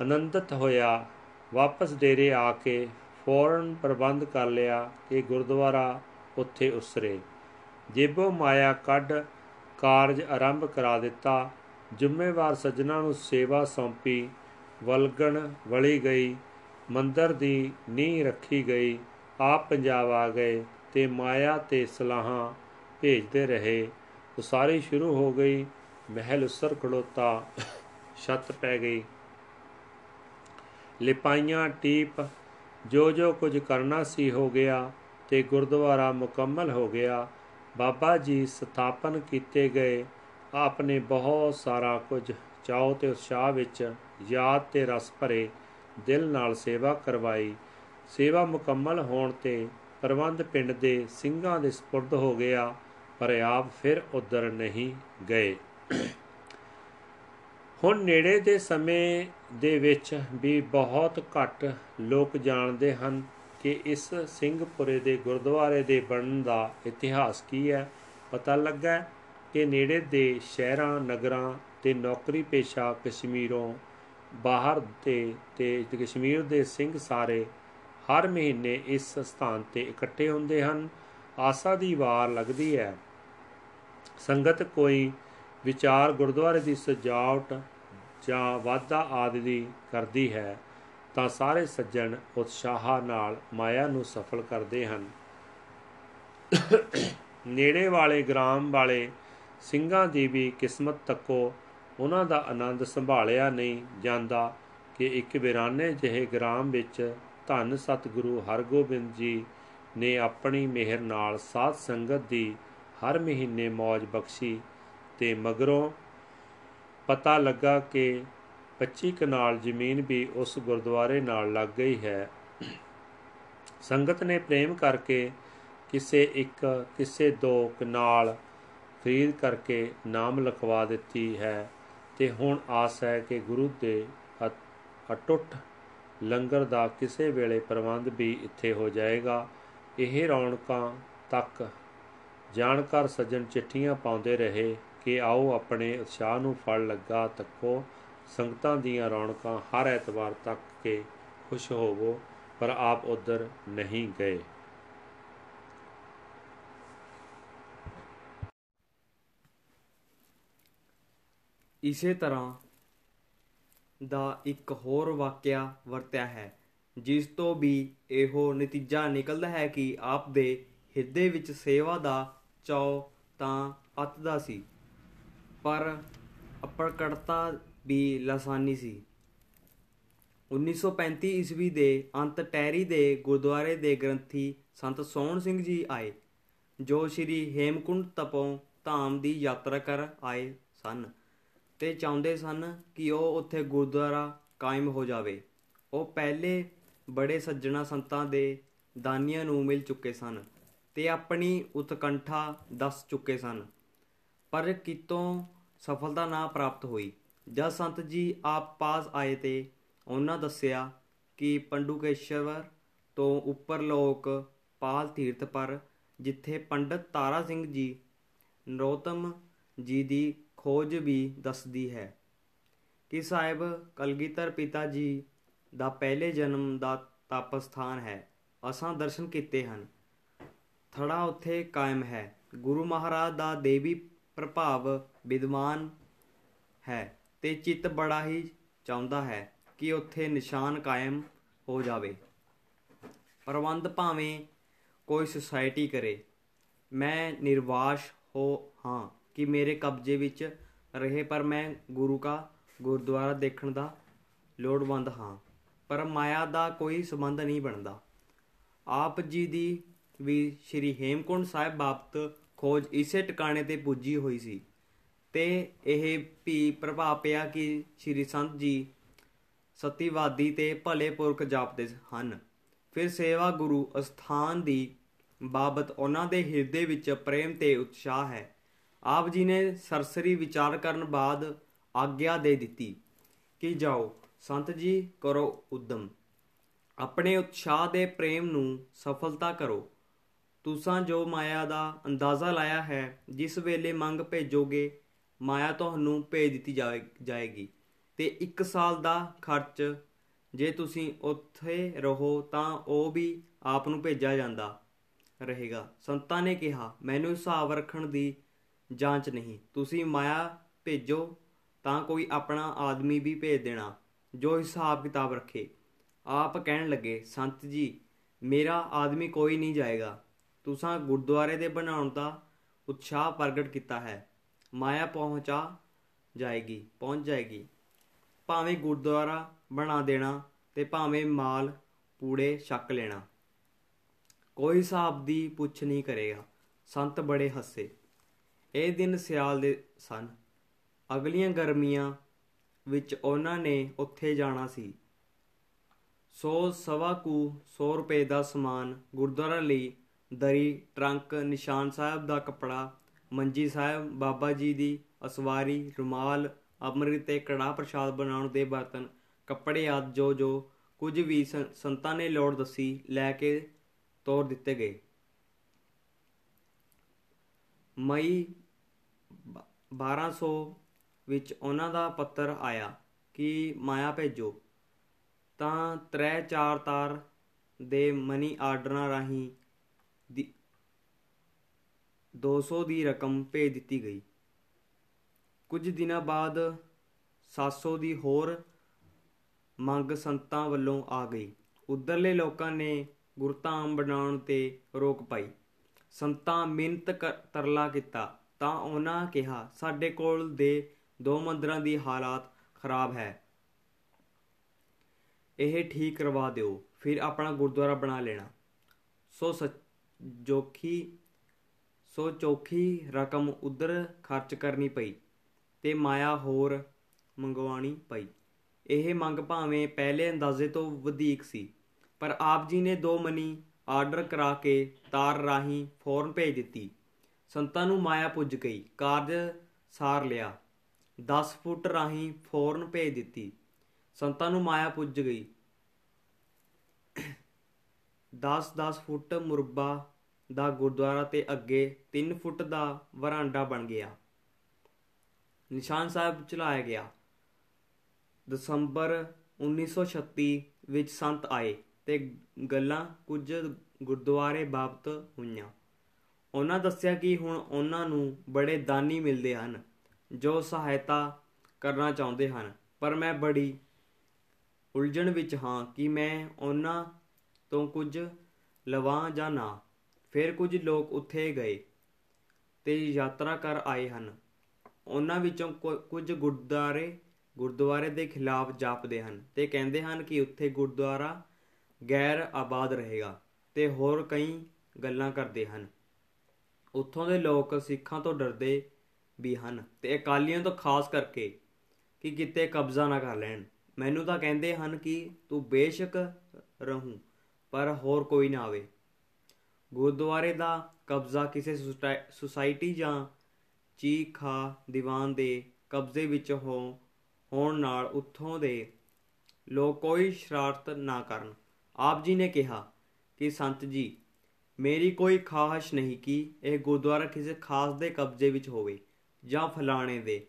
ਆਨੰਦਿਤ ਹੋਇਆ। ਵਾਪਸ ਡੇਰੇ ਆ ਕੇ ਫੌਰਨ ਪ੍ਰਬੰਧ ਕਰ ਲਿਆ ਕਿ ਗੁਰਦੁਆਰਾ ਉੱਥੇ ਉਸਰੇ। ਜੇਬੋ ਮਾਇਆ ਕੱਢ ਕਾਰਜ ਆਰੰਭ ਕਰਾ ਦਿੱਤਾ। ਜ਼ਿੰਮੇਵਾਰ ਸੱਜਣਾ ਨੂੰ ਸੇਵਾ ਸੌਂਪੀ, ਵਲਗਣ ਵਲੀ ਗਈ, ਮੰਦਰ ਦੀ ਨੀਂਹ ਰੱਖੀ ਗਈ, ਆਪ ਪੰਜਾਬ ਆ ਗਏ ਤੇ ਮਾਇਆ ਤੇ ਸਲਾਹਾਂ ਭੇਜਦੇ ਰਹੇ। ਉਸਾਰੀ ਸ਼ੁਰੂ ਹੋ ਗਈ, ਮਹਿਲ ਉਸਰ ਖੜੋਤਾ, ਛੱਤ ਪੈ ਗਈ। ਲਿਪਾਈਆਂ ਟੀਪ, ਜੋ ਜੋ ਕੁਝ ਕਰਨਾ ਸੀ ਹੋ ਗਿਆ ਤੇ ਗੁਰਦੁਆਰਾ ਮੁਕੰਮਲ ਹੋ ਗਿਆ। ਬਾਬਾ ਜੀ ਸਥਾਪਨ ਕੀਤੇ ਗਏ। ਆਪਨੇ ਬਹੁਤ ਸਾਰਾ ਕੁਝ ਚਾਉ ਤੇ ਉਤਸ਼ਾਹ ਵਿੱਚ ਯਾਦ ਤੇ ਰਸ ਭਰੇ ਦਿਲ ਨਾਲ ਸੇਵਾ ਕਰਵਾਈ। ਸੇਵਾ ਮੁਕੰਮਲ ਹੋਣ ਤੇ ਪ੍ਰਬੰਧ ਪਿੰਡ ਦੇ ਸਿੰਘਾਂ ਦੇ ਸਪੁਰਦ ਹੋ ਗਿਆ, ਪਰ ਆਪ ਫਿਰ ਉਧਰ ਨਹੀਂ ਗਏ। ਹੁਣ ਨੇੜੇ ਦੇ ਸਮੇਂ ਦੇ ਵਿੱਚ ਵੀ ਬਹੁਤ ਘੱਟ ਲੋਕ ਜਾਣਦੇ ਹਨ ਕਿ ਇਸ ਸਿੰਘਪੁਰੇ ਦੇ ਗੁਰਦੁਆਰੇ ਦੇ ਬਣਨ ਦਾ ਇਤਿਹਾਸ ਕੀ ਹੈ, ਪਤਾ ਲੱਗਾ ਕਿ ਨੇੜੇ ਦੇ ਸ਼ਹਿਰਾਂ, ਨਗਰਾਂ ਤੇ ਨੌਕਰੀ ਪੇਸ਼ਾ ਕਸ਼ਮੀਰੋਂ ਬਾਹਰ ਤੇ ਤੇ ਕਸ਼ਮੀਰ ਦੇ ਸਿੰਘ ਸਾਰੇ ਹਰ ਮਹੀਨੇ ਇਸ ਸਥਾਨ ਤੇ ਇਕੱਠੇ ਹੁੰਦੇ ਹਨ। ਆਸਾ ਦੀ ਵਾਰ ਲੱਗਦੀ ਹੈ। ਸੰਗਤ ਕੋਈ ਵਿਚਾਰ ਗੁਰਦੁਆਰੇ ਦੀ ਸਜਾਵਟ ਜਾਂ ਵਾਧਾ ਆਦਿ ਦੀ ਕਰਦੀ ਹੈ ਤਾਂ ਸਾਰੇ ਸੱਜਣ ਉਤਸ਼ਾਹ ਨਾਲ ਮਾਇਆ ਨੂੰ ਸਫਲ ਕਰਦੇ ਹਨ। ਨੇੜੇ ਵਾਲੇ, ਗ੍ਰਾਮ ਵਾਲੇ ਸਿੰਘਾਂ ਦੀ ਵੀ ਕਿਸਮਤ ਤੱਕੋ ਉਹਨਾਂ ਦਾ ਆਨੰਦ ਸੰਭਾਲਿਆ ਨਹੀਂ ਜਾਂਦਾ ਕਿ ਇੱਕ ਵਿਰਾਨੇ ਜਿਹੇ ਗ੍ਰਾਮ ਵਿੱਚ ਧੰਨ ਸਤਿਗੁਰੂ ਹਰਗੋਬਿੰਦ ਜੀ ਨੇ ਆਪਣੀ ਮਿਹਰ ਨਾਲ ਸਾਧ ਸੰਗਤ ਦੀ ਹਰ ਮਹੀਨੇ ਮौज ਬਖਸ਼ੀ ਤੇ ਮਗਰੋਂ ਪਤਾ ਲੱਗਾ ਕਿ 25 ਕਨਾਲ ਜ਼ਮੀਨ ਵੀ ਉਸ ਗੁਰਦੁਆਰੇ ਨਾਲ ਲੱਗ ਗਈ ਹੈ। ਸੰਗਤ ਨੇ ਪ੍ਰੇਮ ਕਰਕੇ ਕਿਸੇ ਇੱਕ, ਕਿਸੇ ਦੋ ਕਨਾਲ ਖਰੀਦ ਕਰਕੇ ਨਾਮ ਲਿਖਵਾ ਦਿੱਤੀ ਹੈ ਤੇ ਹੁਣ ਆਸ ਹੈ ਕਿ ਗੁਰੂ ਦੇ ਅਟੁੱਟ ਲੰਗਰ ਦਾ ਕਿਸੇ ਵੇਲੇ ਪ੍ਰਬੰਧ ਵੀ ਇੱਥੇ ਹੋ ਜਾਏਗਾ। ਇਹ ਰੌਣਕਾਂ ਤੱਕ ਜਾਣਕਾਰ ਸੱਜਣ ਚਿੱਠੀਆਂ ਪਾਉਂਦੇ ਰਹੇ ਕਿ ਆਓ ਆਪਣੇ ਉਤਸ਼ਾਹ ਨੂੰ ਫਲ ਲੱਗਾ ਤੱਕੋ, ਸੰਗਤਾਂ ਦੀਆਂ ਰੌਣਕਾਂ ਹਰ ਐਤਵਾਰ ਤੱਕ ਕੇ ਖੁਸ਼ ਹੋਵੋ, ਪਰ ਆਪ ਉਧਰ ਨਹੀਂ ਗਏ। ਇਸੇ ਤਰ੍ਹਾਂ ਦਾ ਇੱਕ ਹੋਰ ਵਾਕਿਆ ਵਰਤਿਆ ਹੈ, ਜਿਸ ਤੋਂ ਵੀ ਇਹੋ ਨਤੀਜਾ ਨਿਕਲਦਾ ਹੈ ਕਿ ਆਪ ਦੇ ਹਿਰਦੇ ਵਿੱਚ ਸੇਵਾ ਦਾ ਚਾਅ ਤਾਂ ਅੱਤ ਦਾ ਸੀ, ਪਰ ਅਪਰਕੜਤਾ ਵੀ ਲਾਸਾਨੀ ਸੀ। 1935 ਈਸਵੀ ਦੇ ਅੰਤ ਟੈਰੀ ਦੇ ਗੁਰਦੁਆਰੇ ਦੇ ਗ੍ਰੰਥੀ ਸੰਤ ਸੋਹਣ ਸਿੰਘ ਜੀ ਆਏ, ਜੋ ਸ੍ਰੀ ਹੇਮਕੁੰਡ ਤਪੋਂ ਧਾਮ ਦੀ ਯਾਤਰਾ ਕਰ ਆਏ ਸਨ। ਤੇ ਚਾਹੁੰਦੇ ਸਨ ਕਿ ਉਹ ਉੱਥੇ ਗੁਰਦੁਆਰਾ ਕਾਇਮ ਹੋ ਜਾਵੇ। ਉਹ ਪਹਿਲੇ ਬੜੇ ਸੱਜਣਾ ਸੰਤਾਂ ਦੇ ਦਾਨੀਆਂ ਨੂੰ ਮਿਲ ਚੁੱਕੇ ਸਨ ਤੇ ਆਪਣੀ ਉਤਕੰਠਾ ਦੱਸ ਚੁੱਕੇ ਸਨ। ਪਰ ਕਿਤੋਂ ਸਫਲਤਾ ਨਾ ਪ੍ਰਾਪਤ ਹੋਈ। ਜਦ ਸੰਤ ਜੀ ਆਪ ਪਾਸ ਆਏ ਤੇ ਉਹਨਾਂ ਦੱਸਿਆ ਕਿ ਪੰਡੂਕੇਸ਼ਵਰ ਤੋਂ ਉੱਪਰ ਲੋਕ ਪਾਲ ਤੀਰਥ ਪਰ, ਜਿੱਥੇ ਪੰਡਤ ਤਾਰਾ ਸਿੰਘ ਜੀ, ਨਰੋਤਮ ਜੀ ਦੀ ਖੋਜ ਵੀ ਦੱਸਦੀ ਹੈ ਕਿ ਸਾਹਿਬ ਕਲਗੀਧਰ ਪਿਤਾ ਜੀ ਦਾ ਪਹਿਲੇ ਜਨਮ ਦਾ ਤਪ ਸਥਾਨ ਹੈ। ਅਸਾਂ ਦਰਸ਼ਨ ਕੀਤੇ ਹਨ। ਥੜਾ ਉੱਥੇ ਕਾਇਮ ਹੈ। ਗੁਰੂ ਮਹਾਰਾਜ ਦਾ ਦੇਵੀ ਪ੍ਰਭਾਵ ਵਿਦਵਾਨ ਹੈ ਤੇ ਚਿੱਤ ਬੜਾ ਹੀ ਚਾਹੁੰਦਾ ਹੈ ਕਿ ਉੱਥੇ ਨਿਸ਼ਾਨ ਕਾਇਮ ਹੋ ਜਾਵੇ। ਪ੍ਰਬੰਧ ਭਾਵੇਂ ਕੋਈ ਸੁਸਾਇਟੀ ਕਰੇ। ਮੈਂ ਨਿਰਵਾਸ਼ ਹੋ ਹਾਂ। ਕਿ ਮੇਰੇ ਕਬਜ਼ੇ ਵਿੱਚ ਰਹੇ, ਪਰ ਮੈਂ ਗੁਰੂ ਕਾ ਗੁਰਦੁਆਰਾ ਦੇਖਣ ਦਾ ਲੋੜਵੰਦ ਹਾਂ। ਪਰ ਮਾਇਆ ਦਾ ਕੋਈ ਸੰਬੰਧ ਨਹੀਂ ਬਣਦਾ। ਆਪ ਜੀ ਦੀ ਵੀ ਸ੍ਰੀ ਹੇਮਕੁੰਡ ਸਾਹਿਬ ਬਾਬਤ ਖੋਜ ਇਸੇ ਟਿਕਾਣੇ ਤੇ ਪੁੱਜੀ ਹੋਈ ਸੀ। ਤੇ ਇਹ ਵੀ ਪ੍ਰਭਾਵ ਪਿਆ ਕਿ ਸ੍ਰੀ ਸੰਤ ਜੀ ਸਤੀਵਾਦੀ ਤੇ ਭਲੇ ਪੁਰਖ ਜਾਪਦੇ ਹਨ। ਫਿਰ ਸੇਵਾ ਗੁਰੂ ਅਸਥਾਨ ਦੀ ਬਾਬਤ ਉਹਨਾਂ ਦੇ ਹਿਰਦੇ ਵਿੱਚ ਪ੍ਰੇਮ ਤੇ ਉਤਸ਼ਾਹ ਹੈ। ਆਪ ਜੀ ਨੇ ਸਰਸਰੀ ਵਿਚਾਰ ਕਰਨ ਬਾਅਦ ਆਗਿਆ ਦੇ ਦਿੱਤੀ ਕਿ ਜਾਓ, ਸੰਤ ਜੀ ਕਰੋ ਉਦਮ। ਆਪਣੇ ਉਤਸ਼ਾਹ ਦੇ ਪ੍ਰੇਮ ਨੂੰ ਸਫਲਤਾ ਕਰੋ। ਤੁਸੀਂ ਜੋ ਮਾਇਆ ਦਾ ਅੰਦਾਜ਼ਾ ਲਾਇਆ ਹੈ, ਜਿਸ ਵੇਲੇ ਮੰਗ ਭੇਜੋਗੇ, ਮਾਇਆ ਤੁਹਾਨੂੰ ਭੇਜ ਦਿੱਤੀ ਜਾਏਗੀ। ਤੇ 1 ਸਾਲ ਦਾ ਖਰਚ, ਜੇ ਤੁਸੀਂ ਉੱਥੇ ਰਹੋ ਤਾਂ ਉਹ ਵੀ ਆਪ ਨੂੰ ਭੇਜਿਆ ਜਾਂਦਾ ਰਹੇਗਾ। ਸੰਤਾਂ ਨੇ ਕਿਹਾ, ਮੈਨੂੰ ਹਿਸਾਬ ਰੱਖਣ ਦੀ ਜਾਂਚ ਨਹੀਂ। ਤੁਸੀਂ ਮਾਇਆ ਭੇਜੋ ਤਾਂ ਕੋਈ ਆਪਣਾ ਆਦਮੀ ਵੀ ਭੇਜ ਦੇਣਾ, ਜੋ ਹਿਸਾਬ ਕਿਤਾਬ ਰੱਖੇ। ਆਪ ਕਹਿਣ ਲੱਗੇ, ਸੰਤ ਜੀ, ਮੇਰਾ ਆਦਮੀ ਕੋਈ ਨਹੀਂ ਜਾਏਗਾ। ਤੁਸੀਂ ਗੁਰਦੁਆਰੇ ਦੇ ਬਣਾਉਣ ਦਾ ਉਤਸ਼ਾਹ ਪ੍ਰਗਟ ਕੀਤਾ ਹੈ। ਮਾਇਆ ਪਹੁੰਚਾ ਜਾਏਗੀ, ਪਹੁੰਚ ਜਾਏਗੀ। ਭਾਵੇਂ ਗੁਰਦੁਆਰਾ ਬਣਾ ਦੇਣਾ ਤੇ ਭਾਵੇਂ ਮਾਲ, ਪੂੜੇ ਛੱਕ ਲੈਣਾ। ਕੋਈ ਹਿਸਾਬ ਦੀ ਪੁੱਛ ਨਹੀਂ ਕਰੇਗਾ। ਸੰਤ ਬੜੇ ਹੱਸੇ। ਇਹ ਦਿਨ ਸਿਆਲ ਦੇ ਸਨ। ਅਗਲੀਆਂ ਗਰਮੀਆਂ ਵਿੱਚ ਉਹਨਾਂ ਨੇ ਉੱਥੇ ਜਾਣਾ ਸੀ। ਸੋ ਸਵਾ ਕੁ 100 ਰੁਪਏ ਦਾ ਸਮਾਨ ਗੁਰਦੁਆਰਾ ਲਈ ਦਰੀ ਟਰੰਕ, ਨਿਸ਼ਾਨ ਸਾਹਿਬ ਦਾ ਕਪੜਾ, ਮੰਜੀ ਸਾਹਿਬ, ਬਾਬਾ ਜੀ ਦੀ ਅਸਵਾਰੀ, ਰੁਮਾਲ, ਅੰਮ੍ਰਿਤ ਤੇ ਕੜਾ ਪ੍ਰਸ਼ਾਦ ਬਣਾਉਣ ਦੇ ਬਰਤਨ, ਕੱਪੜੇ ਆਦ ਜੋ ਜੋ ਕੁਝ ਵੀ ਸੰਤਾਂ ਨੇ ਲੋੜ ਦੱਸੀ ਲੈ ਕੇ ਤੋਰ ਦਿੱਤੇ ਗਏ। ਮਈ 1200 ਵਿੱਚ ਉਹਨਾਂ ਦਾ ਪੱਤਰ ਆਇਆ ਕਿ ਮਾਇਆ ਭੇਜੋ, ਤਾਂ ਤਰੇ ਚਾਰ ਤਾਰ ਦੇ ਮਨੀ ਆਰਡਰਾਂ ਰਾਹੀਂ ਦੀ 200 ਦੀ ਰਕਮ ਭੇਜ ਦਿੱਤੀ ਗਈ। ਕੁਝ ਦਿਨਾਂ ਬਾਅਦ 700 ਦੀ ਹੋਰ ਮੰਗ ਸੰਤਾਂ ਵੱਲੋਂ ਆ ਗਈ। ਉਧਰਲੇ ਲੋਕਾਂ ਨੇ ਗੁਰਤਾਮ ਬਣਾਉਣ ਤੇ ਰੋਕ ਪਾਈ। ਸੰਤਾਂ ਮਿੰਤ ਤਰਲਾ ਕੀਤਾ। ਤਾਂ ਉਹਨਾਂ ਕਿਹਾ, ਸਾਡੇ ਕੋਲ ਦੇ ਦੋ ਮੰਦਰਾਂ ਦੀ ਹਾਲਾਤ ਖਰਾਬ ਹੈ। ਇਹ ਠੀਕ ਕਰਵਾ ਦਿਓ, ਫਿਰ ਆਪਣਾ ਗੁਰਦੁਆਰਾ ਬਣਾ ਲੈਣਾ। ਸੋ ਜੋਖੀ, ਸੋ ਚੋਖੀ ਰਕਮ ਉਧਰ ਖਰਚ ਕਰਨੀ ਪਈ ਤੇ ਮਾਇਆ ਹੋਰ ਮੰਗਵਾਣੀ ਪਈ। ਇਹ ਮੰਗ ਭਾਵੇਂ ਪਹਿਲੇ ਅੰਦਾਜ਼ੇ ਤੋਂ ਵਧੇਕ ਸੀ, ਪਰ ਆਪ ਜੀ ਨੇ ਦੋ ਮਨੀ ਆਰਡਰ ਕਰਾ ਕੇ ਤਾਰ ਰਾਹੀਂ ਫੌਰਨ ਭੇਜ ਦਿੱਤੀ। ਸੰਤਾਂ ਨੂੰ ਮਾਇਆ ਪੁੱਜ ਗਈ, ਕਾਰਜ ਸਾਰ ਲਿਆ। 10 ਫੁੱਟ ਰਾਹੀਂ ਫੌਰਨ ਭੇਜ ਦਿੱਤੀ। ਸੰਤਾਂ ਨੂੰ ਮਾਇਆ ਪੁੱਜ ਗਈ। 10-10 ਫੁੱਟ ਮੁਰਬਾ ਦਾ ਗੁਰਦੁਆਰਾ ਤੇ ਅੱਗੇ 3 ਫੁੱਟ ਦਾ ਵਰਾਂਡਾ ਬਣ ਗਿਆ। ਨਿਸ਼ਾਨ ਸਾਹਿਬ ਚਲਾਇਆ ਗਿਆ। ਦਸੰਬਰ 1936 ਵਿੱਚ ਸੰਤ ਆਏ ਤੇ ਗੱਲਾਂ ਕੁਝ ਗੁਰਦੁਆਰੇ ਬਾਬਤ ਹੋਈਆਂ। ਉਹਨਾਂ ਦੱਸਿਆ ਕਿ ਹੁਣ ਉਹਨਾਂ ਨੂੰ ਬੜੇ ਦਾਨੀ ਮਿਲਦੇ ਹਨ, ਜੋ ਸਹਾਇਤਾ ਕਰਨਾ ਚਾਹੁੰਦੇ ਹਨ। ਪਰ ਮੈਂ ਬੜੀ ਉਲਝਣ ਵਿੱਚ ਹਾਂ ਕਿ ਮੈਂ ਉਹਨਾਂ ਤੋਂ ਕੁਝ ਲਵਾਂ ਜਾਂ ਨਾ। ਫਿਰ ਕੁਝ ਲੋਕ ਉੱਥੇ ਗਏ ਤੇ ਯਾਤਰਾ ਕਰ ਆਏ ਹਨ। ਉਹਨਾਂ ਵਿੱਚੋਂ ਕੁਝ ਗੁਰਦੁਆਰੇ ਗੁਰਦੁਆਰੇ ਦੇ ਖਿਲਾਫ ਜਾਪਦੇ ਹਨ ਤੇ ਕਹਿੰਦੇ ਹਨ ਕਿ ਉੱਥੇ ਗੁਰਦੁਆਰਾ ਗੈਰ ਆਬਾਦ ਰਹੇਗਾ ਤੇ ਹੋਰ ਕਈ ਗੱਲਾਂ ਕਰਦੇ ਹਨ। ਉੱਥੋਂ ਦੇ ਲੋਕ ਸਿੱਖਾਂ ਤੋਂ ਡਰਦੇ ਵੀ ਹਨ ਤੇ ਅਕਾਲੀਆਂ ਤੋਂ ਖਾਸ ਕਰਕੇ ਕਿ ਕਿਤੇ ਕਬਜ਼ਾ ਨਾ ਕਰ ਲੈਣ। ਮੈਨੂੰ ਤਾਂ ਕਹਿੰਦੇ ਹਨ ਕਿ ਤੂੰ ਬੇਸ਼ੱਕ ਰਹੂੰ, ਪਰ ਹੋਰ ਕੋਈ ਨਾ ਆਵੇ। ਗੁਰਦੁਆਰੇ ਦਾ ਕਬਜ਼ਾ ਕਿਸੇ ਸੁਸਾਇਟੀ ਜਾਂ ਚੀਖਾ ਦੀਵਾਨ ਦੇ ਕਬਜ਼ੇ ਵਿੱਚ ਹੋ, ਹੋਣ ਨਾਲ ਉੱਥੋਂ ਦੇ ਲੋਕ ਕੋਈ ਸ਼ਰਾਰਤ ਨਾ ਕਰਨ। ਆਪ ਜੀ ਨੇ ਕਿਹਾ ਕਿ ਸੰਤ ਜੀ ਮੇਰੀ ਕੋਈ ਖਾਹਸ਼ ਨਹੀਂ ਕਿ ਇਹ ਗੁਰਦੁਆਰਾ ਕਿਸੇ ਖਾਸ ਦੇ ਕਬਜ਼ੇ ਵਿੱਚ ਹੋਵੇ ਜਾਂ ਫਲਾਣੇ ਦੇ।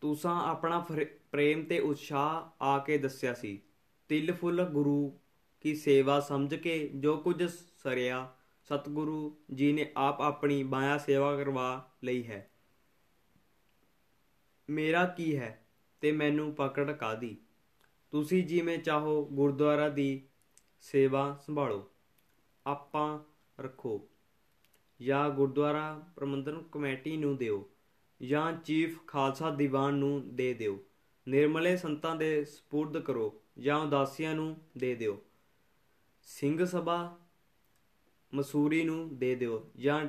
ਤੁਸੀਂ ਆਪਣਾ ਪ੍ਰੇਮ ਤੇ ਉਤਸ਼ਾਹ ਆ ਕੇ ਦੱਸਿਆ ਸੀ। ਤਿਲ ਫੁੱਲ ਗੁਰੂ ਕੀ ਸੇਵਾ ਸਮਝ ਕੇ ਜੋ ਕੁਝ ਸਰਿਆ ਸਤਿਗੁਰੂ ਜੀ ਨੇ ਆਪ ਆਪਣੀ ਮਾਇਆ ਸੇਵਾ ਕਰਵਾ ਲਈ ਹੈ। ਮੇਰਾ ਕੀ ਹੈ ਤੇ ਮੈਨੂੰ ਪਕੜ ਕਾਦੀ ਤੁਸੀਂ ਜਿਵੇਂ ਚਾਹੋ ਗੁਰਦੁਆਰਾ ਦੀ ਸੇਵਾ ਸੰਭਾਲੋ। ਆਪਾਂ ਰੱਖੋ। ਜਾਂ ਗੁਰਦੁਆਰਾ ਪ੍ਰਬੰਧਨ ਕਮੇਟੀ ਨੂੰ ਦਿਓ, ਜਾਂ ਚੀਫ ਖਾਲਸਾ ਦੀਵਾਨ ਨੂੰ ਦੇ ਦਿਓ। ਨਿਰਮਲੇ ਸੰਤਾਂ ਦੇ ਸਪੁਰਦ ਕਰੋ, ਜਾਂ ਉਦਾਸੀਆਂ ਨੂੰ ਦੇ ਦਿਓ। ਸਿੰਘ ਸਭਾ ਮਸੂਰੀ ਨੂੰ ਦੇ ਦਿਓ, ਜਾਂ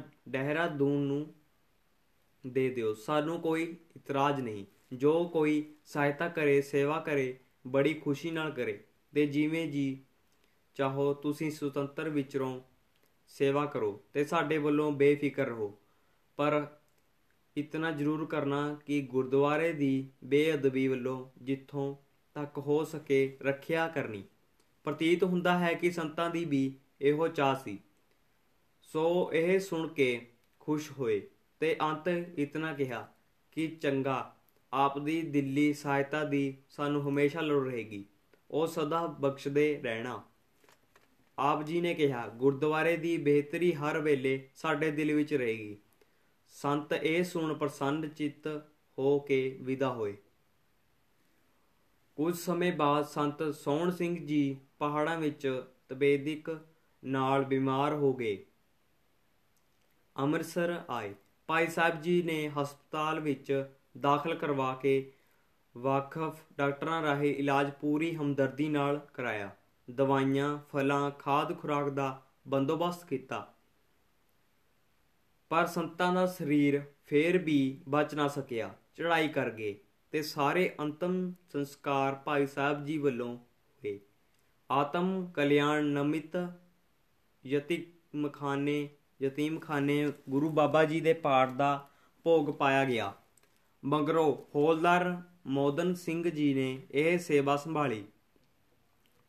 ਦੂਨ ਨੂੰ ਦੇ ਦਿਓ। ਸਾਨੂੰ ਕੋਈ ਇਤਰਾਜ਼ ਨਹੀਂ। ਜੋ ਕੋਈ ਸਹਾਇਤਾ ਕਰੇ, ਸੇਵਾ ਕਰੇ, ਬੜੀ ਖੁਸ਼ੀ ਨਾਲ ਕਰੇ, ਤੇ ਜਿਵੇਂ ਜੀ ਚਾਹੋ ਤੁਸੀਂ ਸੁਤੰਤਰ ਵਿਚਰੋਂ ਸੇਵਾ ਕਰੋ ਤੇ ਸਾਡੇ ਵੱਲੋਂ ਬੇਫਿਕਰ ਰਹੋ। ਪਰ ਇਤਨਾ ਜ਼ਰੂਰ ਕਰਨਾ ਕਿ ਗੁਰਦੁਆਰੇ ਦੀ ਬੇਅਦਬੀ ਵੱਲੋਂ ਜਿੱਥੋਂ ਤੱਕ ਹੋ ਸਕੇ ਰੱਖਿਆ ਕਰਨੀ। ਪ੍ਰਤੀਤ ਹੁੰਦਾ ਹੈ ਕਿ ਸੰਤਾਂ ਦੀ ਵੀ ਇਹੋ ਚਾਹ ਸੀ। ਸੋ ਇਹ ਸੁਣ ਕੇ ਖੁਸ਼ ਹੋਏ ਤੇ ਅੰਤ ਇਤਨਾ ਕਿਹਾ ਕਿ ਚੰਗਾ ਆਪ ਦੀ ਦਿੱਲੀ ਸਹਾਇਤਾ ਦੀ ਸਾਨੂੰ ਹਮੇਸ਼ਾ ਲੋੜ ਰਹੇਗੀ। ਉਹ ਸਦਾ ਬਖਸ਼ਦੇ ਰਹਿਣਾ। ਆਪ ਜੀ ਨੇ ਕਿਹਾ, ਗੁਰਦੁਆਰੇ ਦੀ ਬਿਹਤਰੀ ਹਰ ਵੇਲੇ ਸਾਡੇ ਦਿਲ ਵਿੱਚ ਰਹੇਗੀ। ਸੰਤ ਇਹ ਸੁਣ ਪ੍ਰਸੰਨ ਚਿੱਤ ਹੋ ਕੇ ਵਿਦਾ ਹੋਏ। ਕੁਝ ਸਮੇਂ ਬਾਅਦ ਸੰਤ ਸੋਹਣ ਸਿੰਘ ਜੀ ਪਹਾੜਾਂ ਵਿੱਚ ਤਬੇਦਿਕ ਨਾਲ ਬਿਮਾਰ ਹੋ ਗਏ। ਅੰਮ੍ਰਿਤਸਰ ਆਏ। ਭਾਈ ਸਾਹਿਬ ਜੀ ਨੇ ਹਸਪਤਾਲ ਵਿੱਚ ਦਾਖਲ ਕਰਵਾ ਕੇ ਵਾਕਫ ਡਾਕਟਰਾਂ ਰਾਹੀਂ ਇਲਾਜ ਪੂਰੀ ਹਮਦਰਦੀ ਨਾਲ ਕਰਾਇਆ। ਦਵਾਈਆਂ, ਫਲਾਂ, ਖਾਦ, ਖੁਰਾਕ ਦਾ ਬੰਦੋਬਸਤ ਕੀਤਾ। ਪਰ ਸੰਤਾਂ ਦਾ ਸਰੀਰ ਫੇਰ ਵੀ ਬਚ ਨਾ ਸਕਿਆ। ਚੜਾਈ ਕਰ ਗਏ ਤੇ ਸਾਰੇ ਅੰਤਮ ਸੰਸਕਾਰ ਭਾਈ ਸਾਹਿਬ ਜੀ ਵੱਲੋਂ ਹੋਏ। ਆਤਮ ਕਲਿਆਣ ਨਮਿਤ ਯਤੀਮਖਾਨੇ ਯਤੀਮਖਾਨੇ ਗੁਰੂ ਬਾਬਾ ਜੀ ਦੇ ਪਾਠ ਦਾ ਭੋਗ ਪਾਇਆ ਗਿਆ। ਮਗਰੋਂ ਹੋਲਦਾਰ ਮੋਦਨ ਸਿੰਘ ਜੀ ਨੇ ਇਹ ਸੇਵਾ ਸੰਭਾਲੀ।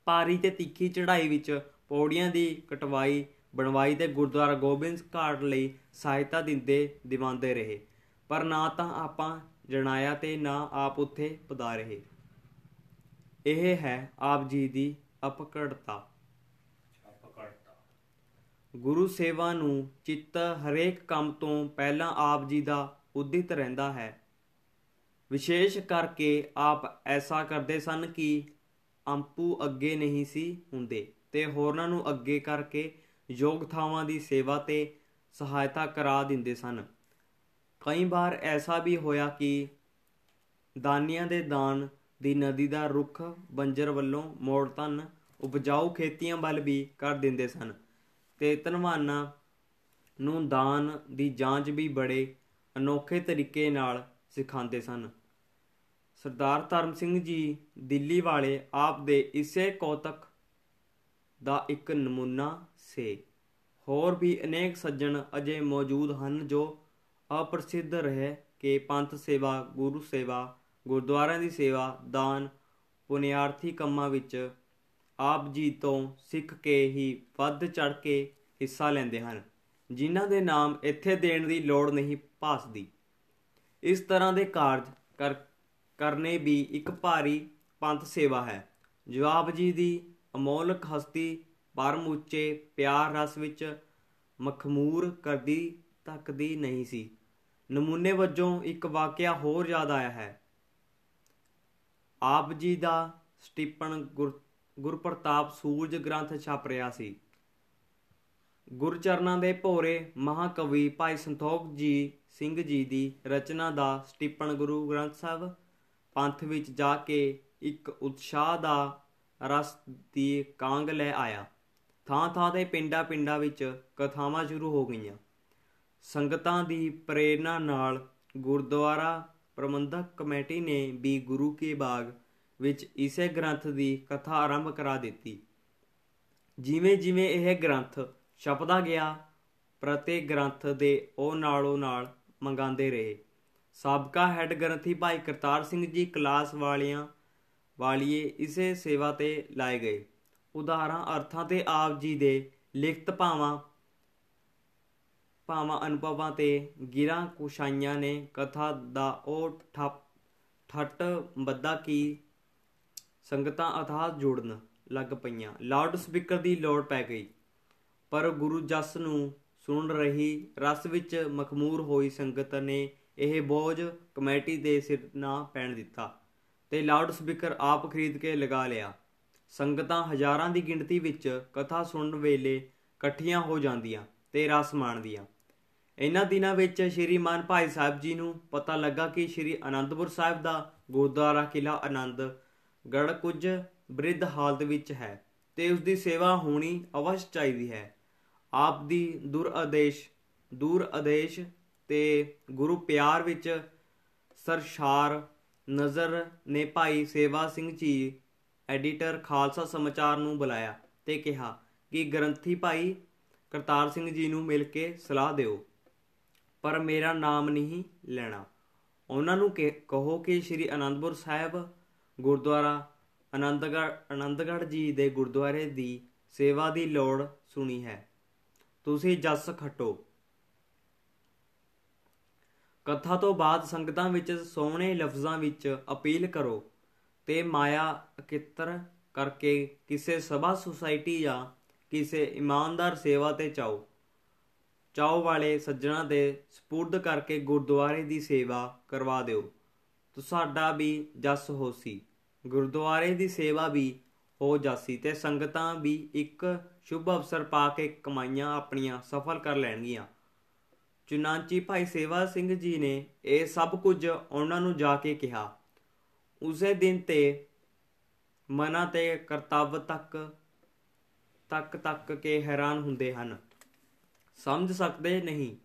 ਪਾਰੀ ਤੇ ਤਿੱਖੀ ਚੜ੍ਹਾਈ ਵਿੱਚ ਪੌੜੀਆਂ ਦੀ ਕਟਵਾਈ ਬਣਵਾਈ ਤੇ ਗੁਰਦੁਆਰਾ ਗੋਬਿੰਦ ਘਾਟ ਲਈ ਸਹਾਇਤਾ ਦਿੰਦੇ ਦਿਵਾਉਂਦੇ ਰਹੇ। ਪਰ ਨਾ ਤਾਂ ਆਪਾਂ ਜਣਾਇਆ ਤੇ ਨਾ ਆਪ ਉੱਥੇ ਪਧਾਰੇ। ਇਹ ਹੈ ਆਪ ਜੀ ਦੀ ਅਪਕੜਤਾ ਗੁਰੂ ਸੇਵਾ ਨੂੰ ਚਿੱਤ ਹਰੇਕ ਕੰਮ ਤੋਂ ਪਹਿਲਾਂ ਆਪ ਜੀ ਦਾ ਉਦਿਤ ਰਹਿੰਦਾ ਹੈ। ਵਿਸ਼ੇਸ਼ ਕਰਕੇ ਆਪ ਐਸਾ ਕਰਦੇ ਸਨ ਕਿ ਅੰਪੂ ਅੱਗੇ ਨਹੀਂ ਸੀ ਹੁੰਦੇ ਤੇ ਹੋਰਨਾਂ ਨੂੰ ਅੱਗੇ ਕਰਕੇ ਯੋਗ ਥਾਵਾਂ ਦੀ ਸੇਵਾ ਤੇ ਸਹਾਇਤਾ ਕਰਾ ਦਿੰਦੇ ਸਨ। ਕਈ ਵਾਰ ਐਸਾ ਵੀ ਹੋਇਆ ਕਿ ਦਾਨੀਆਂ ਦੇ ਦਾਨ ਦੀ ਨਦੀ ਦਾ ਰੁੱਖ ਬੰਜਰ ਵੱਲੋਂ ਮੋੜ ਤਨ ਉਪਜਾਊ ਖੇਤੀਆਂ ਵੱਲ ਵੀ ਕਰ ਦਿੰਦੇ ਸਨ ਤੇ ਧਨਵਾਨਾਂ ਨੂੰ ਦਾਨ ਦੀ ਜਾਂਚ ਵੀ ਬੜੇ ਅਨੋਖੇ ਤਰੀਕੇ ਨਾਲ ਸਿਖਾਉਂਦੇ ਸਨ। ਸਰਦਾਰ ਧਰਮ ਸਿੰਘ ਜੀ ਦਿੱਲੀ ਵਾਲੇ ਆਪ ਦੇ ਇਸੇ ਕੌਤਕ ਦਾ ਇੱਕ ਨਮੂਨਾ ਸੇ। ਹੋਰ ਵੀ ਅਨੇਕ ਸੱਜਣ ਅਜੇ ਮੌਜੂਦ ਹਨ ਜੋ ਅਪ੍ਰਸਿੱਧ ਰਹੇ ਕਿ ਪੰਥ ਸੇਵਾ, ਗੁਰੂ ਸੇਵਾ, ਗੁਰਦੁਆਰਿਆਂ ਦੀ ਸੇਵਾ, ਦਾਨ, ਪੁਨਿਆਰਥੀ ਕੰਮਾਂ ਵਿੱਚ ਆਪ ਜੀ ਤੋਂ ਸਿੱਖ ਕੇ ਹੀ ਵੱਧ ਚੜ ਕੇ ਹਿੱਸਾ ਲੈਂਦੇ ਹਨ, ਜਿਨ੍ਹਾਂ ਦੇ ਨਾਮ ਇੱਥੇ ਦੇਣ ਦੀ ਲੋੜ ਨਹੀਂ ਭਾਸਦੀ। ਇਸ ਤਰ੍ਹਾਂ ਦੇ ਕਾਰਜ ਕਰ ਕਰਨੇ ਵੀ ਇੱਕ ਭਾਰੀ ਪੰਥ ਸੇਵਾ ਹੈ। ਜਵਾਬ ਜੀ ਦੀ ਅਮੋਲਕ ਹਸਤੀ ਪਰਮ ਉੱਚੇ ਪਿਆਰ ਰਸ ਵਿੱਚ ਮਖਮੂਰ ਕਰਦੀ ਤੱਕਦੀ ਨਹੀਂ ਸੀ। ਨਮੂਨੇ ਵਜੋਂ ਇੱਕ ਵਾਕਿਆ ਹੋਰ ਯਾਦ ਆਇਆ ਹੈ। ਆਪ ਜੀ ਦਾ ਸਟੀਪਨ ਗੁਰਪ੍ਰਤਾਪ ਸੂਰਜ ਗ੍ਰੰਥ ਛਪ ਰਿਹਾ ਸੀ। ਗੁਰਚਰਨਾਂ ਦੇ ਭੋਰੇ ਮਹਾਕਵੀ ਭਾਈ ਸੰਤੋਖ ਜੀ ਸਿੰਘ ਜੀ ਦੀ ਰਚਨਾ ਦਾ ਸਟੀਪਨ ਗੁਰੂ ਗ੍ਰੰਥ ਸਾਹਿਬ ਪੰਥ ਵਿੱਚ ਜਾ ਕੇ ਇੱਕ ਉਤਸ਼ਾਹ ਦਾ ਰਸ ਦੀ ਕਾਂਗ ਲੈ ਆਇਆ। ਥਾਂ ਥਾਂ ਤੇ ਪਿੰਡਾਂ ਪਿੰਡਾਂ ਵਿੱਚ ਕਥਾਵਾਂ ਸ਼ੁਰੂ ਹੋ ਗਈਆਂ। ਸੰਗਤਾਂ ਦੀ ਪ੍ਰੇਰਣਾ ਨਾਲ ਗੁਰਦੁਆਰਾ ਪ੍ਰਬੰਧਕ ਕਮੇਟੀ ਨੇ ਵੀ ਗੁਰੂ ਕੇ ਬਾਗ ਵਿੱਚ ਇਸੇ ਗ੍ਰੰਥ ਦੀ ਕਥਾ ਆਰੰਭ ਕਰਾ ਦਿੱਤੀ। ਜਿਵੇਂ ਜਿਵੇਂ ਇਹ ਗ੍ਰੰਥ ਛਪਦਾ ਗਿਆ, ਪ੍ਰਤੀ ਗ੍ਰੰਥ ਦੇ ਉਹ ਨਾਲੋਂ ਨਾਲ ਮੰਗਾਉਂਦੇ ਰਹੇ। ਸਾਬਕਾ ਹੈੱਡ ਗ੍ਰੰਥੀ ਭਾਈ ਕਰਤਾਰ ਸਿੰਘ ਜੀ ਕਲਾਸ ਵਾਲਿਆਂ ਵਾਲੀਏ ਇਸੇ ਸੇਵਾ ਤੇ ਲਾਏ ਗਏ। ਉਦਾਹਰਾਂ ਅਰਥਾਂ ਤੇ ਆਪ ਜੀ ਦੇ ਲਿਖਤ ਭਾਵਾਂ ਭਾਵਾਂ ਅਨੁਭਵਾਂ ਤੇ ਗਿਰਾਂ ਕੁਸ਼ਾਈਆਂ ਨੇ ਕਥਾ ਦਾ ਉਹ ਠੱਪ, ਠੱਟ ਬੱਦਾ ਕੀ ਸੰਗਤਾਂ ਅਥਾਹ ਜੋੜਨ ਲੱਗ ਪਈਆਂ। ਲਾਊਡ ਸਪੀਕਰ ਦੀ ਲੋੜ ਪੈ ਗਈ, ਪਰ ਗੁਰੂ ਜਸ ਨੂੰ ਸੁਣ ਰਹੀ ਰਸ ਵਿੱਚ ਮਖਮੂਰ ਹੋਈ ਸੰਗਤ ਨੇ ਇਹ ਬੋਝ ਕਮੇਟੀ ਦੇ ਸਿਰ ਨਾ ਪੈਣ ਦਿੱਤਾ ਤੇ ਲਾਊਡ ਸਪੀਕਰ ਆਪ ਖਰੀਦ ਕੇ ਲਗਾ ਲਿਆ। ਸੰਗਤਾਂ ਹਜ਼ਾਰਾਂ ਦੀ ਗਿਣਤੀ ਵਿੱਚ ਕਥਾ ਸੁਣਨ ਵੇਲੇ ਇਕੱਠੀਆਂ ਹੋ ਜਾਂਦੀਆਂ ਤੇ ਰਸ ਮਾਣਦੀਆਂ। ਇਹਨਾਂ ਦਿਨਾਂ ਵਿੱਚ ਸ਼੍ਰੀ ਮਾਨ ਭਾਈ ਸਾਹਿਬ ਜੀ ਨੂੰ ਪਤਾ ਲੱਗਾ ਕਿ ਸ਼੍ਰੀ ਅਨੰਦਪੁਰ ਸਾਹਿਬ ਦਾ ਗੁਰਦੁਆਰਾ ਕਿਲਾ ਆਨੰਦ ਗੜ ਕੁਝ ਬ੍ਰਿਧ ਹਾਲਤ ਵਿੱਚ ਹੈ ਤੇ ਉਸ ਦੀ ਸੇਵਾ ਹੋਣੀ ਅਵਸ਼ ਚਾਹੀਦੀ ਹੈ। ਆਪ ਦੀ ਦੂਰ ਆਦੇਸ਼ ਦੂਰ ਆਦੇਸ਼ ਤੇ ਗੁਰੂ ਪਿਆਰ ਵਿੱਚ ਸਰਸ਼ਾਰ ਨਜ਼ਰ ਨੇ ਭਾਈ ਸੇਵਾ ਸਿੰਘ ਜੀ, ਐਡੀਟਰ ਖਾਲਸਾ ਸਮਾਚਾਰ ਨੂੰ ਬੁਲਾਇਆ ਤੇ ਕਿਹਾ ਕਿ ਗ੍ਰੰਥੀ ਭਾਈ ਕਰਤਾਰ ਸਿੰਘ ਜੀ ਨੂੰ ਮਿਲ ਕੇ ਸਲਾਹ ਦਿਓ, ਪਰ ਮੇਰਾ ਨਾਮ ਨਹੀਂ ਲੈਣਾ। ਉਹਨਾਂ ਨੂੰ ਕਹੋ ਕਿ ਸ੍ਰੀ ਅਨੰਦਪੁਰ ਸਾਹਿਬ ਗੁਰਦੁਆਰਾ ਆਨੰਦਗੜ੍ਹ ਆਨੰਦਗੜ੍ਹ ਜੀ ਦੇ ਗੁਰਦੁਆਰੇ ਦੀ ਸੇਵਾ ਦੀ ਲੋੜ ਸੁਣੀ ਹੈ। ਤੁਸੀਂ ਜਸ ਖਟੋ। ਕਥਾ ਤੋਂ ਬਾਅਦ ਸੰਗਤਾਂ ਵਿੱਚ ਸੋਹਣੇ ਲਫ਼ਜ਼ਾਂ ਵਿੱਚ ਅਪੀਲ ਕਰੋ ਤੇ ਮਾਇਆ ਇਕੱਤਰ ਕਰਕੇ ਕਿਸੇ ਸਭਾ ਸੁਸਾਇਟੀ ਜਾਂ ਕਿਸੇ ਇਮਾਨਦਾਰ ਸੇਵਾ ਤੇ ਚਾਓ। ਚਾਓ ਵਾਲੇ ਸੱਜਣਾ ਦੇ ਸਪੁਰਦ ਕਰਕੇ ਗੁਰਦੁਆਰੇ ਦੀ ਸੇਵਾ ਕਰਵਾ ਦਿਓ। ਤੁਹਾਡਾ ਵੀ ਜਸ ਹੋਸੀ ਗੁਰਦੁਆਰੇ ਦੀ ਸੇਵਾ ਵੀ ਹੋ ਜਾਸੀ ਤੇ ਸੰਗਤਾਂ ਵੀ ਇੱਕ ਸ਼ੁਭ ਅਵਸਰ ਪਾ ਕੇ ਕਮਾਈਆਂ ਆਪਣੀਆਂ ਸਫਲ ਕਰ ਲੈਣਗੀਆਂ। ਚੁਨਾਂਚੀ ਭਾਈ ਸੇਵਾ ਸਿੰਘ ਜੀ ਨੇ ਇਹ ਸਭ ਕੁਝ ਉਹਨਾਂ ਨੂੰ ਜਾ ਕੇ ਕਿਹਾ। ਉਸੇ ਦਿਨ ਤੇ ਮਨਾ ਤੇ ਕਰਤੱਵ ਤੱਕ ਤੱਕ ਤੱਕ ਕੇ ਹੈਰਾਨ ਹੁੰਦੇ ਹਨ। ਸਮਝ ਸਕਦੇ ਨਹੀਂ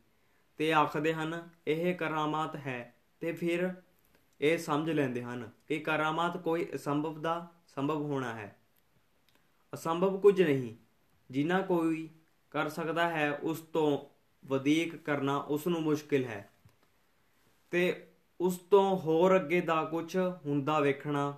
ਤੇ ਆਖਦੇ ਹਨ, ਇਹ ਕਰਾਮਾਤ ਹੈ ਤੇ ਫਿਰ ਇਹ ਸਮਝ ਲੈਂਦੇ ਹਨ ਕਿ ਕਰਾਮਾਤ ਕੋਈ ਅਸੰਭਵ ਦਾ ਸੰਭਵ ਹੋਣਾ ਹੈ। ਅਸੰਭਵ ਕੁਝ ਨਹੀਂ, ਜਿੰਨਾ ਕੋਈ ਕਰ ਸਕਦਾ ਹੈ ਉਸ ਤੋਂ ਵਧੇਕ ਕਰਨਾ ਉਸ ਨੂੰ ਮੁਸ਼ਕਿਲ ਹੈ। ਤੇ ਉਸ ਤੋਂ ਹੋਰ ਅੱਗੇ ਦਾ ਕੁਝ ਹੁੰਦਾ ਵੇਖਣਾ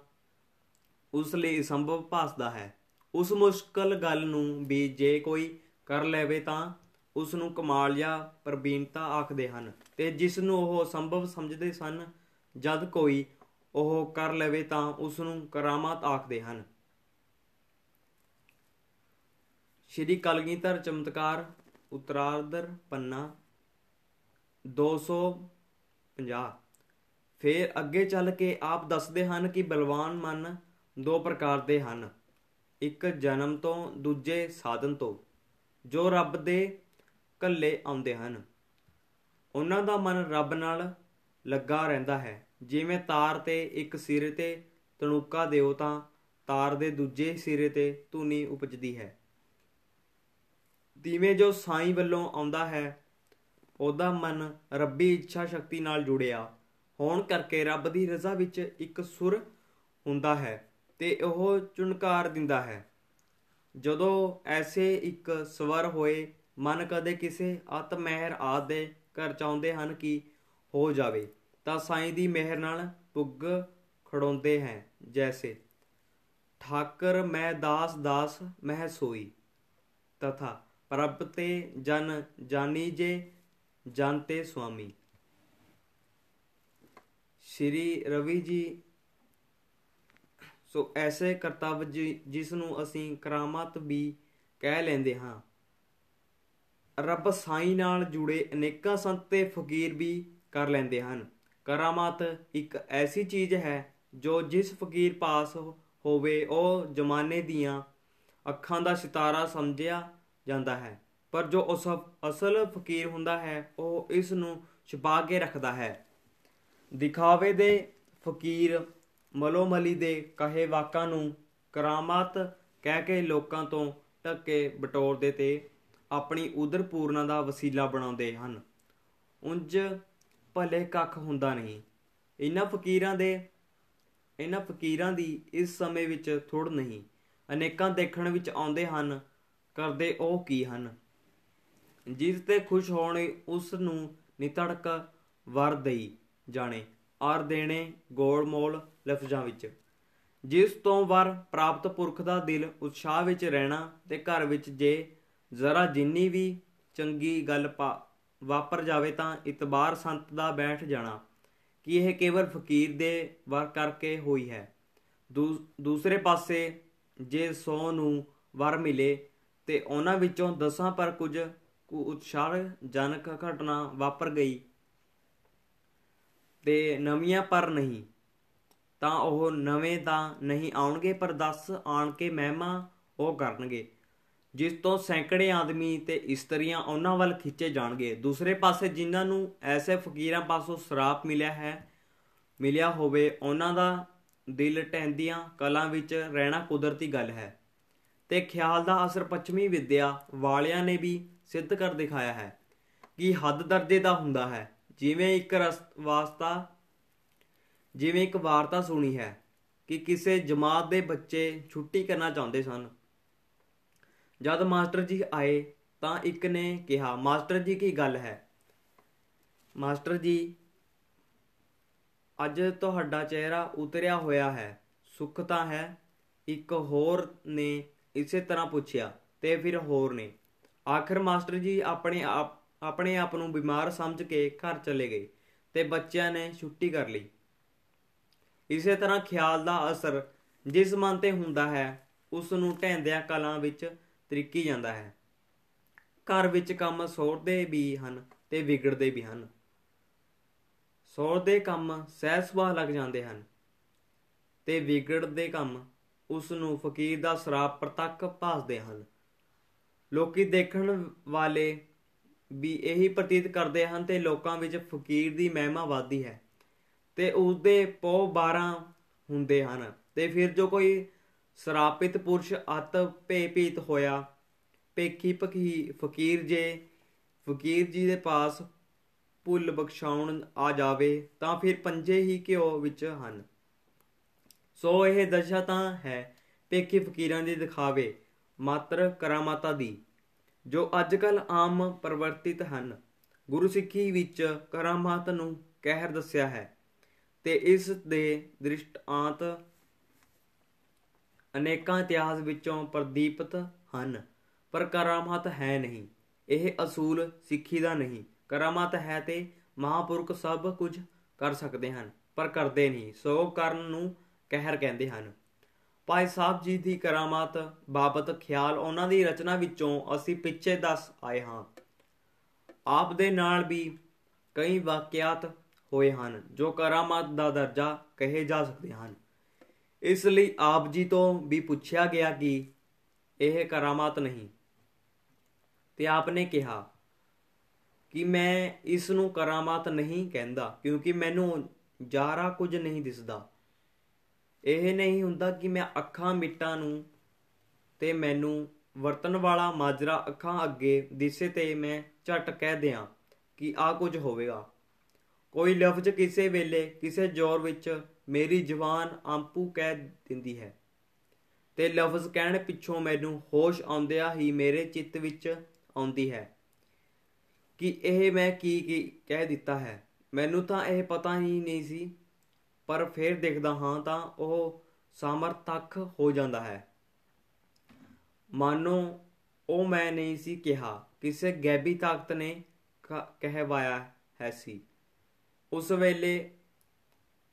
ਉਸ ਲਈ ਸੰਭਵ ਭਾਸਦਾ ਹੈ। ਉਸ ਮੁਸ਼ਕਲ ਗੱਲ ਨੂੰ ਵੀ ਜੇ ਕੋਈ ਕਰ ਲੈਵੇ ਤਾਂ ਉਸ ਨੂੰ ਕਮਾਲ ਜਾਂ ਪ੍ਰਬੀਨਤਾ ਆਖਦੇ ਹਨ ਤੇ ਜਿਸ ਨੂੰ ਉਹ ਸੰਭਵ ਸਮਝਦੇ ਸਨ, ਜਦ ਕੋਈ ਉਹ ਕਰ ਲਵੇ ਤਾਂ ਉਸ ਨੂੰ ਕਰਾਮਾਤ ਆਖਦੇ ਹਨ। ਸ਼੍ਰੀ ਕਲਗੀਧਰ ਚਮਤਕਾਰ ਉਤਰਾਰਧਰ ਪੰਨਾ 250 ਫਿਰ ਅੱਗੇ ਚੱਲ ਕੇ ਆਪ ਦੱਸਦੇ ਹਨ ਕਿ ਬਲਵਾਨ ਮਨ ਦੋ ਪ੍ਰਕਾਰ ਦੇ ਹਨ। ਇੱਕ ਜਨਮ ਤੋਂ, ਦੂਜੇ ਸਾਧਨ ਤੋਂ, ਜੋ ਰੱਬ ਦੇ ਕੱਲੇ ਆਉਂਦੇ ਹਨ। ਉਹਨਾਂ ਦਾ ਮਨ ਰੱਬ ਨਾਲ ਲੱਗਾ ਰਹਿੰਦਾ ਹੈ। ਜਿਵੇਂ ਤਾਰ ਤੇ ਇੱਕ ਸਿਰੇ ਤੇ ਤਣੂਕਾ ਦਿਓ ਤਾਂ ਤਾਰ ਦੇ ਦੂਜੇ ਸਿਰੇ ਤੇ ਧੁਨੀ ਉਪਜਦੀ ਹੈ। ਦੀਵੇਂ ਜੋ ਸਾਈਂ ਵੱਲੋਂ ਆਉਂਦਾ ਹੈ, ਉਹਦਾ ਮਨ ਰੱਬੀ ਇੱਛਾ ਸ਼ਕਤੀ ਨਾਲ ਜੁੜਿਆ। ਹੋਣ ਕਰਕੇ ਰੱਬ ਦੀ ਰਜ਼ਾ ਵਿੱਚ ਇੱਕ ਸੁਰ ਹੁੰਦਾ ਹੈ ਤੇ ਉਹ ਚੁਣਕਾਰ ਦਿੰਦਾ ਹੈ। ਜਦੋਂ ਐਸੇ ਇੱਕ ਸਵਰ ਹੋਏ, ਮਨ ਕਦੇ ਕਿਸੇ ਆਤਮਹਿਰ ਆਦੇ ਘਰ ਚਾਹੁੰਦੇ ਹਨ ਕਿ ਹੋ ਜਾਵੇ, ਤਾਂ ਸਾਈਂ ਦੀ ਮਿਹਰ ਨਾਲ ਪੁੱਗ ਖੜਾਉਂਦੇ ਹੈ ਜੈਸੇ, ਠਾਕਰ ਮੈਂ ਦਾਸ ਦਾਸ ਮਹਿ ਸੋਈ। ਤਥਾ ਪ੍ਰਭ ਤੇ ਜਨ ਜਾਨੀ ਜੇ ਜਾਣਤੇ ਸੁਆਮੀ। ਸ਼੍ਰੀ ਰਵੀ ਜੀ, ਸੋ ਐਸੇ ਕਰਤੱਵ ਜਿਸ ਨੂੰ ਅਸੀਂ ਕਰਾਮਾਤ ਵੀ ਕਹਿ ਲੈਂਦੇ ਹਾਂ। ਰੱਬ ਸਾਈਂ ਨਾਲ ਜੁੜੇ ਅਨੇਕਾਂ ਸੰਤ ਤੇ ਫਕੀਰ ਵੀ ਕਰ ਲੈਂਦੇ ਹਨ। ਕਰਾਮਾਤ ਇੱਕ ਐਸੀ ਚੀਜ਼ ਹੈ ਜੋ ਜਿਸ ਫਕੀਰ ਪਾਸ ਹੋਵੇ, ਉਹ ਜਮਾਨੇ ਦੀਆਂ ਅੱਖਾਂ ਦਾ ਸਿਤਾਰਾ ਸਮਝਿਆ ਜਾਂਦਾ ਹੈ। ਪਰ ਜੋ ਉਸ ਅਸਲ ਫਕੀਰ ਹੁੰਦਾ ਹੈ, ਉਹ ਇਸ ਨੂੰ ਛੁਪਾ ਕੇ ਰੱਖਦਾ ਹੈ। ਦਿਖਾਵੇ ਦੇ ਫਕੀਰ ਮਲੋਮਲੀ ਦੇ ਕਹੇ ਵਾਕਾਂ ਨੂੰ ਕਰਾਮਾਤ ਕਹਿ ਕੇ ਲੋਕਾਂ ਤੋਂ ਢੱਕੇ ਬਟੋਰਦੇ ਤੇ ਆਪਣੀ ਉਦਰ ਪੂਰਨਾ ਦਾ ਵਸੀਲਾ ਬਣਾਉਂਦੇ ਹਨ। ਉਂਝ ਭਲੇ ਕੱਖ ਹੁੰਦਾ ਨਹੀਂ। ਇਹਨਾਂ ਫਕੀਰਾਂ ਦੇ ਇਹਨਾਂ ਫਕੀਰਾਂ ਦੀ ਇਸ ਸਮੇਂ ਵਿੱਚ ਥੋੜ ਨਹੀਂ। ਅਨੇਕਾਂ ਦੇਖਣ ਵਿੱਚ ਆਉਂਦੇ ਹਨ ਕਰਦੇ ਉਹ ਕੀ ਹਨ? ਜਿਸ ਤੇ ਖੁਸ਼ ਹੋਣੇ ਉਸ ਨੂੰ ਨਿਤੜਕ ਵਰ ਦੇਈ ਜਾਣੇ ਔਰ ਦੇਣੇ ਗੋਲਮੋਲ ਲਫ਼ਜ਼ਾਂ ਵਿੱਚ। ਜਿਸ ਤੋਂ ਵਰ ਪ੍ਰਾਪਤ ਪੁਰਖ ਦਾ ਦਿਲ ਉਤਸ਼ਾਹ ਵਿੱਚ ਰਹਿਣਾ ਤੇ ਘਰ ਵਿੱਚ ਜੇ ਜ਼ਰਾ ਜਿੰਨੀ ਵੀ ਚੰਗੀ ਗੱਲ ਵਾਪਰ ਜਾਵੇ ਤਾਂ ਇਤਬਾਰ ਸੰਤ ਦਾ ਬੈਠ ਜਾਣਾ। ਕਿ ਇਹ ਕੇਵਲ ਫਕੀਰ ਦੇ ਵਰ ਕਰਕੇ ਹੋਈ ਹੈ? ਦੂਸਰੇ ਪਾਸੇ ਜੇ 100 ਨੂੰ ਵਰ ਮਿਲੇ ਤੇ ਉਹਨਾਂ ਵਿੱਚੋਂ ਦਸਾਂ ਪਰ ਕੁਝ ਉਤਸ਼ਾਹ ਜਨਕ ਘਟਨਾ ਵਾਪਰ ਗਈ ਤੇ ਨਵੀਆਂ ਪਰ ਨਹੀਂ। ਤਾਂ ਉਹ ਨਵੇਂ ਤਾਂ ਨਹੀਂ ਆਉਣਗੇ, ਪਰ 10 ਆਣ ਕੇ ਮਹਿਮਾ ਉਹ ਕਰਨਗੇ, ਜਿਸ ਤੋਂ ਸੈਂਕੜੇ ਆਦਮੀ ਤੇ ਇਸਤਰੀਆਂ ਉਹਨਾਂ ਵੱਲ ਖਿੱਚੇ ਜਾਣਗੇ। ਦੂਸਰੇ ਪਾਸੇ ਜਿਨ੍ਹਾਂ ਨੂੰ ਐਸੇ ਫਕੀਰਾਂ ਪਾਸੋਂ ਸਰਾਪ ਮਿਲਿਆ ਹੈ, ਮਿਲਿਆ ਹੋਵੇ, ਉਹਨਾਂ ਦਾ ਦਿਲ ਟੈਂਦੀਆਂ ਕਲਾਂ ਵਿੱਚ ਰਹਿਣਾ ਕੁਦਰਤੀ ਗੱਲ ਹੈ। ਤੇ ਖਿਆਲ ਦਾ ਅਸਰ ਪੱਛਮੀ ਵਿਦਿਆ ਵਾਲਿਆਂ ਨੇ ਵੀ ਸਿੱਧ ਕਰ ਦਿਖਾਇਆ ਹੈ ਕਿ ਹੱਦ ਦਰਜੇ ਦਾ ਹੁੰਦਾ ਹੈ। ਜਿਵੇਂ ਇੱਕ ਵਾਸਤਾ, ਜਿਵੇਂ ਇੱਕ ਵਾਰਤਾ ਸੁਣੀ ਹੈ ਕਿ ਕਿਸੇ ਜਮਾਤ ਦੇ ਬੱਚੇ ਛੁੱਟੀ ਕਰਨਾ ਚਾਹੁੰਦੇ ਸਨ। ਜਦ ਮਾਸਟਰ ਜੀ ਆਏ ਤਾਂ ਇੱਕ ਨੇ ਕਿਹਾ, ਮਾਸਟਰ ਜੀ, ਕੀ ਗੱਲ ਹੈ? ਮਾਸਟਰ ਜੀ, ਅੱਜ ਤੁਹਾਡਾ ਚਿਹਰਾ ਉਤਰਿਆ ਹੋਇਆ ਹੈ, ਸੁੱਖ ਤਾਂ ਹੈ, ਇੱਕ ਹੋਰ ਨੇ ਇਸੇ ਤਰ੍ਹਾਂ ਪੁੱਛਿਆ, ਤੇ ਫਿਰ ਹੋਰ ਨੇ, ਆਖਰ ਮਾਸਟਰ ਜੀ ਆਪਣੇ ਆਪ ਆਪਣੇ ਆਪ ਨੂੰ ਬਿਮਾਰ ਸਮਝ ਕੇ ਘਰ ਚਲੇ ਗਏ ਤੇ ਬੱਚਿਆਂ ਨੇ ਛੁੱਟੀ ਕਰ ਲਈ। ਇਸੇ ਤਰ੍ਹਾਂ ਖਿਆਲ ਦਾ ਅਸਰ ਜਿਸ ਮਨ ਤੇ ਹੁੰਦਾ ਹੈ, ਉਸ ਨੂੰ ਢੈਂਦਿਆਂ ਕਲਾਂ ਵਿੱਚ ਤਰੀਕੀ ਜਾਂਦਾ ਹੈ। ਘਰ ਵਿੱਚ ਕੰਮ ਸੋੜਦੇ ਵੀ ਹਨ ਤੇ ਵਿਗੜਦੇ ਵੀ ਹਨ। ਸੋੜਦੇ ਕੰਮ ਸਹਿ ਸੁਭਾਅ ਲੱਗ ਜਾਂਦੇ ਹਨ ਤੇ ਵਿਗੜਦੇ ਕੰਮ ਉਸ ਨੂੰ ਫਕੀਰ ਦਾ ਸਰਾਪ ਪ੍ਰਤੱਖ ਭਾਸਦੇ ਹਨ। ਲੋਕੀ ਦੇਖਣ ਵਾਲੇ ਵੀ ਇਹੀ ਪ੍ਰਤੀਤ ਕਰਦੇ ਹਨ ਤੇ ਲੋਕਾਂ ਵਿੱਚ ਫਕੀਰ ਦੀ ਮਹਿਮਾ ਵਾਦੀ ਹੈ ਤੇ ਉਸ ਦੇ ਪੋ 12 ਹੁੰਦੇ ਹਨ ਤੇ ਫਿਰ ਜੋ ਕੋਈ ਸਰਾਪਿਤ ਪੁਰਸ਼ ਅਤ ਭੇਪੀਤ ਹੋਇਆ ਪੇਖੀ ਪਖੀ ਫਕੀਰ ਜੇ ਫਕੀਰ ਜੀ ਦੇ ਪਾਸ ਭੁੱਲ ਬਖਸ਼ਾਉਣ ਆ ਜਾਵੇ ਤਾਂ ਫਿਰ ਪੰਜੇ ਹੀ ਕਿਉ ਵਿੱਚ ਹਨ। ਸੋ ਇਹ ਦਸ਼ਾ ਤਾਂ ਹੈ ਪੇਖੀ ਫਕੀਰਾਂ ਦੇ ਦਿਖਾਵੇ, ਮਾਤਰ ਕਰਾਮਾਤਾ ਦੀ, ਜੋ ਅੱਜਕੱਲ ਆਮ ਪਰਵਰਤਿਤ ਹਨ। ਗੁਰੂ ਸਿੱਖੀ ਵਿੱਚ ਕਰਾਮਾਤ ਨੂੰ ਕਹਿਰ ਦੱਸਿਆ ਹੈ ਤੇ ਇਸ ਦੇ ਦ੍ਰਿਸ਼ਟਾਂਤ ਅਨੇਕਾਂ ਇਤਿਹਾਸ ਵਿੱਚੋਂ ਪ੍ਰਦੀਪਤ ਹਨ, ਪਰ ਕਰਾਮਾਤ ਹੈ ਨਹੀਂ। ਇਹ ਅਸੂਲ ਸਿੱਖੀ ਦਾ ਨਹੀਂ। ਕਰਾਮਾਤ ਹੈ ਤੇ ਮਹਾਪੁਰਖ ਸਭ ਕੁਝ ਕਰ ਸਕਦੇ ਹਨ, ਪਰ ਕਰਦੇ ਨਹੀਂ। ਸੋ ਕਰਨ ਨੂੰ ਕਹਿਰ ਕਹਿੰਦੇ ਹਨ। ਭਾਈ ਸਾਹਿਬ ਜੀ ਦੀ ਕਰਾਮਾਤ ਬਾਬਤ ਖਿਆਲ ਉਹਨਾਂ ਦੀ ਰਚਨਾ ਵਿੱਚੋਂ ਅਸੀਂ ਪਿੱਛੇ ਦੱਸ ਆਏ ਹਾਂ। ਆਪ ਦੇ ਨਾਲ ਵੀ ਕਈ ਵਾਕਿਆਤ ਹੋਏ ਹਨ, ਜੋ ਕਰਾਮਾਤ ਦਾ ਦਰਜਾ ਕਹੇ ਜਾ ਸਕਦੇ ਹਨ। ਇਸ ਲਈ ਆਪ ਜੀ ਤੋਂ ਵੀ ਪੁੱਛਿਆ ਗਿਆ ਕਿ ਇਹ ਕਰਾਮਾਤ ਨਹੀਂ। ਤੇ ਆਪਨੇ ਕਿਹਾ ਕਿ ਮੈਂ ਇਸ ਨੂੰ ਕਰਾਮਾਤ ਨਹੀਂ ਕਹਿੰਦਾ, ਕਿਉਂਕਿ ਮੈਨੂੰ ਜਾਰਾ ਕੁਝ ਨਹੀਂ ਦਿਸਦਾ। ਇਹ ਨਹੀਂ ਹੁੰਦਾ ਕਿ ਮੈਂ ਅੱਖਾਂ ਮਿੱਟਾਂ ਨੂੰ ਤੇ ਮੈਨੂੰ ਵਰਤਣ ਵਾਲਾ ਮਾਜਰਾ ਅੱਖਾਂ ਅੱਗੇ ਦਿਸੇ ਤੇ ਮੈਂ ਝਟ ਕਹਿ ਦਿਆਂ ਕਿ ਆ ਕੁਝ ਹੋਵੇਗਾ। ਕੋਈ ਲਫ਼ਜ਼ ਕਿਸੇ ਵੇਲੇ ਕਿਸੇ ਜ਼ੋਰ ਵਿੱਚ ਮੇਰੀ ਜ਼ੁਬਾਨ ਆਂਪੂ ਕਹਿ ਦਿੰਦੀ ਹੈ ਤੇ ਲਫ਼ਜ਼ ਕਹਿਣ ਪਿੱਛੋਂ ਮੈਨੂੰ ਹੋਸ਼ ਆਉਂਦਿਆਂ ਹੀ ਮੇਰੇ ਚਿੱਤ ਵਿੱਚ ਆਉਂਦੀ ਹੈ ਕਿ ਇਹ ਮੈਂ ਕੀ ਕੀ ਕਹਿ ਦਿੱਤਾ ਹੈ। ਮੈਨੂੰ ਤਾਂ ਇਹ ਪਤਾ ਹੀ ਨਹੀਂ ਸੀ ਪਰ ਫਿਰ ਦੇਖਦਾ ਹਾਂ ਤਾਂ ਉਹ ਸਮਰਥਕ ਹੋ ਜਾਂਦਾ ਹੈ। ਮਾਨੋ, ਉਹ ਮੈਂ ਨਹੀਂ ਸੀ ਕਿਹਾ। ਕਿਸੇ ਗੈਬੀ ਤਾਕਤ ਨੇ ਕਹਿਵਾਇਆ ਹੈ ਸੀ। ਉਸ ਵੇਲੇ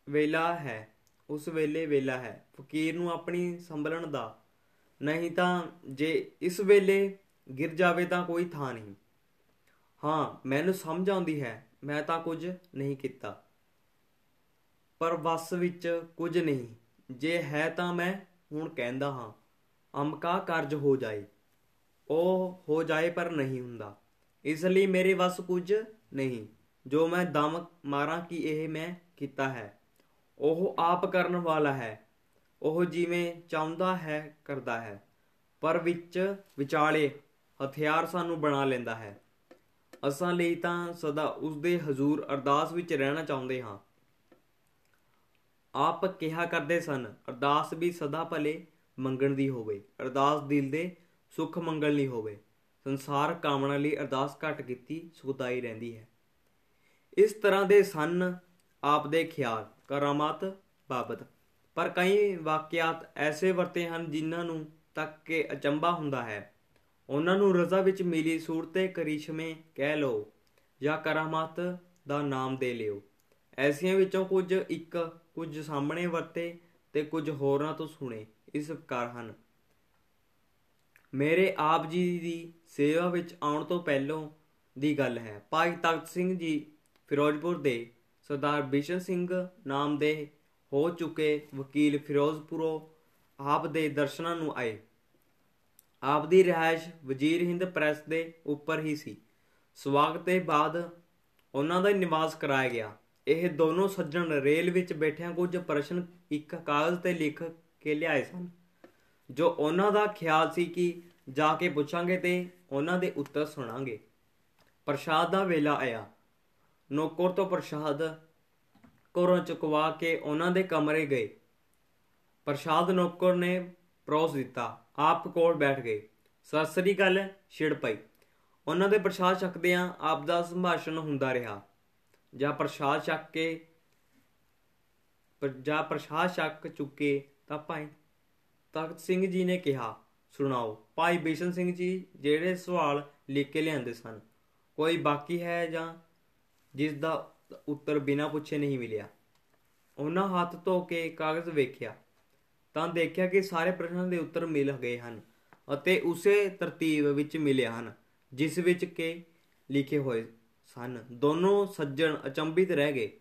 ਵੇਲਾ ਹੈ। ਉਸ ਵੇਲੇ ਵੇਲਾ ਹੈ। ਫਕੀਰ ਨੂੰ ਆਪਣੀ ਸੰਭਲਣ ਦਾ ਨਹੀਂ ਤਾਂ ਜੇ ਇਸ ਵੇਲੇ ਗਿਰ ਜਾਵੇ ਤਾਂ ਕੋਈ ਥਾਂ ਨਹੀਂ। ਹਾਂ, ਮੈਨੂੰ ਸਮਝ ਆਉਂਦੀ ਹੈ। ਮੈਂ ਤਾਂ ਕੁਝ ਨਹੀਂ ਕੀਤਾ। ਪਰ ਵਸ ਵਿੱਚ ਕੁਝ ਨਹੀਂ। ਜੇ ਹੈ ਤਾਂ ਮੈਂ ਹੁਣ ਕਹਿੰਦਾ ਹਾਂ ਅਮਕਾ ਕਰਜ ਹੋ ਜਾਏ। ਉਹ ਹੋ ਜਾਏ ਪਰ ਨਹੀਂ ਹੁੰਦਾ। ਇਸ ਲਈ ਮੇਰੇ ਵੱਸ ਕੁਝ ਨਹੀਂ। ਜੋ ਮੈਂ ਦਮ ਮਾਰਾਂ ਕਿ ਇਹ ਮੈਂ ਕੀਤਾ ਹੈ, ਉਹ ਆਪ ਕਰਨ ਵਾਲਾ ਹੈ। ਉਹ ਜਿਵੇਂ ਚਾਹੁੰਦਾ ਹੈ, ਕਰਦਾ ਹੈ। ਪਰ ਵਿੱਚ ਵਿਚਾਲੇ ਹਥਿਆਰ ਸਾਨੂੰ ਬਣਾ ਲੈਂਦਾ ਹੈ। ਅਸਾਂ ਲਈ ਤਾਂ ਸਦਾ ਉਸ ਦੇ ਹਜ਼ੂਰ ਅਰਦਾਸ ਵਿੱਚ ਰਹਿਣਾ ਚਾਹੁੰਦੇ ਹਾਂ। ਆਪ ਕਿਹਾ ਕਰਦੇ ਸਨ, ਅਰਦਾਸ ਵੀ ਸਦਾ ਭਲੇ ਮੰਗਣ ਦੀ ਹੋਵੇ, ਅਰਦਾਸ ਦਿਲ ਦੇ ਸੁਖ ਮੰਗਲ ਲਈ ਹੋਵੇ। ਸੰਸਾਰ ਕਾਮਨਾ ਲਈ ਅਰਦਾਸ ਘੱਟ ਕੀਤੀ, ਸੁਖਦਾਈ ਰਹਿੰਦੀ ਹੈ। ਇਸ ਤਰ੍ਹਾਂ ਦੇ ਸਨ ਆਪ ਦੇ ਖਿਆਲ, ਕਰਾਮਾਤ ਬਾਬਤ। ਪਰ ਕਈ ਵਾਕਿਆਤ ਐਸੇ ਵਰਤੇ ਹਨ ਜਿਨ੍ਹਾਂ ਨੂੰ ਤੱਕ ਕੇ ਅਚੰਭਾ ਹੁੰਦਾ ਹੈ। ਉਹਨਾਂ ਨੂੰ ਰਜ਼ਾ ਵਿੱਚ ਮਿਲੀ ਸੂਰਤੇ ਕਰਿਸ਼ਮੇ ਕਹਿ ਲਓ ਜਾਂ ਕਰਾਮਾਤ ਦਾ ਨਾਮ ਦੇ ਲਿਓ। ਐਸੀਆਂ ਵਿੱਚੋਂ ਕੁਝ ਇੱਕ ਕੁਝ ਸਾਹਮਣੇ ਵਰਤੇ ਤੇ ਕੁਝ ਹੋਰਾਂ ਤੋਂ ਸੁਣੇ ਇਸ ਪ੍ਰਕਾਰ ਹਨ। ਮੇਰੇ ਆਪ ਜੀ ਦੀ ਸੇਵਾ ਵਿੱਚ ਆਉਣ ਤੋਂ ਪਹਿਲੋਂ ਦੀ ਗੱਲ ਹੈ। ਭਾਈ ਤਖਤ ਸਿੰਘ ਜੀ ਫਿਰੋਜ਼ਪੁਰ ਦੇ ਸਰਦਾਰ ਬਿਸ਼ਨ ਸਿੰਘ ਨਾਮ ਦੇ ਹੋ ਚੁੱਕੇ ਵਕੀਲ ਫਿਰੋਜ਼ਪੁਰੋਂ ਆਪ ਦੇ ਦਰਸ਼ਨਾਂ ਨੂੰ ਆਏ। ਆਪ ਦੀ ਰਿਹਾਇਸ਼ ਵਜ਼ੀਰ ਹਿੰਦ ਪ੍ਰੈਸ ਦੇ ਉੱਪਰ ਹੀ ਸੀ। ਸਵਾਗਤ ਦੇ ਬਾਅਦ ਉਹਨਾਂ ਦਾ ਨਿਵਾਸ ਕਰਾਇਆ ਗਿਆ। ਇਹ ਦੋਨੋਂ ਸੱਜਣ ਰੇਲ ਵਿੱਚ ਬੈਠਿਆਂ ਕੁਝ ਪ੍ਰਸ਼ਨ ਇੱਕ ਕਾਗਜ਼ ਤੇ ਲਿਖ ਕੇ ਲਿਆਏ ਸਨ। ਜੋ ਉਹਨਾਂ ਦਾ ਖਿਆਲ ਸੀ ਕਿ ਜਾ ਕੇ ਪੁੱਛਾਂਗੇ ਤੇ ਉਹਨਾਂ ਦੇ ਉੱਤਰ ਸੁਣਾਂਗੇ। ਪ੍ਰਸ਼ਾਦ ਦਾ ਵੇਲਾ ਆਇਆ। ਨੌਕਰ ਤੋਂ ਪ੍ਰਸ਼ਾਦ ਘਰੋਂ ਚੁਕਵਾ ਕੇ ਉਹਨਾਂ ਦੇ ਕਮਰੇ ਗਏ। ਪ੍ਰਸ਼ਾਦ ਨੌਕਰ ਨੇ ਪਰੋਸ ਦਿੱਤਾ। ਆਪ ਕੋਲ ਬੈਠ ਗਏ। ਸਸਰੀ ਗੱਲ ਛਿੜ ਪਈ। ਉਹਨਾਂ ਦੇ ਪ੍ਰਸ਼ਾਦ ਛਕਦਿਆਂ ਆਪ ਦਾ ਸੰਭਾਸ਼ਣ ਹੁੰਦਾ ਰਿਹਾ। ਜਾਂ ਪ੍ਰਸ਼ਾਦ ਛਕ ਕੇ ਜਾਂ ਪ੍ਰਸ਼ਾਦ ਛਕ ਚੁੱਕੇ, ਤਾਂ ਭਾਈ ਤਖਤ ਸਿੰਘ ਜੀ ਨੇ ਕਿਹਾ, ਸੁਣਾਓ, ਭਾਈ ਬਿਸ਼ਨ ਸਿੰਘ ਜੀ ਜਿਹੜੇ ਸਵਾਲ ਲਿਖ ਕੇ ਲਿਆਂਦੇ ਸਨ, ਕੋਈ ਬਾਕੀ ਹੈ ਜਾਂ ਜਿਸ ਦਾ ਉੱਤਰ ਬਿਨਾਂ ਪੁੱਛੇ ਨਹੀਂ ਮਿਲਿਆ? ਉਹਨਾਂ ਹੱਥ ਧੋ ਕੇ ਕਾਗਜ਼ ਵੇਖਿਆ, ਤਾਂ ਦੇਖਿਆ ਕਿ ਸਾਰੇ ਪ੍ਰਸ਼ਨਾਂ ਦੇ ਉੱਤਰ ਮਿਲ ਗਏ ਹਨ ਅਤੇ ਉਸੇ ਤਰਤੀਬ ਵਿੱਚ ਮਿਲੇ ਹਨ, ਜਿਸ ਵਿੱਚ ਕਿ ਲਿਖੇ ਹੋਏ ਸਨ। ਦੋਨੋਂ ਸੱਜਣ ਅਚੰਭਿਤ ਰਹਿ ਗਏ।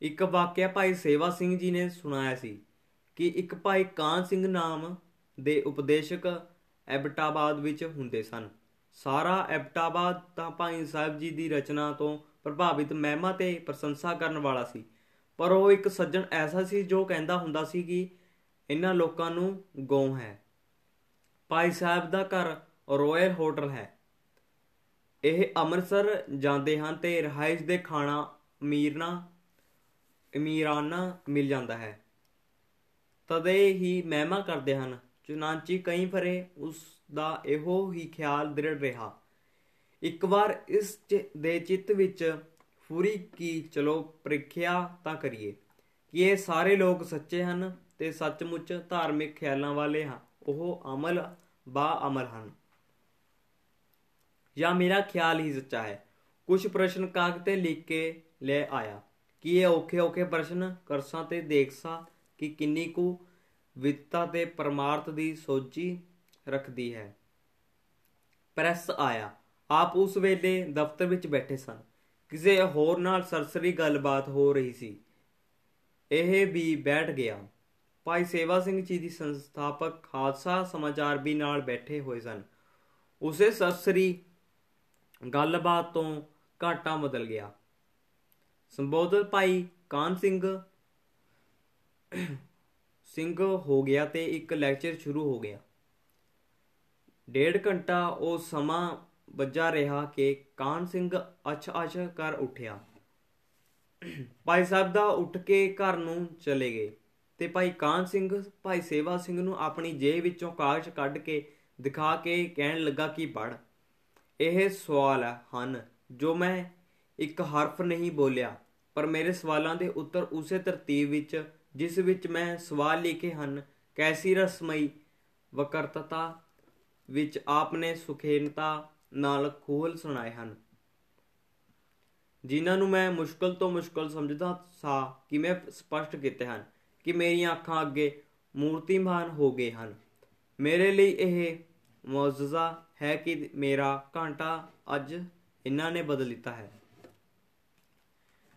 ਇੱਕ ਵਾਕਿਆ ਭਾਈ ਸੇਵਾ ਸਿੰਘ ਜੀ ਨੇ ਸੁਣਾਇਆ ਸੀ ਕਿ ਇੱਕ ਭਾਈ ਕਾਨ ਸਿੰਘ ਨਾਮ ਦੇ ਉਪਦੇਸ਼ਕ ਐਬਟਾਬਾਦ ਵਿੱਚ ਹੁੰਦੇ ਸਨ। ਸਾਰਾ ਐਬਟਾਬਾਦ ਤਾਂ ਭਾਈ ਸਾਹਿਬ ਜੀ ਦੀ ਰਚਨਾ ਤੋਂ ਪ੍ਰਭਾਵਿਤ ਮਹਿਮਾ ਤੇ ਪ੍ਰਸ਼ੰਸਾ ਕਰਨ ਵਾਲਾ ਸੀ। ਪਰ ਉਹ ਇੱਕ ਸੱਜਣ ਐਸਾ ਸੀ ਜੋ ਕਹਿੰਦਾ ਹੁੰਦਾ ਸੀ ਕਿ ਇਹਨਾਂ ਲੋਕਾਂ ਨੂੰ ਗਊ ਹੈ। ਭਾਈ ਸਾਹਿਬ ਦਾ ਘਰ ਰਾਇਲ ਹੋਟਲ ਹੈ। ਇਹ ਅੰਮ੍ਰਿਤਸਰ ਜਾਂਦੇ ਹਨ ਤੇ ਰਹਾਇਸ਼ ਦੇ ਖਾਣਾ ਅਮੀਰਨਾ, ਅਮੀਰਾਨਾ ਮਿਲ ਜਾਂਦਾ ਹੈ। ਤਦੇ ਹੀ ਮਹਿਮਾ ਕਰਦੇ ਹਨ। ਚੁਨਾਂਚੀ ਕਈ ਫਰੇ ਉਸ ਦਾ ਇਹੋ ਹੀ ਖਿਆਲ ਦ੍ਰਿੜ ਰਿਹਾ। ਇੱਕ ਵਾਰ ਇਸ ਦੇ ਚਿੱਤ ਵਿੱਚ ਫੁਰੀ ਕੀ ਚਲੋ ਪ੍ਰੀਖਿਆ ਤਾਂ ਕਰੀਏ ਕਿ ਇਹ ਸਾਰੇ ਲੋਕ ਸੱਚੇ ਹਨ ਤੇ ਸੱਚਮੁੱਚ ਧਾਰਮਿਕ ਖਿਆਲਾਂ ਵਾਲੇ ਹਨ ਉਹ ਅਮਲ ਬਾ ਅਮਲ ਹਨ। ਜਾਂ ਮੇਰਾ ਖਿਆਲ ਹੀ ਸੱਚਾ ਹੈ। ਕੁਝ ਪ੍ਰਸ਼ਨ ਕਾਗਜ਼ ਤੇ ਲਿਖ ਕੇ ਲੈ ਆਇਆ। ਕਿ ਇਹ ਔਖੇ ਔਖੇ ਪ੍ਰਸ਼ਨ, ਕਰਸਾਂ ਤੇ ਦੇਖਸਾ ਕਿ ਕਿੰਨੀ ਕੁ ਵਿਤਤਾ ਤੇ ਪਰਮਾਰਥ ਦੀ ਸੋਚੀ ਰੱਖਦੀ ਹੈ। ਪ੍ਰੈਸ ਆਇਆ। ਆਪ ਉਸ ਵੇਲੇ ਦਫ਼ਤਰ ਵਿੱਚ ਬੈਠੇ ਸਨ। ਕਿਸੇ ਹੋਰ ਨਾਲ ਸਰਸਰੀ ਗੱਲਬਾਤ ਹੋ ਰਹੀ ਸੀ। ਇਹ ਵੀ ਬੈਠ ਗਿਆ। ਭਾਈ ਸੇਵਾ ਸਿੰਘ ਜੀ ਦੀ ਸੰਸਥਾਪਕ ਖਾਲਸਾ ਸਮਾਚਾਰ ਵੀ ਨਾਲ ਬੈਠੇ ਹੋਏ ਸਨ। ਉਸੇ ਸਰਸਰੀ ਗੱਲਬਾਤ ਤੋਂ ਘਾਟਾ ਬਦਲ ਗਿਆ। ਸੰਬੋਧਨ ਭਾਈ ਕਾਨ ਸਿੰਘ ਸਿੰਘ ਹੋ ਗਿਆ ਤੇ ਇੱਕ ਲੈਕਚਰ ਸ਼ੁਰੂ ਹੋ ਗਿਆ। ਡੇਢ ਘੰਟਾ ਉਹ ਸਮਾਂ ਵੱਜਾ ਰਿਹਾ ਕਿ ਕਾਨ ਸਿੰਘ ਅਛ ਅਛ ਕਰ ਉੱਠਿਆ। ਭਾਈ ਸਾਹਿਬ ਦਾ ਉੱਠ ਕੇ ਘਰ ਨੂੰ ਚਲੇ ਗਏ ਤੇ ਭਾਈ ਕਾਨ ਸਿੰਘ, ਭਾਈ ਸੇਵਾ ਸਿੰਘ ਨੂੰ ਆਪਣੀ ਜੇਬ ਵਿੱਚੋਂ ਕਾਗਜ਼ ਕੱਢ ਕੇ ਦਿਖਾ ਕੇ ਕਹਿਣ ਲੱਗਾ ਕਿ ਪੜ ਇਹ ਸਵਾਲ ਹਨ ਜੋ ਮੈਂ ਇੱਕ ਹਰਫ ਨਹੀਂ ਬੋਲਿਆ, ਪਰ ਮੇਰੇ ਸਵਾਲਾਂ ਦੇ ਉੱਤਰ ਉਸੇ ਤਰਤੀਬ ਵਿੱਚ, ਜਿਸ ਵਿੱਚ ਮੈਂ ਸਵਾਲ ਲਿਖੇ ਹਨ, ਕੈਸੀ ਰਸਮਈ ਵਕਰਤਤਾ ਵਿੱਚ ਆਪਨੇ ਸੁਖੇਨਤਾ ਨਾਲ ਖੋਲ ਸੁਣਾਏ ਹਨ। ਜਿਨ੍ਹਾਂ ਨੂੰ ਮੈਂ ਮੁਸ਼ਕਲ ਤੋਂ ਮੁਸ਼ਕਲ ਸਮਝਦਾ ਸਾਂ ਕਿ ਮੈਂ ਸਪਸ਼ਟ ਕੀਤੇ ਹਨ ਕਿ ਮੇਰੀਆਂ ਅੱਖਾਂ ਅੱਗੇ ਮੂਰਤੀਮਾਨ ਹੋ ਗਏ ਹਨ। ਮੇਰੇ ਲਈ ਇਹ ਮੌਜਜ਼ਾ ਹੈ ਕਿ ਮੇਰਾ ਘੰਟਾ ਅੱਜ ਇਹਨਾਂ ਨੇ ਬਦਲ ਦਿੱਤਾ ਹੈ।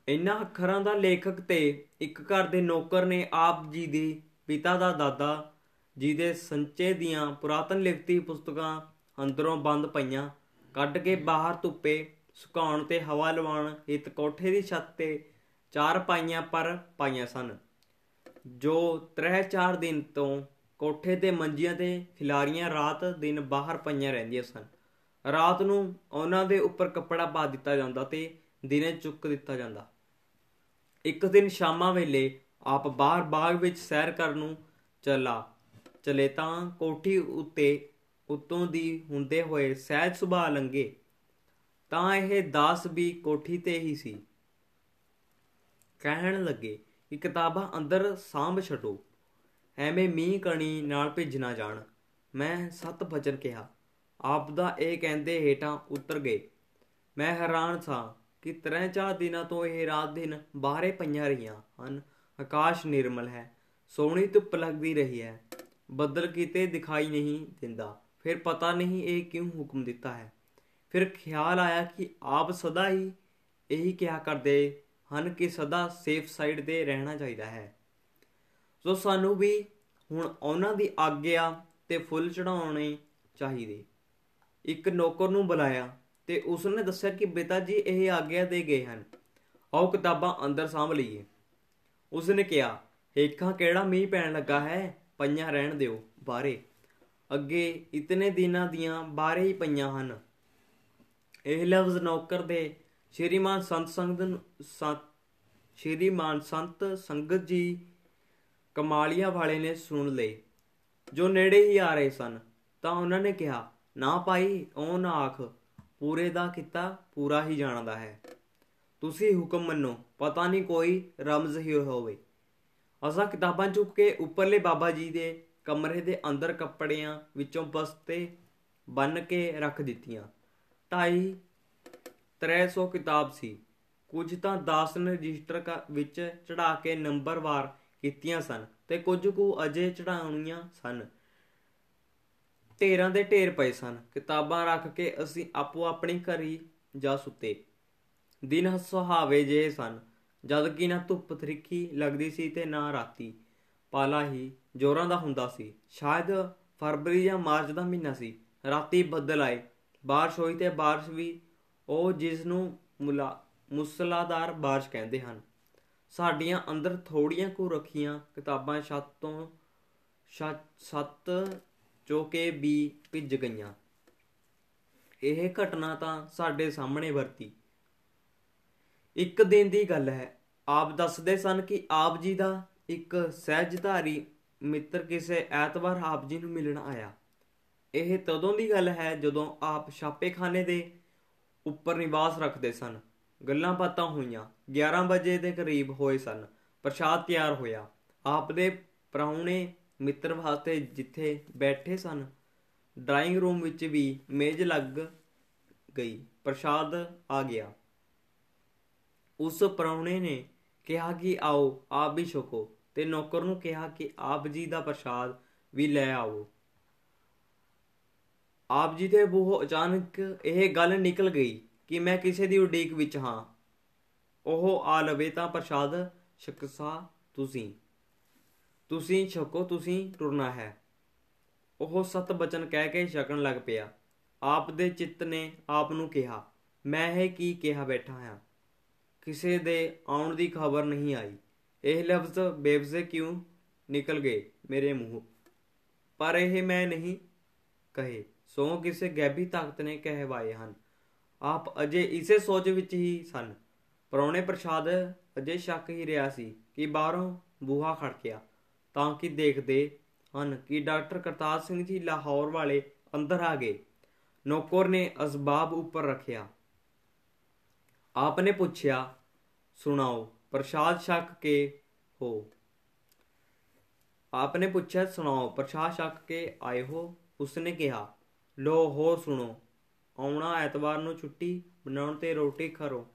ਇਹਨਾਂ ਅੱਖਰਾਂ ਦਾ ਲੇਖਕ ਤੇ ਇੱਕ ਘਰ ਦੇ ਨੌਕਰ ਨੇ ਆਪ ਜੀ ਦੇ ਪਿਤਾ ਦਾ ਦਾਦਾ, ਜੀ ਦੇ ਸੰਚੇ ਦੀਆਂ ਪੁਰਾਤਨ ਲਿਖਤੀ ਪੁਸਤਕਾਂ ਅੰਦਰੋਂ ਬੰਦ ਪਈਆਂ, ਕੱਢ ਕੇ ਬਾਹਰ ਧੁੱਪੇ ਸੁਕਾਉਣ ਤੇ ਹਵਾ ਲਵਾਉਣ, ਹਿੱਤ ਕੋਠੇ ਦੀ ਛੱਤ ਤੇ ਚਾਰ ਪਾਈਆਂ ਪਰ ਪਾਈਆਂ ਸਨ। ਜੋ ਤਰੇ ਚਾਰ ਦਿਨ ਤੋਂ ਕੋਠੇ ਤੇ ਮੰਜੀਆਂ ਤੇ ਖਿਲਾਰੀਆਂ ਰਾਤ ਦਿਨ ਬਾਹਰ ਪਈਆਂ ਰਹਿੰਦੀਆਂ ਸਨ। ਰਾਤ ਨੂੰ ਉਹਨਾਂ ਦੇ ਉੱਪਰ ਕੱਪੜਾ ਪਾ ਦਿੱਤਾ ਜਾਂਦਾ ਤੇ ਦਿਨੇ ਚੁੱਕ ਦਿੱਤਾ ਜਾਂਦਾ। ਇੱਕ ਦਿਨ ਸ਼ਾਮਾਂ ਵੇਲੇ ਆਪ ਬਾਹਰ ਬਾਗ ਵਿੱਚ ਸੈਰ ਕਰਨ ਨੂੰ ਚੱਲਾ, ਚਲੇ ਤਾਂ ਕੋਠੀ ਉੱਤੇ ਉਤੋਂ ਦੀ ਹੁੰਦੇ ਹੋਏ ਸਹਿਜ ਸੁਭਾਅ ਲੰਗੇ ਤਾਂ ਇਹ ਦਾਸ ਵੀ ਕੋਠੀ ਤੇ ਹੀ ਸੀ। ਕਹਿਣ ਲੱਗੇ ਕਿ ਕਿਤਾਬਾਂ ਅੰਦਰ ਸਾਂਭ ਛੱਡੋ। ਐਵੇਂ ਮੀਂਹ ਕਣੀ ਨਾਲ ਭਿੱਜ ਨਾ ਜਾਣ। ਮੈਂ ਸਤ ਬਚਨ ਕਿਹਾ। ਆਪ ਦਾ ਇਹ ਕਹਿੰਦੇ ਹੇਠਾਂ ਉਤਰ ਗਏ। ਮੈਂ ਹੈਰਾਨ ਸਾਂ ਕਿ ਤਰੇ ਚਾਰ ਦਿਨਾਂ ਤੋਂ ਇਹ ਰਾਤ ਦਿਨ ਬਾਹਰੇ ਪਈਆਂ ਰਹੀਆਂ ਹਨ। ਆਕਾਸ਼ ਨਿਰਮਲ ਹੈ, ਸੋਹਣੀ ਧੁੱਪ ਲੱਗਦੀ ਰਹੀ ਹੈ। ਬੱਦਲ ਕਿਤੇ ਦਿਖਾਈ ਨਹੀਂ ਦਿੰਦਾ। ਫਿਰ ਪਤਾ ਨਹੀਂ ਇਹ ਕਿਉਂ ਹੁਕਮ ਦਿੱਤਾ ਹੈ। ਫਿਰ ਖਿਆਲ ਆਇਆ ਕਿ ਆਪ ਸਦਾ ਹੀ ਇਹੀ ਕਿਹਾ ਕਰਦੇ ਹਨ ਕਿ ਸਦਾ ਸੇਫ ਸਾਈਡ ਤੇ ਰਹਿਣਾ ਚਾਹੀਦਾ ਹੈ। ਸੋ ਸਾਨੂੰ ਵੀ ਹੁਣ ਉਹਨਾਂ ਦੀ ਆਗਿਆ ਤੇ ਫੁੱਲ ਚੜਾਉਣੇ ਚਾਹੀਦੇ। ਇੱਕ ਨੌਕਰ ਨੂੰ ਬੁਲਾਇਆ ਤੇ ਉਸਨੇ ਦੱਸਿਆ ਕਿ ਬੇਤਾ ਜੀ, ਇਹ ਆਗਿਆ ਦੇ ਗਏ ਹਨ। ਆਓ ਕਿਤਾਬਾਂ ਅੰਦਰ ਸਾਂਭ ਲਈਏ। ਉਸਨੇ ਕਿਹਾ ਹੇਖਾਂ ਕਿਹੜਾ ਮੀਂਹ ਪੈਣ ਲੱਗਾ ਹੈ? ਪਈਆਂ ਰਹਿਣ ਦਿਓ ਬਾਰੇ। ਅੱਗੇ ਇਤਨੇ ਦਿਨਾਂ ਦੀਆਂ ਬਾਰੇ ਹੀ ਪਈਆਂ ਹਨ। ਇਹ ਲਫ਼ਜ਼ ਨੌਕਰ ਦੇ ਸ਼੍ਰੀਮਾਨ ਸੰਤ ਸੰਗਤ ਸ਼੍ਰੀਮਾਨ ਸੰਤ ਸੰਗਤ ਜੀ ਕਮਾਲੀਆਂ ਵਾਲੇ ਨੇ ਸੁਣ ਲਏ। ਜੋ ਨੇੜੇ ਹੀ ਆ ਰਹੇ ਸਨ, ਤਾਂ ਉਹਨਾਂ ਨੇ ਕਿਹਾ, ਨਾ ਭਾਈ, ਉਹ ਨਾ ਆਖ, ਪੂਰੇ ਦਾ ਕੀਤਾ ਪੂਰਾ ਹੀ ਜਾਣਦਾ ਹੈ। ਤੁਸੀਂ ਹੁਕਮ ਮੰਨੋ, ਪਤਾ ਨਹੀਂ ਕੋਈ ਰਮਜ਼ ਹੀ ਹੋਵੇ। ਅਸਾਂ ਕਿਤਾਬਾਂ ਚੁੱਕ ਕੇ ਉੱਪਰਲੇ ਬਾਬਾ ਜੀ ਦੇ ਕਮਰੇ ਦੇ ਅੰਦਰ ਕੱਪੜਿਆਂ ਵਿੱਚੋਂ ਬਸਤੇ ਬੰਨ ਕੇ ਰੱਖ ਦਿੱਤੀਆਂ। ਢਾਈ 300 ਕਿਤਾਬ ਸੀ। ਕੁਝ ਤਾਂ 10 ਰਜਿਸਟਰ ਵਿੱਚ ਚੜਾ ਕੇ ਨੰਬਰਵਾਰ ਕੀਤੀਆਂ ਸਨ ਤੇ ਕੁਝ ਕੁ ਅਜੇ ਚੜਾਉਣੀਆਂ ਸਨ ਢੇਰਾਂ ਦੇ ਢੇਰ ਪਏ ਸਨ ਕਿਤਾਬਾਂ ਰੱਖ ਕੇ ਅਸੀਂ ਆਪੋ ਆਪਣੀ ਘਰੀ ਜਾ ਸੁੱਤੇ ਦਿਨ ਸੁਹਾਵੇ ਜੇ ਸਨ ਜਦ ਕਿ ਨਾ ਧੁੱਪ ਤਰੀਖੀ ਲੱਗਦੀ ਸੀ ਤੇ ਨਾ ਰਾਤੀ ਪਾਲਾ ਹੀ ਜੋਰਾਂ ਦਾ ਹੁੰਦਾ ਸੀ ਸ਼ਾਇਦ ਫਰਵਰੀ ਜਾਂ ਮਾਰਚ ਦਾ ਮਹੀਨਾ ਸੀ ਰਾਤੀ ਬੱਦਲ ਆਏ بارش ਹੋਈ ਤੇ بارش ਵੀ ਉਹ ਜਿਸ ਨੂੰ ਮੁਸਲਾਦਾਰ بارش ਕਹਿੰਦੇ ਹਨ ਸਾਡੀਆਂ ਅੰਦਰ ਥੋੜੀਆਂ ਕੁ ਰੱਖੀਆਂ ਕਿਤਾਬਾਂ ਛੱਤ ਤੋਂ, ਛੱਤ ਜੋ ਕਿ ਵੀ ਭਿੱਜ ਗਈਆਂ। ਇਹ ਘਟਨਾ ਤਾਂ ਸਾਡੇ ਸਾਹਮਣੇ ਵਰਤੀ। ਇੱਕ ਦਿਨ ਦੀ ਗੱਲ ਹੈ। ਆਪ ਦੱਸਦੇ ਸਨ ਕਿ ਆਪ ਜੀ ਦਾ ਇੱਕ ਸਹਿਜਧਾਰੀ ਮਿੱਤਰ ਕਿਸੇ ਐਤਵਾਰ ਆਪ ਜੀ ਨੂੰ ਮਿਲਣ ਆਇਆ। ਇਹ ਤਦੋਂ ਦੀ ਗੱਲ ਹੈ ਜਦੋਂ ਆਪ ਛਾਪੇਖਾਨੇ ਦੇ ਉੱਪਰ ਨਿਵਾਸ ਰੱਖਦੇ ਸਨ। ਗੱਲਾਂ ਬਾਤਾਂ ਹੋਈਆਂ। 11 ਵਜੇ ਦੇ ਕਰੀਬ ਹੋਏ ਸਨ। ਪ੍ਰਸ਼ਾਦ ਤਿਆਰ ਹੋਇਆ। ਆਪ ਦੇ ਪ੍ਰਾਹੁਣੇ ਮਿੱਤਰ ਵਾਸਤੇ ਜਿੱਥੇ ਬੈਠੇ ਸਨ, ਡਰਾਇੰਗ ਰੂਮ ਵਿੱਚ ਵੀ ਮੇਜ਼ ਲੱਗ ਗਈ। ਪ੍ਰਸ਼ਾਦ ਆ ਗਿਆ। ਉਸ ਪ੍ਰਾਹੁਣੇ ਨੇ ਕਿਹਾ ਕਿ ਆਓ, ਆਪ ਵੀ ਛਕੋ ਤੇ ਨੌਕਰ ਨੂੰ ਕਿਹਾ ਕਿ ਆਪ ਜੀ ਦਾ ਪ੍ਰਸ਼ਾਦ ਵੀ ਲੈ ਆਓ। ਆਪ ਜੀ ਦੇ ਬੂਹ ਅਚਾਨਕ ਇਹ ਗੱਲ ਨਿਕਲ ਗਈ। ਕਿ ਮੈਂ ਕਿਸੇ ਦੀ ਉਡੀਕ ਵਿੱਚ ਹਾਂ। ਉਹ ਆ ਲਵੇ ਤਾਂ ਪ੍ਰਸ਼ਾਦ ਸ਼ਕਸਾ ਤੁਸੀਂ। ਤੁਸੀਂ ਛਕੋ, ਤੁਸੀਂ ਟੁਰਨਾ ਹੈ। ਉਹ ਸਤ ਬਚਨ ਕਹਿ ਕੇ ਛਕਣ ਲੱਗ ਪਿਆ। ਆਪ ਦੇ ਚਿੱਤ ਨੇ ਆਪ ਨੂੰ ਕਿਹਾ, ਮੈਂ ਇਹ ਕੀ ਕਿਹਾ ਬੈਠਾ ਹਾਂ? ਕਿਸੇ ਦੇ ਆਉਣ ਦੀ ਖਬਰ ਨਹੀਂ ਆਈ। ਇਹ ਲਫ਼ਜ਼ ਬੇਵਜ਼ੇ ਕਿਉਂ ਨਿਕਲ ਗਏ ਮੇਰੇ ਮੂੰਹ? ਪਰ ਇਹ ਮੈਂ ਨਹੀਂ ਕਹੇ। ਸੋ ਕਿਸੇ ਗੈਬੀ ਤਾਕਤ ਨੇ ਕਹਿਵਾਏ ਹਨ। ਆਪ ਅਜੇ ਇਸੇ ਸੋਚ ਵਿੱਚ ਹੀ ਸਨ। ਪਰੌਣੇ ਪ੍ਰਸ਼ਾਦ ਅਜੇ ਸ਼ੱਕ ਹੀ ਰਿਹਾ ਸੀ ਕਿ ਬਾਹਰੋਂ ਬੂਹਾ ਖੜਕਿਆ ਤਾਂ ਕਿ ਦੇਖਦੇ ਹਨ ਕਿ ਡਾਕਟਰ ਕਰਤਾਰ ਸਿੰਘ ਜੀ ਲਾਹੌਰ ਵਾਲੇ ਅੰਦਰ ਆ ਗਏ। ਨੌਕਰ ਨੇ ਅਸਬਾਬ ਉੱਪਰ ਰੱਖਿਆ। ਆਪ ਨੇ ਪੁੱਛਿਆ, ਸੁਣਾਓ, ਪ੍ਰਸ਼ਾਦ ਛਕ ਕੇ ਹੋ? ਆਪ ਨੇ ਪੁੱਛਿਆ, ਸੁਣਾਓ, ਪ੍ਰਸ਼ਾਦ ਛਕ ਕੇ ਆਏ ਹੋ? ਉਸਨੇ ਕਿਹਾ, ਲੋ, ਹੋਰ ਸੁਣੋ। ਆਉਣਾ ਐਤਵਾਰ ਨੂੰ ਛੁੱਟੀ, ਬਣਾਉਣ ਤੇ ਰੋਟੀ ਖਰੋ।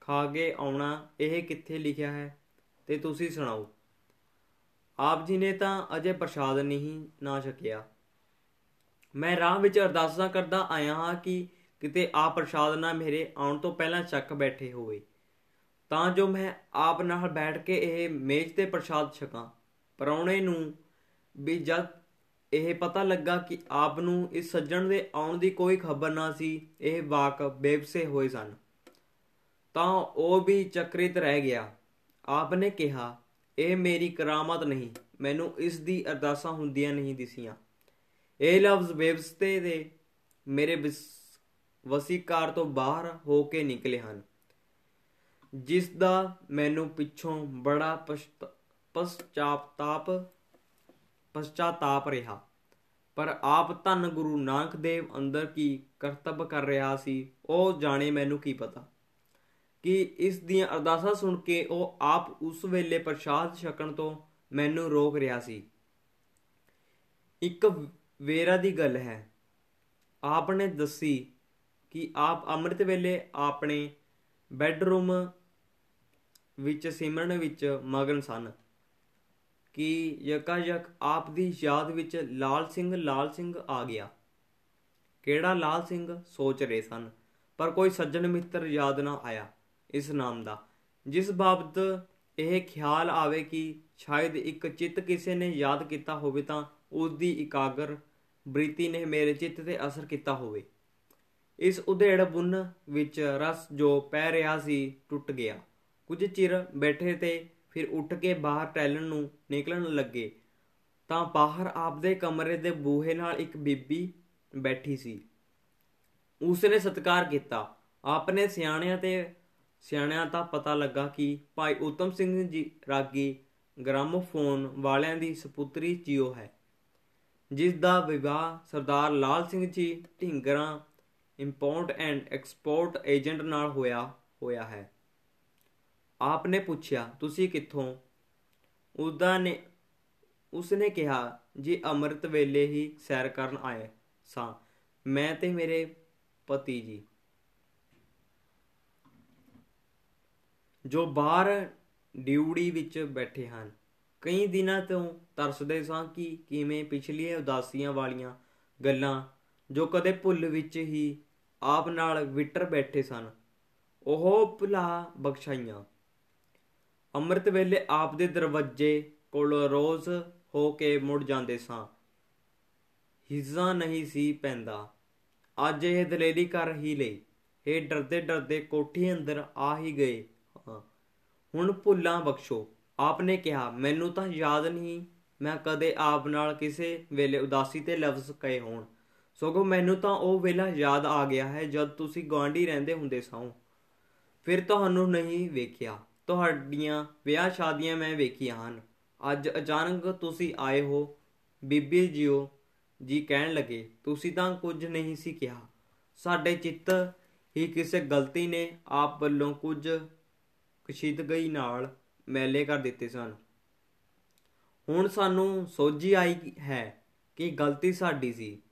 ਖਾ ਕੇ ਆਉਣਾ, ਇਹ ਕਿੱਥੇ ਲਿਖਿਆ ਹੈ? ਤੇ ਤੁਸੀਂ ਸੁਣਾਓ। ਆਪ ਜੀ ਨੇ ਤਾਂ ਅਜੇ ਪ੍ਰਸ਼ਾਦ ਨਹੀਂ, ਨਾ ਛਕਿਆ। ਮੈਂ ਰਾਹ ਵਿੱਚ ਅਰਦਾਸਾਂ ਕਰਦਾ ਆਇਆ ਹਾਂ ਕਿ ਕਿਤੇ ਆਪ ਪ੍ਰਸ਼ਾਦ ਨਾ ਮੇਰੇ ਆਉਣ ਤੋਂ ਪਹਿਲਾਂ ਚੱਕ ਬੈਠੇ ਹੋਵੇ। ਤਾਂ ਜੋ ਮੈਂ ਆਪ ਨਾਲ ਬੈਠ ਕੇ ਇਹ ਮੇਜ਼ ਤੇ ਪ੍ਰਸ਼ਾਦ ਛਕਾਂ। ਪਰੌਣੇ ਨੂੰ ਵੀ ਜਦ ਇਹ ਪਤਾ ਲੱਗਾ ਕਿ ਆਪ ਨੂੰ ਇਸ ਸੱਜਣ ਦੇ ਆਉਣ ਦੀ ਕੋਈ ਖਬਰ ਨਾ ਸੀ। ਇਹ ਵਾਕ ਬੇਵਸੇ ਹੋਏ ਸਨ। ਤਾਂ ਉਹ ਵੀ ਚਕਰਿਤ ਰਹਿ ਗਿਆ। ਆਪ ਨੇ ਕਿਹਾ, ਇਹ ਮੇਰੀ ਕਰਾਮਤ ਨਹੀਂ। ਮੈਨੂੰ ਇਸ ਦੀ ਅਰਦਾਸਾਂ ਹੁੰਦੀਆਂ ਨਹੀਂ ਦਿਸੀਆਂ। ਇਹ ਲਫ਼ਜ਼ ਬੇਵਸਤੇ ਦੇ ਮੇਰੇ ਵਸੀਕਾਰ ਤੋਂ ਬਾਹਰ ਹੋ ਕੇ ਨਿਕਲੇ ਹਨ। ਜਿਸ ਦਾ ਮੈਨੂੰ ਪਿੱਛੋਂ ਬੜਾ ਪਛਤਾਪ ਪਛਤਾਪ ਰਿਹਾ। ਪਰ ਆਪ ਧੰਨ ਗੁਰੂ ਨਾਨਕ ਦੇਵ ਅੰਦਰ ਕੀ ਕਰਤੱਵ ਕਰ ਰਿਹਾ ਸੀ, ਉਹ ਜਾਣੇ ਮੈਨੂੰ ਕੀ ਪਤਾ। ਕਿ ਇਸ ਦੀਆਂ ਅਰਦਾਸਾਂ ਸੁਣ ਕੇ ਉਹ ਆਪ ਉਸ ਵੇਲੇ ਪ੍ਰਸ਼ਾਦ ਛਕਣ ਤੋਂ ਮੈਨੂੰ ਰੋਕ ਰਿਹਾ ਸੀ। ਇੱਕ ਵੇਰਾ ਦੀ ਗੱਲ ਹੈ। ਆਪ ਨੇ ਦੱਸੀ ਕਿ ਆਪ ਅੰਮ੍ਰਿਤ ਵੇਲੇ ਆਪਣੇ ਬੈੱਡਰੂਮ ਵਿੱਚ ਸਿਮਰਨ ਵਿੱਚ ਮਗਨ ਸਨ। ਕਿ ਯਕਾਯਕ ਆਪ ਦੀ ਯਾਦ ਵਿੱਚ ਲਾਲ ਸਿੰਘ ਲਾਲ ਸਿੰਘ ਆ ਗਿਆ। ਕਿਹੜਾ ਲਾਲ ਸਿੰਘ? ਸੋਚ ਰਹੇ ਸਨ, ਪਰ ਕੋਈ ਸੱਜਣ ਮਿੱਤਰ ਯਾਦ ਨਾ ਆਇਆ ਇਸ ਨਾਮ ਦਾ। ਜਿਸ ਬਾਬਤ ਇਹ ਖਿਆਲ ਆਵੇ ਕਿ ਸ਼ਾਇਦ ਇੱਕ ਚਿੱਤ ਕਿਸੇ ਨੇ ਯਾਦ ਕੀਤਾ ਹੋਵੇ ਤਾਂ ਉਸ ਦੀ ਇਕਾਗਰ ਬ੍ਰਿਤੀ ਨੇ ਮੇਰੇ ਚਿੱਤ ਤੇ ਅਸਰ ਕੀਤਾ ਹੋਵੇ। ਇਸ ਉਧੇੜ ਬੁੰਨ ਵਿੱਚ ਰਸ ਜੋ ਪੈ ਰਿਹਾ ਸੀ ਟੁੱਟ ਗਿਆ। ਕੁਝ ਚਿਰ ਬੈਠੇ ਤੇ ਫਿਰ ਉੱਠ ਕੇ ਬਾਹਰ ਟੈਲਣ ਨੂੰ ਨਿਕਲਣ ਲੱਗੇ, ਤਾਂ ਬਾਹਰ ਆਪਦੇ ਕਮਰੇ ਦੇ ਬੂਹੇ ਨਾਲ ਇੱਕ ਬੀਬੀ ਬੈਠੀ ਸੀ। ਉਸ ਨੇ ਸਤਿਕਾਰ ਕੀਤਾ। ਆਪਨੇ ਸਿਆਣਿਆਂ ਤੇ, ਸਿਆਣਿਆਂ ਦਾ ਪਤਾ ਲੱਗਾ ਕਿ ਭਾਈ ਉਤਮ ਸਿੰਘ ਜੀ ਰਾਗੀ ਗ੍ਰਾਮੋਫੋਨ ਵਾਲਿਆਂ ਦੀ ਸੁਪੁੱਤਰੀ ਜੀਓ ਹੈ, ਜਿਸ ਦਾ ਵਿਵਾਹ Sardar Lal Singh ji Dhingra import and export agent ਨਾਲ ਹੋਇਆ ਹੋਇਆ ਹੈ। ਆਪ ਨੇ ਪੁੱਛਿਆ, ਤੁਸੀਂ ਕਿੱਥੋਂ? ਉਸਦਾ ਨੇ, ਉਸਨੇ ਕਿਹਾ, ਜੀ ਅੰਮ੍ਰਿਤ ਵੇਲੇ ਹੀ ਸੈਰ ਕਰਨ ਆਏ ਸਾਂ, ਮੈਂ ਤੇ ਮੇਰੇ ਪਤੀ ਜੀ। ਜੋ ਬਾਹਰ ਡਿਊੜੀ ਵਿੱਚ ਬੈਠੇ ਹਨ, ਕਈ ਦਿਨਾਂ ਤੋਂ ਤਰਸਦੇ ਸਾਂ ਕਿ ਕਿਵੇਂ ਪਿਛਲੀਆਂ ਉਦਾਸੀਆਂ ਵਾਲੀਆਂ ਗੱਲਾਂ, ਜੋ ਕਦੇ ਭੁੱਲ ਵਿੱਚ ਹੀ ਆਪ ਨਾਲ ਵਿਟਰ ਬੈਠੇ ਸਨ, ਉਹ ਭੁਲਾ ਬਖਸ਼ਾਈਆਂ। ਅੰਮ੍ਰਿਤ ਵੇਲੇ ਆਪ ਦੇ ਦਰਵਾਜ਼ੇ ਕੋਲ ਰੋਜ਼ ਹੋ ਕੇ ਮੁੜ ਜਾਂਦੇ ਸਾਂ। ਹਿੱਜ਼ਾ ਨਹੀਂ ਸੀ ਪੈਂਦਾ। ਅੱਜ ਇਹ ਦਲੇਰੀ ਕਰ ਹੀ ਲਈ। ਇਹ ਡਰਦੇ ਡਰਦੇ ਕੋਠੀ ਅੰਦਰ ਆ ਹੀ ਗਏ ਹੁਣ ਭੁੱਲਾਂ ਬਖਸ਼ੋ। ਆਪ ਨੇ ਕਿਹਾ, ਮੈਨੂੰ ਤਾਂ ਯਾਦ ਨਹੀਂ। ਮੈਂ ਕਦੇ ਆਪ ਨਾਲ ਕਿਸੇ ਵੇਲੇ ਉਦਾਸੀ ਤੇ ਲਫ਼ਜ਼ ਕਹੇ ਹੋਣ। ਸਗੋਂ ਮੈਨੂੰ ਤਾਂ ਉਹ ਵੇਲਾ ਯਾਦ ਆ ਗਿਆ ਹੈ ਜਦ ਤੁਸੀਂ ਗਵਾਂਢੀ ਰਹਿੰਦੇ ਹੁੰਦੇ ਸਾਂ। ਫਿਰ ਤੁਹਾਨੂੰ ਨਹੀਂ ਵੇਖਿਆ। ਤੁਹਾਡੀਆਂ ਵਿਆਹ ਸ਼ਾਦੀਆਂ ਮੈਂ ਵੇਖੀਆਂ ਹਨ। ਅੱਜ ਅਚਾਨਕ ਤੁਸੀਂ ਆਏ ਹੋ। ਬੀਬੀ ਜੀਓ ਜੀ ਕਹਿਣ ਲੱਗੇ, ਤੁਸੀਂ ਤਾਂ ਕੁਝ ਨਹੀਂ ਸੀ ਕਿਹਾ। ਸਾਡੇ ਚਿੱਤ ਹੀ ਕਿਸੇ ਗਲਤੀ ਨੇ ਆਪ ਵੱਲੋਂ ਕੁਝ ਕਸ਼ੀਦਗਈ ਨਾਲ ਮੈਲੇ ਕਰ ਦਿੱਤੇ ਸਨ। ਹੁਣ ਸਾਨੂੰ ਸੋਝੀ ਆਈ ਹੈ ਕਿ ਗਲਤੀ ਸਾਡੀ ਸੀ।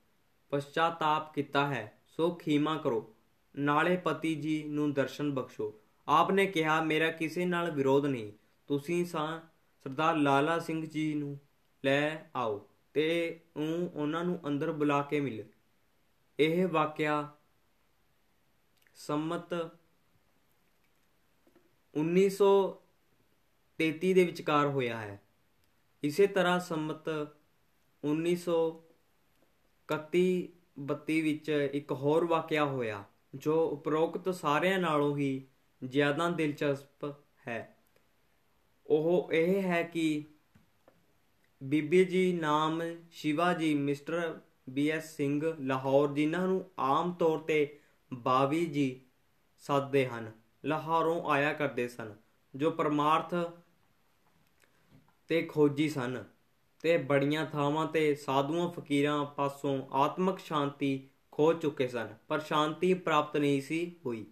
ਪਛਤਾਤਾਪ ਕੀਤਾ ਹੈ। ਸੋ ਖੀਮਾ ਕਰੋ। ਨਾਲੇ ਪਤੀ ਜੀ ਨੂੰ ਦਰਸ਼ਨ ਬਖਸ਼ੋ। ਆਪ ਨੇ ਕਿਹਾ, ਮੇਰਾ ਕਿਸੇ ਨਾਲ ਵਿਰੋਧ ਨਹੀਂ। ਤੁਸੀਂ ਸਾਂ ਸਰਦਾਰ ਲਾਲਾ ਸਿੰਘ ਜੀ ਨੂੰ ਲੈ ਆਓ ਤੇ ਉਹ ਉਹਨਾਂ ਨੂੰ ਅੰਦਰ ਬੁਲਾ ਕੇ ਮਿਲ। ਇਹ ਵਾਕਿਆ ਸੰਮਤ 1933 ਦੇ ਵਿਚਕਾਰ ਹੋਇਆ ਹੈ। ਇਸੇ ਤਰ੍ਹਾਂ ਸੰਮਤ 1931 32 ਵਿੱਚ ਇੱਕ ਹੋਰ ਵਾਕਿਆ ਹੋਇਆ, ਜੋ ਉਪਰੋਕਤ ਸਾਰਿਆਂ ਨਾਲੋਂ ਹੀ ਜ਼ਿਆਦਾ ਦਿਲਚਸਪ ਹੈ। ਉਹ ਇਹ ਹੈ ਕਿ ਬੀਬੀ ਜੀ ਨਾਮ Shiva ji, mister B S Singh Lahore, ਜਿਨ੍ਹਾਂ ਨੂੰ ਆਮ ਤੌਰ ਤੇ ਬਾਵੀ ਜੀ ਸਾਦੇ ਹਨ, ਲਾਹੌਰੋਂ ਆਇਆ ਕਰਦੇ ਸਨ, ਜੋ ਪਰਮਾਰਥ ਤੇ ਖੋਜੀ ਸਨ ਤੇ ਬੜੀਆਂ ਥਾਵਾਂ ਤੇ ਸਾਧੂਆਂ ਫਕੀਰਾਂ ਪਾਸੋਂ ਆਤਮਿਕ ਸ਼ਾਂਤੀ ਖੋ ਚੁੱਕੇ ਸਨ, ਪਰ ਸ਼ਾਂਤੀ ਪ੍ਰਾਪਤ ਨਹੀਂ ਸੀ ਹੋਈ।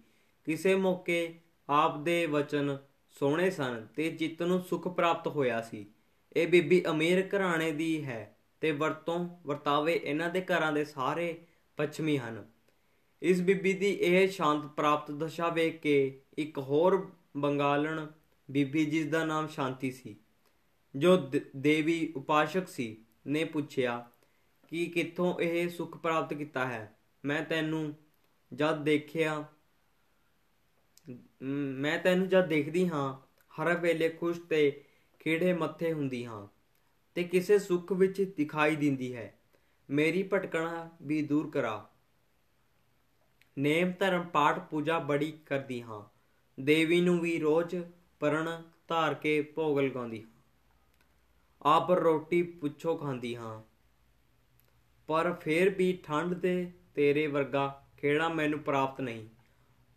ਕਿਸੇ ਮੌਕੇ ਆਪ ਦੇ ਵਚਨ ਸੋਹਣੇ ਸਨ ਤੇ ਚਿੱਤ ਨੂੰ ਸੁਖ ਪ੍ਰਾਪਤ ਹੋਇਆ ਸੀ। ਇਹ ਬੀਬੀ ਅਮੀਰ ਘਰਾਣੇ ਦੀ ਹੈ ਤੇ ਵਰਤੋਂ ਵਰਤਾਵੇ ਇਹਨਾਂ ਦੇ ਘਰਾਂ ਦੇ ਸਾਰੇ ਪੱਛਮੀ ਹਨ। ਇਸ ਬੀਬੀ ਦੀ ਇਹ ਸ਼ਾਂਤ ਪ੍ਰਾਪਤ ਦਸ਼ਾ ਵੇਖ ਕੇ ਇੱਕ ਹੋਰ ਬੰਗਾਲਣ ਬੀਬੀ ਜਿਸ ਦਾ ਨਾਮ ਸ਼ਾਂਤੀ ਸੀ, ਜੋ ਦੇਵੀ ਉਪਾਸ਼ਕ ਸੀ, ਨੇ ਪੁੱਛਿਆ, ਕਿ ਕਿੱਥੋਂ ਇਹ ਸੁਖ ਪ੍ਰਾਪਤ ਕੀਤਾ ਹੈ? ਮੈਂ ਤੈਨੂੰ ਜਦ ਦੇਖਿਆ ਮੈਂ ਤੈਨੂੰ ਜਦ ਦੇਖਦੀ ਹਾਂ, ਹਰ ਵੇਲੇ ਖੁਸ਼ ਤੇ ਖੇੜੇ ਮੱਥੇ ਹੁੰਦੀ ਹਾਂ ਤੇ ਕਿਸੇ ਸੁੱਖ ਵਿੱਚ ਦਿਖਾਈ ਦਿੰਦੀ ਹੈ। ਮੇਰੀ ਭਟਕਣਾ ਵੀ ਦੂਰ ਕਰਾ। ਨੇਮ, ਧਰਮ, ਪਾਠ, ਪੂਜਾ ਬੜੀ ਕਰਦੀ ਹਾਂ। ਦੇਵੀ ਨੂੰ ਵੀ ਰੋਜ਼ ਪਰਣ ਧਾਰ ਕੇ ਭੋਗ ਲਗਾਉਂਦੀ ਹਾਂ। ਆਪ ਰੋਟੀ ਪੁੱਛੋ ਖਾਂਦੀ ਹਾਂ। ਪਰ ਫੇਰ ਵੀ ਠੰਡ ਦੇ ਤੇਰੇ ਵਰਗਾ ਖੇੜਾ ਮੈਨੂੰ ਪ੍ਰਾਪਤ ਨਹੀਂ।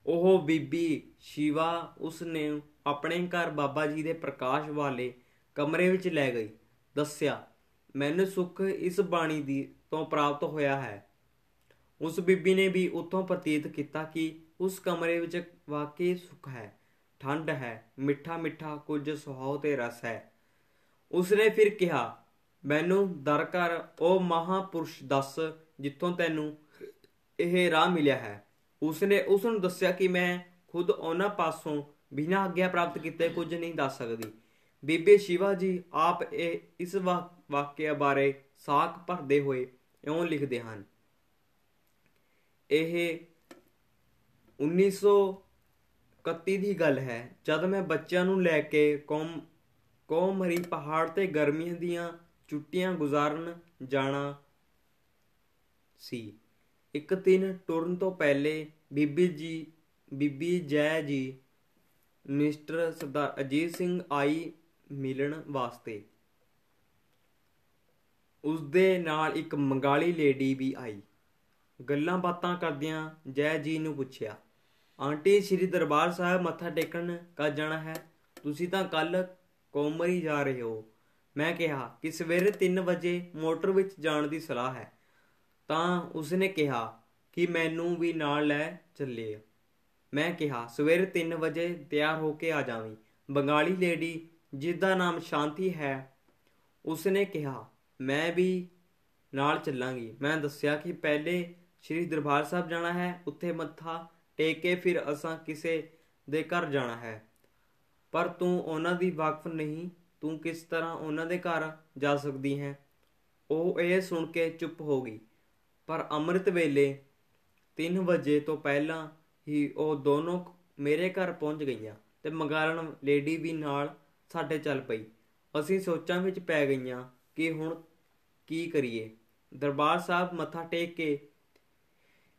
ਉਹ ਬੀਬੀ ਸ਼ਿਵਾ ਉਸ ਨੇ ਆਪਣੇ ਘਰ ਬਾਬਾ ਜੀ ਦੇ ਪ੍ਰਕਾਸ਼ ਵਾਲੇ ਕਮਰੇ ਵਿੱਚ ਲੈ ਗਈ। ਦੱਸਿਆ, ਮੈਨੂੰ ਸੁੱਖ ਇਸ ਬਾਣੀ ਦੀ ਤੋਂ ਪ੍ਰਾਪਤ ਹੋਇਆ ਹੈ। ਉਸ ਬੀਬੀ ਨੇ ਵੀ ਉਤੋਂ ਪ੍ਰਤੀਤ ਕੀਤਾ ਕਿ ਉਸ ਕਮਰੇ ਵਿੱਚ ਵਾਕਈ ਸੁੱਖ ਹੈ, ਠੰਡ ਹੈ, ਮਿੱਠਾ ਮਿੱਠਾ ਕੁਝ ਸੁਹਾਉ ਤੇ ਰਸ ਹੈ। ਉਸਨੇ ਫਿਰ ਕਿਹਾ, ਮੈਨੂੰ ਦਰ ਕਰ, ਉਹ ਮਹਾਪੁਰਸ਼ ਦੱਸ ਜਿੱਥੋਂ ਤੈਨੂੰ ਇਹ ਰਾਹ ਮਿਲਿਆ ਹੈ। ਉਸਨੇ ਉਸ ਨੂੰ ਦੱਸਿਆ ਕਿ ਮੈਂ ਖੁਦ ਉਹਨਾਂ ਪਾਸੋਂ ਬਿਨਾਂ ਆਗਿਆ ਪ੍ਰਾਪਤ ਕੀਤੇ ਕੁਝ ਨਹੀਂ ਦੱਸ ਸਕਦੀ। ਬੀਬੀ ਸ਼ਿਵਾ ਜੀ ਆਪ ਇਹ, ਇਸ ਵਾਕਿਆ ਬਾਰੇ ਸਾਖ ਭਰਦੇ ਹੋਏ ਇਉਂ ਲਿਖਦੇ ਹਨ। ਇਹ 1931 ਦੀ ਗੱਲ ਹੈ। ਜਦ ਮੈਂ ਬੱਚਿਆਂ ਨੂੰ ਲੈ ਕੇ ਕੌਮ ਕੋਮਰੀ ਪਹਾੜ ਤੇ ਗਰਮੀਆਂ ਦੀਆਂ ਛੁੱਟੀਆਂ ਗੁਜ਼ਾਰਨ ਜਾਣਾ ਸੀ ਇੱਕ ਦਿਨ ਟੁਰਨ ਤੋਂ ਪਹਿਲੇ ਬੀਬੀ ਜੀ, ਬੀਬੀ ਜੈ ਜੀ, ਮਿਸਟਰ ਸਰਦਾਰ ਅਜੀਤ ਸਿੰਘ ਆਈ ਮਿਲਣ ਵਾਸਤੇ। ਉਸ ਦੇ ਨਾਲ ਇੱਕ ਮੰਗਾਲੀ ਲੇਡੀ ਵੀ ਆਈ। ਗੱਲਾਂ ਬਾਤਾਂ ਕਰਦਿਆਂ ਜੈ ਜੀ ਨੂੰ ਪੁੱਛਿਆ, ਆਂਟੀ, ਸ੍ਰੀ ਦਰਬਾਰ ਸਾਹਿਬ ਮੱਥਾ ਟੇਕਣ ਕਦ ਜਾਣਾ ਹੈ? ਤੁਸੀਂ ਤਾਂ ਕੱਲ ਕੋਮਰੀ ਜਾ ਰਹੇ ਹੋ। ਮੈਂ ਕਿਹਾ, ਕਿ ਸਵੇਰੇ 3 ਵਜੇ ਮੋਟਰ ਵਿੱਚ ਜਾਣ ਦੀ ਸਲਾਹ ਹੈ। ਤਾਂ ਉਸਨੇ ਕਿਹਾ ਕਿ ਮੈਨੂੰ ਵੀ ਨਾਲ ਲੈ ਚੱਲੇ ਮੈਂ ਕਿਹਾ, ਸਵੇਰੇ 3 ਵਜੇ ਤਿਆਰ ਹੋ ਕੇ ਆ ਜਾਵੀਂ। ਬੰਗਾਲੀ ਲੇਡੀ ਜਿਸ ਦਾ ਨਾਮ ਸ਼ਾਂਤੀ ਹੈ, ਉਸਨੇ ਕਿਹਾ, ਮੈਂ ਵੀ ਨਾਲ ਚੱਲਾਂਗੀ। ਮੈਂ ਦੱਸਿਆ ਕਿ ਪਹਿਲੇ ਸ੍ਰੀ ਦਰਬਾਰ ਸਾਹਿਬ ਜਾਣਾ ਹੈ, ਉੱਥੇ ਮੱਥਾ ਟੇਕ ਕੇ ਫਿਰ ਅਸਾਂ ਕਿਸੇ ਦੇ ਘਰ ਜਾਣਾ ਹੈ। ਪਰ ਤੂੰ ਉਹਨਾਂ ਦੀ ਵਾਕਫ ਨਹੀਂ, ਤੂੰ ਕਿਸ ਤਰ੍ਹਾਂ ਉਹਨਾਂ ਦੇ ਘਰ ਜਾ ਸਕਦੀ ਹੈ? ਉਹ ਇਹ ਸੁਣ ਕੇ ਚੁੱਪ ਹੋ ਗਈ। ਪਰ ਅੰਮ੍ਰਿਤ ਵੇਲੇ 3 ਵਜੇ ਤੋਂ ਪਹਿਲਾਂ ਹੀ ਉਹ ਦੋਨੋਂ ਮੇਰੇ ਘਰ ਪਹੁੰਚ ਗਈਆਂ ਤੇ ਮੰਗਾਲਣ ਲੇਡੀ ਵੀ ਨਾਲ ਸਾਡੇ ਚੱਲ ਪਈ। ਅਸੀਂ ਸੋਚਾਂ ਵਿੱਚ ਪੈ ਗਈਆਂ ਕਿ ਹੁਣ ਕੀ ਕਰੀਏ। ਦਰਬਾਰ ਸਾਹਿਬ ਮੱਥਾ ਟੇਕ ਕੇ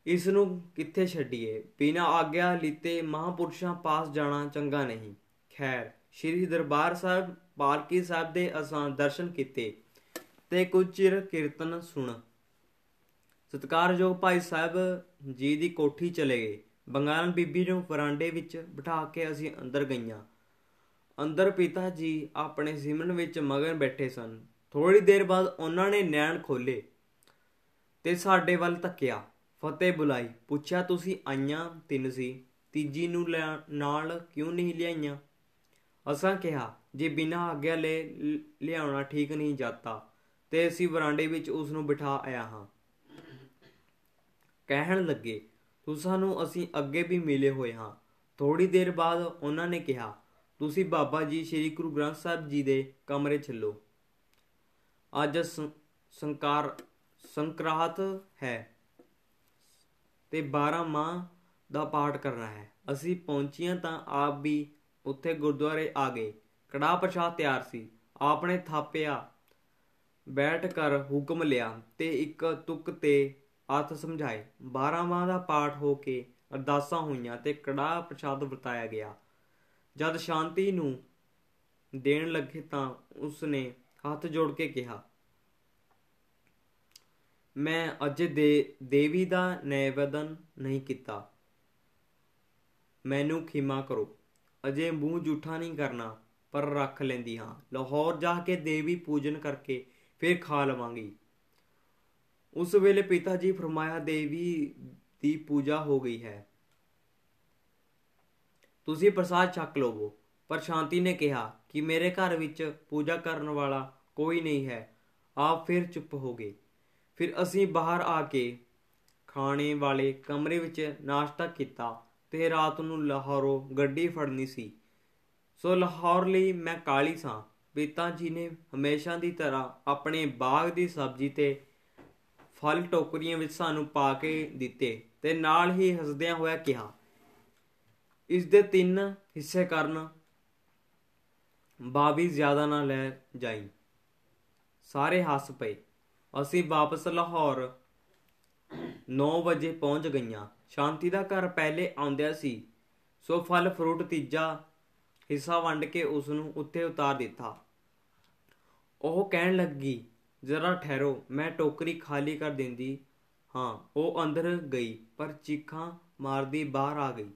ਇਸ ਨੂੰ ਕਿੱਥੇ ਛੱਡੀਏ? ਬਿਨਾ ਆਗਿਆ ਲੀਤੇ ਮਹਾਪੁਰਸ਼ਾਂ ਪਾਸ ਜਾਣਾ ਚੰਗਾ ਨਹੀਂ। ਖੈਰ, ਸ਼੍ਰੀ ਦਰਬਾਰ ਸਾਹਿਬ, ਪਾਲਕੀ ਸਾਹਿਬ ਦੇ ਅਸਾਂ ਦਰਸ਼ਨ ਕੀਤੇ ਤੇ ਕੁਝ ਚਿਰ ਕੀਰਤਨ ਸੁਣ ਸਤਕਾਰਯੋਗ ਭਾਈ ਸਾਹਿਬ ਜੀ ਦੀ ਕੋਠੀ ਚਲੇ ਗਏ। ਬੰਗਾਲਨ ਬੀਬੀ ਨੂੰ ਵਰਾਂਡੇ ਵਿੱਚ ਬਿਠਾ ਕੇ ਅਸੀਂ ਅੰਦਰ ਗਈਆਂ। ਅੰਦਰ ਪਿਤਾ ਜੀ ਆਪਣੇ ਸਿਮਰਨ ਵਿੱਚ ਮਗਨ ਬੈਠੇ ਸਨ। ਥੋੜੀ ਦੇਰ ਬਾਅਦ ਉਹਨਾਂ ਨੇ ਨੈਣ ਖੋਲੇ ਤੇ ਸਾਡੇ ਵੱਲ ਤੱਕਿਆ ਫਤਿਹ ਬੁਲਾਈ, ਪੁੱਛਿਆ, ਤੁਸੀਂ ਆਈਆਂ ਤਿੰਨ ਸੀ? ਤੀਜੀ ਨੂੰ ਨਾਲ ਕਿਉਂ ਨਹੀਂ ਲਿਆਈਆਂ? ਅਸਾਂ ਕਿਹਾ, ਜੇ ਬਿਨਾਂ ਆਗਿਆ ਲੈ, ਲਿਆਉਣਾ ਠੀਕ ਨਹੀਂ ਜਾਂਦਾ ਤੇ ਅਸੀਂ ਵਰਾਂਡੇ ਵਿੱਚ ਉਸ ਨੂੰ ਬਿਠਾ ਆਇਆ ਹਾਂ। ਕਹਿਣ ਲੱਗੇ, ਤੁਸਾਂ ਨੂੰ ਅਸੀਂ ਅੱਗੇ ਵੀ ਮਿਲੇ ਹੋਏ ਹਾਂ। ਥੋੜੀ ਦੇਰ ਬਾਅਦ ਉਹਨਾਂ ਨੇ ਕਿਹਾ, ਤੁਸੀਂ ਬਾਬਾ ਜੀ ਸ੍ਰੀ ਗੁਰੂ ਗ੍ਰੰਥ ਸਾਹਿਬ ਜੀ ਦੇ ਕਮਰੇ ਚੱਲੋ ਅੱਜ ਸੰਕਾਰ, ਸੰਕਰਾਤ ਹੈ ਤੇ 12 ਮਾਹ ਦਾ ਪਾਠ ਕਰਨਾ ਹੈ। ਅਸੀਂ ਪਹੁੰਚੀਆਂ ਤਾਂ ਆਪ ਵੀ ਉੱਥੇ ਗੁਰਦੁਆਰੇ ਆ ਗਏ। ਕੜਾ ਪ੍ਰਸ਼ਾਦ ਤਿਆਰ ਸੀ। ਆਪਨੇ ਥਾਪਿਆ, ਬੈਠ ਕਰ ਹੁਕਮ ਲਿਆ ਤੇ ਇੱਕ ਤੁਕ ਤੇ ਅਰਥ ਸਮਝਾਏ। 12 ਮਾਹ ਦਾ ਪਾਠ ਹੋ ਕੇ ਅਰਦਾਸਾਂ ਹੋਈਆਂ ਤੇ ਕੜਾ ਪ੍ਰਸ਼ਾਦ ਵਰਤਾਇਆ ਗਿਆ। ਜਦ ਸ਼ਾਂਤੀ ਨੂੰ ਦੇਣ ਲੱਗੇ ਤਾਂ ਉਸਨੇ ਹੱਥ ਜੋੜ ਕੇ ਕਿਹਾ, ਮੈਂ ਅਜੇ ਦੇ ਦੇਵੀ ਦਾ ਨੈਵੇਦਨ ਨਹੀਂ ਕੀਤਾ। ਮੈਨੂੰ ਖਿਮਾ ਕਰੋ। ਅਜੇ ਮੂੰਹ ਝੂਠਾ ਨਹੀਂ ਕਰਨਾ, ਪਰ ਰੱਖ ਲੈਂਦੀ ਹਾਂ। ਲਾਹੌਰ ਜਾ ਕੇ ਦੇਵੀ ਪੂਜਨ ਕਰਕੇ ਫਿਰ ਖਾ ਲਵਾਂਗੀ। ਉਸ ਵੇਲੇ ਪਿਤਾ ਜੀ ਫਰਮਾਇਆ, ਦੇਵੀ ਦੀ ਪੂਜਾ ਹੋ ਗਈ ਹੈ। ਤੁਸੀਂ ਪ੍ਰਸਾਦ ਛਕ ਲਵੋ। ਪਰ ਸ਼ਾਂਤੀ ਨੇ ਕਿਹਾ ਕਿ ਮੇਰੇ ਘਰ ਵਿੱਚ ਪੂਜਾ ਕਰਨ ਵਾਲਾ ਕੋਈ ਨਹੀਂ ਹੈ। ਆਪ ਫਿਰ ਚੁੱਪ ਹੋ ਗਏ। ਫਿਰ ਅਸੀਂ ਬਾਹਰ ਆ ਕੇ ਖਾਣੇ ਵਾਲੇ ਕਮਰੇ ਵਿੱਚ ਨਾਸ਼ਤਾ ਕੀਤਾ ਤੇ ਰਾਤ ਨੂੰ ਲਾਹੌਰੋਂ ਗੱਡੀ ਫੜਨੀ ਸੀ। ਸੋ ਲਾਹੌਰ ਲਈ ਮੈਂ ਕਾਲੀ ਸਾਂ। ਪਿਤਾ ਜੀ ਨੇ ਹਮੇਸ਼ਾ ਦੀ ਤਰ੍ਹਾਂ ਆਪਣੇ ਬਾਗ ਦੀ ਸਬਜ਼ੀ ਤੇ ਫਲ ਟੋਕਰੀਆਂ ਵਿੱਚ ਸਾਨੂੰ ਪਾ ਕੇ ਦਿੱਤੇ ਤੇ ਨਾਲ ਹੀ ਹੱਸਦਿਆਂ ਹੋਇਆ ਕਿਹਾ, ਇਸ ਦੇ ਤਿੰਨ ਹਿੱਸੇ ਕਰਨ ਬਾਬੀ ਜ਼ਿਆਦਾ ਨਾ ਲੈ ਜਾਈ। ਸਾਰੇ ਹੱਸ ਪਏ। ਅਸੀਂ ਵਾਪਸ ਲਾਹੌਰ 9 ਵਜੇ ਪਹੁੰਚ ਗਈਆਂ। ਸ਼ਾਂਤੀ ਦਾ ਘਰ ਪਹਿਲੇ ਆਉਂਦਿਆ ਸੀ। ਸੋ ਫਲ, ਫਰੂਟ, ਤੀਜਾ ਹਿੱਸਾ ਵੰਡ ਕੇ ਉਸ ਨੂੰ ਉੱਤੇ ਉਤਾਰ ਦਿੱਤਾ। ਉਹ ਕਹਿਣ ਲੱਗੀ ਜ਼ਰਾ ਠਹਿਰੋ, ਮੈਂ ਟੋਕਰੀ ਖਾਲੀ ਕਰ ਦਿੰਦੀ। ਹਾਂ, ਉਹ ਅੰਦਰ ਗਈ, ਪਰ ਚੀਖਾਂ ਮਾਰਦੀ ਬਾਹਰ ਆ ਗਈ।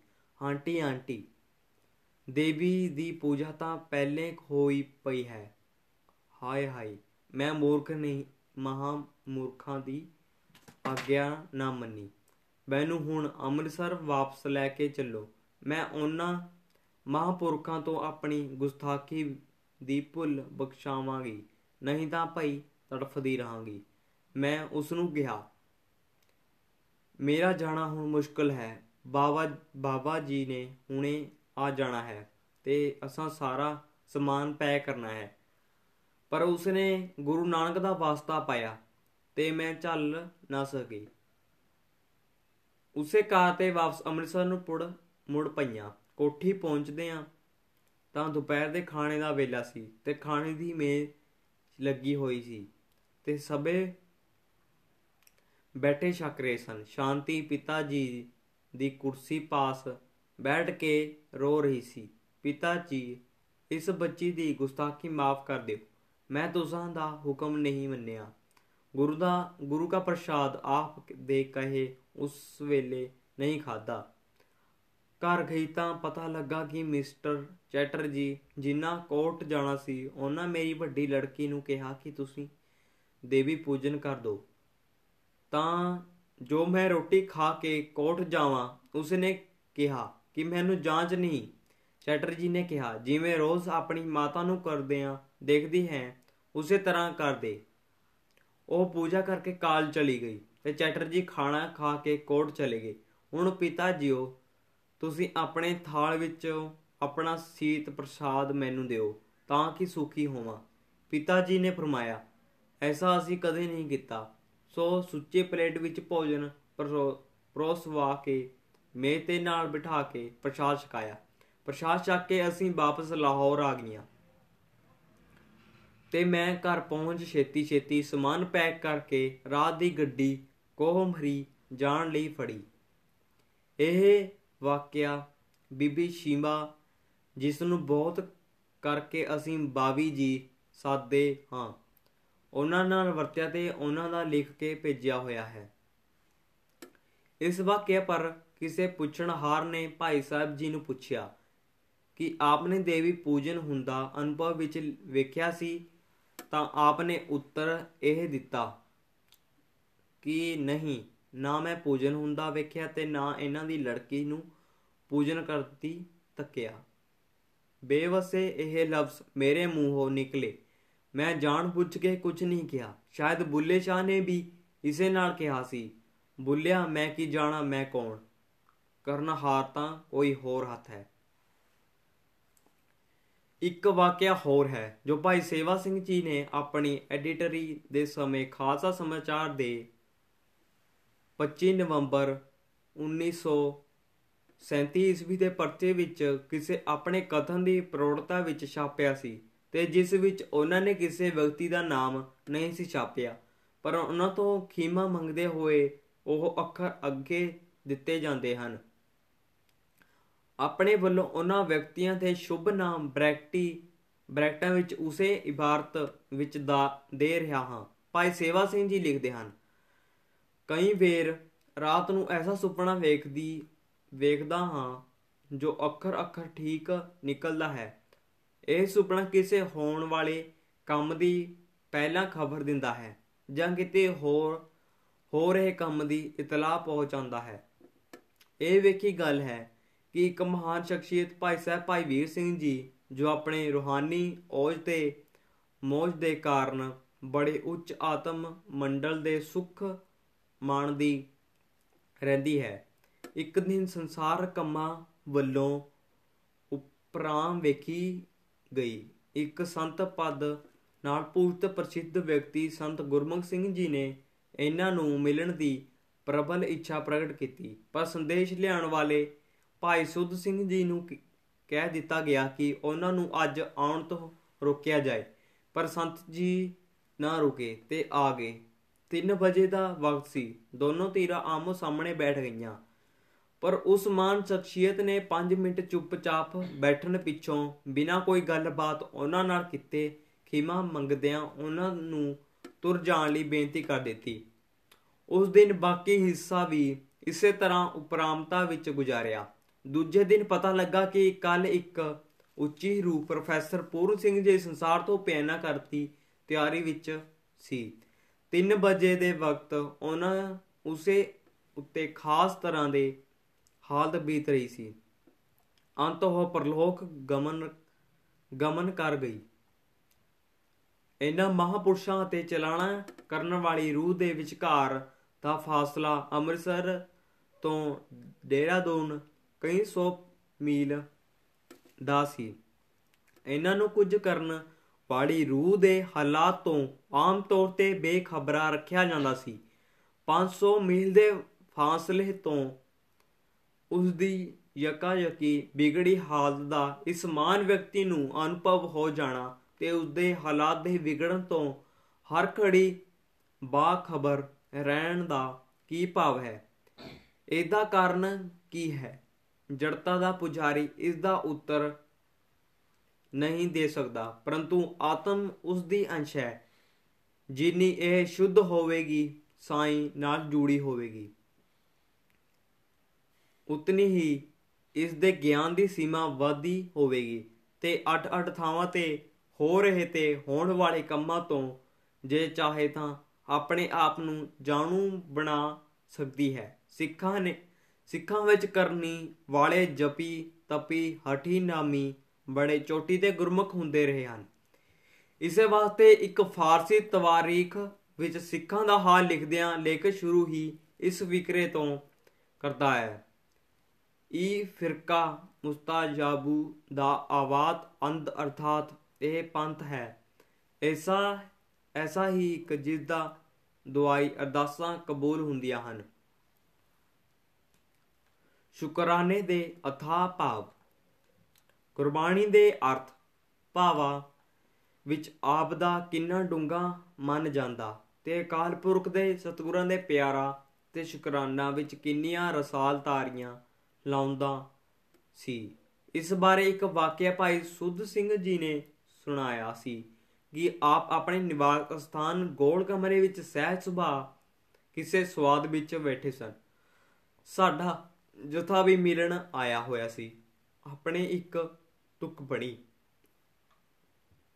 ਆਂਟੀ ਆਂਟੀ, ਦੇਵੀ ਦੀ ਪੂਜਾ ਤਾਂ ਪਹਿਲੇ ਹੋਈ ਪਈ ਹੈ। ਹਾਏ ਹਾਏ, ਮੈਂ ਮੂਰਖ ਨਹੀਂ, ਮਹਾ ਮੂਰਖਾਂ ਦੀ ਆਗਿਆ ਨਾ ਮੰਨੀ। ਮੈਨੂੰ ਹੁਣ ਅੰਮ੍ਰਿਤਸਰ ਵਾਪਸ ਲੈ ਕੇ ਚੱਲੋ। ਮੈਂ ਉਹਨਾਂ ਮਹਾਂਪੁਰਖਾਂ ਤੋਂ ਆਪਣੀ ਗੁਸਤਾਖੀ ਦੀ ਭੁੱਲ ਬਖਸ਼ਾਵਾਂਗੀ। ਨਹੀਂ ਤਾਂ ਭਾਈ ਤੜਫਦੀ ਰਹਾਂਗੀ। ਮੈਂ ਉਸ ਨੂੰ ਕਿਹਾ, ਮੇਰਾ ਜਾਣਾ ਹੁਣ ਮੁਸ਼ਕਲ ਹੈ। ਬਾਬਾ ਬਾਬਾ ਜੀ ਨੇ ਹੁਣੇ ਆ ਜਾਣਾ ਹੈ ਤੇ ਅਸਾਂ ਸਾਰਾ ਸਮਾਨ ਪੈਕ ਕਰਨਾ ਹੈ। ਪਰ ਉਸਨੇ ਗੁਰੂ ਨਾਨਕ ਦਾ ਵਾਸਤਾ ਪਾਇਆ ਤੇ ਮੈਂ ਚੱਲ ਨਾ ਸਕੀ। ਉਸੇ ਕਾਰ ਤੇ ਵਾਪਸ ਅੰਮ੍ਰਿਤਸਰ ਨੂੰ ਪੁੜ, ਮੁੜ ਪਈਆਂ। ਕੋਠੀ ਪਹੁੰਚਦੇ ਆ ਤਾਂ ਦੁਪਹਿਰ ਦੇ ਖਾਣੇ ਦਾ ਵੇਲਾ ਸੀ ਤੇ ਖਾਣੇ ਦੀ ਮੇਜ਼ ਲੱਗੀ ਹੋਈ ਸੀ। ਤੇ ਸਭੇ ਬੈਠੇ ਛਕ ਰਹੇ ਸਨ। ਸ਼ਾਂਤੀ ਪਿਤਾ ਜੀ ਦੀ ਕੁਰਸੀ ਪਾਸ ਬੈਠ ਕੇ ਰੋ ਰਹੀ ਸੀ। ਪਿਤਾ ਜੀ, ਇਸ ਬੱਚੀ ਦੀ ਗੁਸਤਾਖੀ ਮਾਫ ਕਰ ਦਿਓ। ਮੈਂ ਤੁਸਾਂ ਦਾ ਹੁਕਮ ਨਹੀਂ ਮੰਨਿਆ। ਗੁਰੂ ਦਾ ਗੁਰੂ ਦਾ ਪ੍ਰਸ਼ਾਦ ਆਪ ਦੇ ਕਹੇ ਉਸ ਵੇਲੇ ਨਹੀਂ ਖਾਦਾ ਘਰ ਗਈ ਤਾਂ ਪਤਾ ਲੱਗਾ ਕਿ ਮਿਸਟਰ ਚੈਟਰਜੀ ਜਿਨ੍ਹਾਂ ਕੋਰਟ ਜਾਣਾ ਸੀ, ਉਹਨਾਂ ਮੇਰੀ ਵੱਡੀ ਲੜਕੀ ਨੂੰ ਕਿਹਾ ਕਿ ਤੁਸੀਂ ਦੇਵੀ ਪੂਜਨ ਕਰ ਦਿਓ ਤਾਂ ਜੋ ਮੈਂ ਰੋਟੀ ਖਾ ਕੇ ਕੋਰਟ ਜਾਵਾਂ, ਉਸਨੇ ਕਿਹਾ ਕਿ ਮੈਨੂੰ ਜਾਂਚ ਨਹੀਂ। ਚੈਟਰਜੀ ਨੇ ਕਿਹਾ, ਜਿਵੇਂ ਰੋਜ਼ ਆਪਣੀ ਮਾਤਾ ਨੂੰ ਕਰਦੇ ਆ ਦੇਖਦੀ ਹੈ, ਉਸੇ ਤਰ੍ਹਾਂ ਕਰ ਦੇ। ਉਹ ਪੂਜਾ ਕਰਕੇ ਕਾਲ ਚਲੀ ਗਈ ਤੇ ਚੈਟਰਜੀ ਖਾਣਾ ਖਾ ਕੇ ਕੋਰਟ ਚਲੇ ਗਏ। ਹੁਣ ਪਿਤਾ ਜੀਓ, ਤੁਸੀਂ ਆਪਣੇ ਥਾਲ ਵਿੱਚ ਆਪਣਾ ਸੀਤ ਪ੍ਰਸਾਦ ਮੈਨੂੰ ਦਿਓ, ਤਾਂ ਕਿ ਸੁਖੀ ਹੋਵਾਂ। ਪਿਤਾ ਜੀ ਨੇ ਫਰਮਾਇਆ ਐਸਾ ਅਸੀਂ ਕਦੇ ਨਹੀਂ ਕੀਤਾ। ਸੋ ਸੁੱਚੇ ਪਲੇਟ ਵਿੱਚ ਭੋਜਨ ਪਰੋਸਵਾ ਕੇ ਮੇਤੇ ਨਾਲ ਬਿਠਾ ਕੇ ਪ੍ਰਸ਼ਾਦ ਛਕਾਇਆ। ਪ੍ਰਸ਼ਾਦ ਛਕ ਕੇ ਅਸੀਂ ਵਾਪਸ ਲਾਹੌਰ ਆ ਗਈਆਂ। ਤੇ ਮੈਂ ਘਰ ਪਹੁੰਚ ਛੇਤੀ ਛੇਤੀ ਸਮਾਨ ਪੈਕ ਕਰਕੇ ਰਾਤ ਦੀ ਗੱਡੀ ਕੋਹਮਰੀ ਜਾਣ ਲਈ ਫੜੀ। ਇਹ ਵਾਕਿਆ ਬੀਬੀ ਸ਼ੀਮਾ ਜਿਸ ਨੂੰ ਬਹੁਤ ਕਰਕੇ ਅਸੀਂ ਬਾਵੀ ਜੀ ਸਾਦੇ ਹਾਂ। ਉਹਨਾਂ ਨਾਲ ਵਰਤਿਆ ਤੇ ਉਹਨਾਂ ਦਾ ਲਿਖ ਕੇ ਭੇਜਿਆ ਹੋਇਆ ਹੈ। ਇਸ ਵਾਕਿਆ ਪਰ ਕਿਸੇ ਪੁੱਛਣਹਾਰ ਨੇ ਭਾਈ ਸਾਹਿਬ ਜੀ ਨੂੰ ਪੁੱਛਿਆ ਕਿ ਆਪਨੇ ਦੇਵੀ ਪੂਜਨ ਹੁੰਦਾ ਅਨੁਭਵ ਵਿੱਚ ਵੇਖਿਆ ਸੀ ਤਾਂ ਆਪਨੇ ਉੱਤਰ ਇਹ ਦਿੱਤਾ ਕਿ ਨਹੀਂ, ਨਾ ਮੈਂ ਪੂਜਨ ਹੁੰਦਾ ਵੇਖਿਆ ਤੇ ਨਾ ਇਹਨਾਂ ਦੀ ਲੜਕੀ ਨੂੰ ਪੂਜਨ ਕਰਦੀ ਤੱਕਿਆ। ਬੇਵਸੇ ਇਹ ਲਫ਼ਜ਼ ਮੇਰੇ ਮੂੰਹੋਂ ਨਿਕਲੇ। ਮੈਂ ਜਾਣ ਬੁੱਝ ਕੇ ਕੁਝ ਨਹੀਂ ਕਿਹਾ। ਸ਼ਾਇਦ ਬੁੱਲੇ ਸ਼ਾਹ ਨੇ ਵੀ ਇਸੇ ਨਾਲ ਕਿਹਾ ਸੀ, ਬੁੱਲਿਆ, ਮੈਂ ਕੀ ਜਾਣਾ, ਮੈਂ ਕੌਣ? ਕਰਨਾ ਹਾਰ ਤਾਂ ਕੋਈ ਹੋਰ ਹੱਥ ਹੈ। ਇੱਕ ਵਾਕਿਆ ਹੋਰ ਹੈ, ਜੋ ਭਾਈ ਸੇਵਾ ਸਿੰਘ ਜੀ ਨੇ ਆਪਣੀ ਐਡੀਟਰੀ ਦੇ ਸਮੇਂ ਖਾਲਸਾ ਸਮਾਚਾਰ ਦੇ 25 ਨਵੰਬਰ 1937 ਈਸਵੀ ਦੇ ਪਰਚੇ ਵਿੱਚ ਕਿਸੇ ਆਪਣੇ ਕਥਨ ਦੀ ਪ੍ਰੋੜਤਾ ਵਿੱਚ ਛਾਪਿਆ ਸੀ। ਤੇ ਜਿਸ ਵਿੱਚ ਉਹਨਾਂ ਨੇ ਕਿਸੇ ਵਿਅਕਤੀ ਦਾ ਨਾਮ ਨਹੀਂ ਸੀ ਛਾਪਿਆ, ਪਰ ਉਹਨਾਂ ਤੋਂ ਖੀਮਾ ਮੰਗਦੇ ਹੋਏ ਉਹ ਅੱਖਰ ਅੱਗੇ ਦਿੱਤੇ ਜਾਂਦੇ ਹਨ। ਆਪਣੇ ਵੱਲੋਂ ਉਹਨਾਂ ਵਿਅਕਤੀਆਂ ਦੇ ਸ਼ੁਭ ਨਾਮ ਬ੍ਰੈਕਟੀ, ਬ੍ਰੈਕਟਾਂ ਵਿੱਚ ਉਸੇ ਇਬਾਰਤ ਵਿੱਚ ਦਾ ਦੇ ਰਿਹਾ ਹਾਂ। ਭਾਈ ਸੇਵਾ ਸਿੰਘ ਜੀ ਲਿਖਦੇ ਹਨ, ਕਈ ਵੇਰ ਰਾਤ ਨੂੰ ਐਸਾ ਸੁਪਨਾ ਵੇਖਦੀ, ਵੇਖਦਾ ਹਾਂ ਜੋ ਅੱਖਰ ਅੱਖਰ ਠੀਕ ਨਿਕਲਦਾ ਹੈ। ਇਹ ਸੁਪਨਾ ਕਿਸੇ ਹੋਣ ਵਾਲੇ ਕੰਮ ਦੀ ਪਹਿਲਾਂ ਖਬਰ ਦਿੰਦਾ ਹੈ ਜਾਂ ਕਿਤੇ ਹੋਰ, ਹੋ ਰਹੇ ਕੰਮ ਦੀ ਇਤਲਾਹ ਪਹੁੰਚਾਉਂਦਾ ਹੈ। ਇਹ ਵੇਖੀ ਗੱਲ ਹੈ ਕਿ ਇੱਕ ਮਹਾਨ ਸ਼ਖਸੀਅਤ ਭਾਈ ਸਾਹਿਬ ਭਾਈ ਵੀਰ ਸਿੰਘ ਜੀ, ਜੋ ਆਪਣੇ ਰੂਹਾਨੀ ਔਜ ਤੇ ਮੋਜ ਦੇ ਕਾਰਨ ਬੜੇ ਉੱਚ ਆਤਮ ਮੰਡਲ ਦੇ ਸੁਖ ਮਾਣਦੀ ਰਹਿੰਦੀ ਹੈ, ਇੱਕ ਦਿਨ ਸੰਸਾਰ ਕੰਮਾਂ ਵੱਲੋਂ ਉਪਰਾਮ ਵੇਖੀ ਗਈ। ਇੱਕ ਸੰਤ ਪਦ ਨਾਲ ਪੂਜਤ ਪ੍ਰਸਿੱਧ ਵਿਅਕਤੀ ਸੰਤ ਗੁਰਮੁਖ ਸਿੰਘ ਜੀ ਨੇ ਇਹਨਾਂ ਨੂੰ ਮਿਲਣ ਦੀ ਪ੍ਰਬਲ ਇੱਛਾ ਪ੍ਰਗਟ ਕੀਤੀ। ਪਰ ਸੰਦੇਸ਼ ਲਿਆਉਣ ਵਾਲੇ ਭਾਈ ਸੁਧ ਸਿੰਘ ਜੀ ਨੂੰ ਕਹਿ ਦਿੱਤਾ ਗਿਆ ਕਿ ਉਹਨਾਂ ਨੂੰ ਅੱਜ ਆਉਣ ਤੋਂ ਰੋਕਿਆ ਜਾਏ। ਪਰ ਸੰਤ ਜੀ ਨਾ ਰੁਕੇ ਤੇ ਆ ਗਏ। 3 ਵਜੇ ਦਾ ਵਕਤ ਸੀ। ਦੋਨੋਂ ਧਿਰਾਂ ਆਮੋ ਸਾਹਮਣੇ ਬੈਠ ਗਈਆਂ। ਪਰ ਉਸ ਮਾਨ ਸ਼ਖਸੀਅਤ ਨੇ 5 ਮਿੰਟ ਚੁੱਪਚਾਪ ਬੈਠਣ ਪਿੱਛੋਂ ਬਿਨਾਂ ਕੋਈ ਗੱਲਬਾਤ ਉਹਨਾਂ ਨਾਲ ਕੀਤੇ, ਖਿਮਾ ਮੰਗਦਿਆਂ ਉਹਨਾਂ ਨੂੰ ਤੁਰ ਜਾਣ ਲਈ ਬੇਨਤੀ ਕਰ ਦਿੱਤੀ। ਉਸ ਦਿਨ ਬਾਕੀ ਹਿੱਸਾ ਵੀ ਇਸੇ ਤਰ੍ਹਾਂ ਉਪਰਾਮਤਾ ਵਿੱਚ ਗੁਜ਼ਾਰਿਆ। ਦੂਜੇ ਦਿਨ ਪਤਾ ਲੱਗਾ ਕਿ ਕੱਲ ਇੱਕ ਉੱਚੀ ਰੂਪ ਪ੍ਰੋਫੈਸਰ ਪੂਰਨ ਸਿੰਘ ਜੀ ਸੰਸਾਰ ਤੋਂ ਪਿਆਨਾ ਕਰਤੀ ਤਿਆਰੀ ਵਿੱਚ ਸੀ। 3 ਵਜੇ ਦੇ ਵਕਤ ਉਹਨਾਂ ਉਸੇ ਉੱਤੇ ਖਾਸ ਤਰ੍ਹਾਂ ਦੇ ਹਾਲਤ ਬੀਤ ਰਹੀ ਸੀ। ਅੰਤ ਉਹ ਪਰਲੋਕ ਗਮਨ ਗਮਨ ਕਰ ਗਈ। ਇਹਨਾਂ ਮਹਾਪੁਰਸ਼ਾਂ ਅਤੇ ਚਲਾਣਾ ਕਰਨ ਵਾਲੀ ਰੂਹ ਦੇ ਵਿਚਕਾਰ ਦਾ ਫਾਸਲਾ ਅੰਮ੍ਰਿਤਸਰ ਤੋਂ ਡੇਰਾਦੂਨ ਕਈ ਸੌ ਮੀਲ ਦਾ ਸੀ। ਇਹਨਾਂ ਨੂੰ ਕੁਝ ਕਰਨ ਵਾਲੀ ਰੂਹ ਦੇ ਹਾਲਾਤ ਤੋਂ ਆਮ ਤੌਰ ਤੇ ਬੇਖਬਰਾ ਰੱਖਿਆ ਜਾਂਦਾ ਸੀ। 500 ਮੀਲ ਦੇ ਫਾਸਲੇ ਤੋਂ ਉਸ ਦੀ ਯਕਾਯਕੀ ਵਿਗੜੀ ਹਾਲਤ ਦਾ ਇਸ ਮਾਨ ਵਿਅਕਤੀ ਨੂੰ ਅਨੁਭਵ ਹੋ ਜਾਣਾ ਤੇ ਉਸ ਦੇ ਹਾਲਾਤ ਦੇ ਵਿਗੜਨ ਤੋਂ ਹਰ ਘੜੀ ਬਾਖਬਰ ਰਹਿਣ ਦਾ ਕੀ ਭਾਵ ਹੈ? ਇਹਦਾ ਕਾਰਨ ਕੀ ਹੈ? ਜੜਤਾ ਦਾ ਪੁਜਾਰੀ ਇਸ ਦਾ ਉੱਤਰ ਨਹੀਂ ਦੇ ਸਕਦਾ, ਪਰੰਤੂ ਆਤਮ ਉਸ ਦੀ ਅੰਸ਼ ਹੈ, ਜਿਨੀ ਇਹ ਸ਼ੁੱਧ ਹੋਵੇਗੀ, ਸਾਈ ਨਾਲ ਜੁੜੀ ਹੋਵੇਗੀ। ਉਤਨੀ ਹੀ ਇਸ ਦੇ ਗਿਆਨ ਦੀ ਸੀਮਾ ਵਧਦੀ ਹੋਵੇਗੀ ਤੇ ਅੱਠ-ਅੱਠ ਥਾਵਾਂ ਤੇ ਹੋ ਰਹੇ ਤੇ ਹੋਣ ਵਾਲੇ ਕੰਮਾਂ ਤੋਂ ਜੇ ਚਾਹੇ ਤਾਂ ਆਪਣੇ ਆਪ ਨੂੰ ਜਾਣੂ ਬਣਾ ਸਕਦੀ ਹੈ। ਸਿੱਖਾਂ ਨੇ ਸਿੱਖਾਂ ਵਿੱਚ ਕਰਨੀ ਵਾਲੇ ਜਪੀ ਤਪੀ ਹਠੀ ਨਾਮੀ ਬੜੇ ਚੋਟੀ ਤੇ ਗੁਰਮੁਖ ਹੁੰਦੇ ਰਹੇ ਹਨ। ਇਸੇ ਵਾਸਤੇ ਇੱਕ ਫਾਰਸੀ ਤਵਾਰੀਖ ਵਿੱਚ ਸਿੱਖਾਂ ਦਾ ਹਾਲ ਲਿਖਦਿਆਂ ਲੇਖ ਸ਼ੁਰੂ ਹੀ ਇਸ ਵਿਕਰੇ ਤੋਂ ਕਰਦਾ ਹੈ। ਈ ਫਿਰਕਾ ਮੁਸਤਾਜਾਬੂ ਦਾ ਆਵਾਤ ਅੰਧ ਅਰਥਾਤ ਇਹ ਪੰਥ ਹੈ। ਐਸਾ ਐਸਾ ਹੀ ਇੱਕ ਜਿਸ ਦਾ ਦੁਆਈ ਅਰਦਾਸਾਂ ਕਬੂਲ ਹੁੰਦੀਆਂ ਹਨ। ਸ਼ੁਕਰਾਨੇ ਦੇ ਅਥਾ ਭਾਵ। ਕੁਰਬਾਨੀ ਦੇ ਅਰਥ, ਭਾਵਾ ਵਿੱਚ ਆਪ ਦਾ ਕਿੰਨਾ ਡੂੰਗਾ ਮੰਨ ਜਾਂਦਾ ਤੇ ਅਕਾਲ ਪੁਰਖ ਦੇ ਸਤਿਗੁਰਾਂ ਦੇ ਪਿਆਰਾ ਤੇ ਸ਼ੁਕਰਾਨਾ ਵਿੱਚ ਕਿੰਨੀਆਂ ਰਸਾਲ ਤਾਰੀਆਂ ਲਾਉਂਦਾ ਸੀ। ਇਸ ਬਾਰੇ ਇੱਕ ਵਾਕਿਆ ਭਾਈ ਸੁਧ ਸਿੰਘ ਜੀ ਨੇ ਸੁਣਾਇਆ ਸੀ ਕਿ ਆਪ ਆਪਣੇ ਨਿਵਾਸ ਸਥਾਨ ਗੋਲ ਕਮਰੇ ਵਿੱਚ ਸਹਿਜ ਸੁਭਾ ਕਿਸੇ ਸਵਾਦ ਵਿੱਚ ਬੈਠੇ ਸਨ। ਸਾਡਾ ਜਥਾ ਵੀ ਮਿਲਣ ਆਇਆ ਹੋਇਆ ਸੀ। ਆਪਣੇ ਇੱਕ ਤੁਕ ਬਣੀ।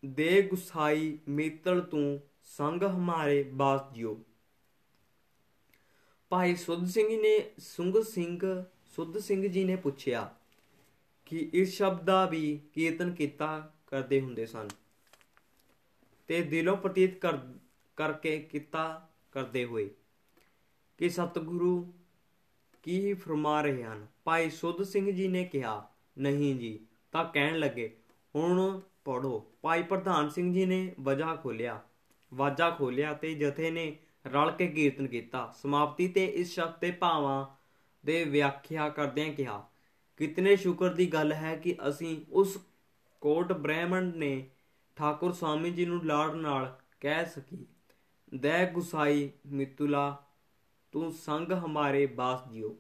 ਦੇ ਗੁਸਾਈ ਮੀਤਲ ਤੂੰ ਸੰਗ ਹਮਾਰੇ ਬਾਸ ਜਿਓ। ਭਾਈ ਸੁਧ ਸਿੰਘ ਨੇ ਸੁੰਗ ਸਿੰਘ ਸੁਧ ਸਿੰਘ ਜੀ ਨੇ ਪੁੱਛਿਆ ਕਿ ਇਸ ਸ਼ਬਦ ਦਾ ਵੀ ਕੀਰਤਨ ਕੀਤਾ ਕਰਦੇ ਹੁੰਦੇ ਸਨ ਤੇ ਦਿਲੋਂ ਪ੍ਰਤੀਤ ਕਰ, ਕਰਕੇ ਕੀਤਾ ਕਰਦੇ ਹੋਏ ਕਿ ਸਤਿਗੁਰੂ ਕੀ ਫਰਮਾ ਰਹੇ ਹਨ? ਭਾਈ ਸੁਧ ਸਿੰਘ ਜੀ ਨੇ ਕਿਹਾ, ਨਹੀਂ ਜੀ। ਤਾਂ ਕਹਿਣ ਲੱਗੇ, ਹੁਣ ਪੜੋ ਭਾਈ ਪ੍ਰਧਾਨ ਸਿੰਘ ਜੀ ਨੇ ਵਜਾ ਖੋਲਿਆ ਵਾਜਾ ਖੋਲਿਆ ਤੇ ਜਥੇ ਨੇ ਰਲ ਕੇ ਕੀਰਤਨ ਕੀਤਾ। ਸਮਾਪਤੀ ਤੇ ਇਸ ਸ਼ਬਦ ਤੇ ਭਾਵਾਂ ਦੇ ਵਿਆਖਿਆ ਕਰਦਿਆਂ ਕਿਹਾ, ਕਿਤਨੇ ਸ਼ੁਕਰ ਦੀ ਗੱਲ ਹੈ ਕਿ ਅਸੀਂ ਉਸ ਕੋਟ ਬ੍ਰਹਮਣ ਨੇ ਠਾਕੁਰ ਸਵਾਮੀ ਜੀ ਨੂੰ ਲਾੜ ਨਾਲ ਕਹਿ ਸਕੀ। ਦੈ ਗੁਸਾਈ ਮਿਤੁਲਾ, ਤੂੰ ਸੰਗ ਹਮਾਰੇ ਬਾਸ ਜਿਓ।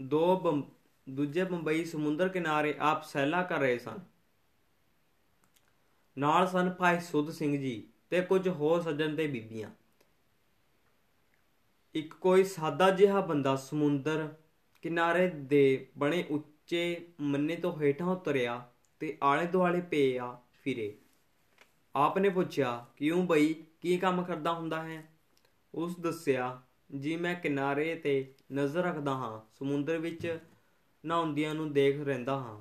ਦੋ ਦੂਜੇ ਬੰਬਈ ਸਮੁੰਦਰ ਕਿਨਾਰੇ ਆਪ ਸੈਲਾ ਕਰ ਰਹੇ ਸਨ। ਨਾਲ ਸਨ ਭਾਈ ਸੁਧ ਸਿੰਘ ਜੀ ਤੇ ਕੁਝ ਹੋਰ ਸੱਜਣ ਤੇ ਬੀਬੀਆਂ। ਇੱਕ ਕੋਈ ਸਾਦਾ ਜਿਹਾ ਬੰਦਾ ਸਮੁੰਦਰ ਕਿਨਾਰੇ ਦੇ ਬਣੇ ਉੱਚੇ ਮੰਨੇ ਤੋਂ ਹੇਠਾਂ ਉਤਰਿਆ ਤੇ ਆਲੇ ਦੁਆਲੇ ਪਿਆ ਫਿਰੇ। ਆਪਨੇ ਪੁੱਛਿਆ, ਕਿਉਂ ਬਈ? ਕੀ ਕੰਮ ਕਰਦਾ ਹੁੰਦਾ ਹੈ? ਉਸ ਦੱਸਿਆ, ਜੀ, ਮੈਂ ਕਿਨਾਰੇ ਤੇ ਨਜ਼ਰ ਰੱਖਦਾ ਹਾਂ, ਸਮੁੰਦਰ ਵਿੱਚ ਨਹਾਉਂਦਿਆਂ ਨੂੰ ਦੇਖ ਰਹਿੰਦਾ ਹਾਂ।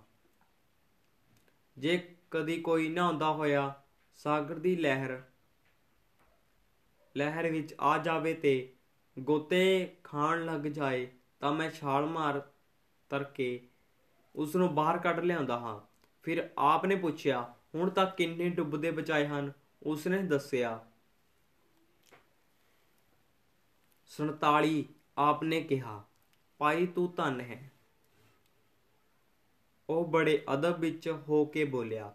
ਜੇ ਕਦੀ ਕੋਈ ਨਹਾਉਂਦਾ ਹੋਇਆ ਸਾਗਰ ਦੀ ਲਹਿਰ ਲਹਿਰ ਵਿੱਚ ਆ ਜਾਵੇ ਤੇ ਗੋਤੇ ਖਾਣ ਲੱਗ ਜਾਏ ਤਾਂ ਮੈਂ ਛਾਲ ਮਾਰ ਤਰਕੇ ਉਸ ਨੂੰ ਬਾਹਰ ਕੱਢ ਲਿਆਉਂਦਾ ਹਾਂ। ਫਿਰ ਆਪ ਨੇ ਪੁੱਛਿਆ, ਹੁਣ ਤੱਕ ਕਿੰਨੇ ਡੁੱਬਦੇ ਬਚਾਏ ਹਨ? ਉਸ ਨੇ ਦੱਸਿਆ 47 ਆਪ ਨੇ ਕਿਹਾ, ਭਾਈ ਤੂੰ ਧੰਨ ਹੈ। ਉਹ ਬੜੇ ਅਦਬ ਵਿੱਚ ਹੋ ਕੇ ਬੋਲਿਆ,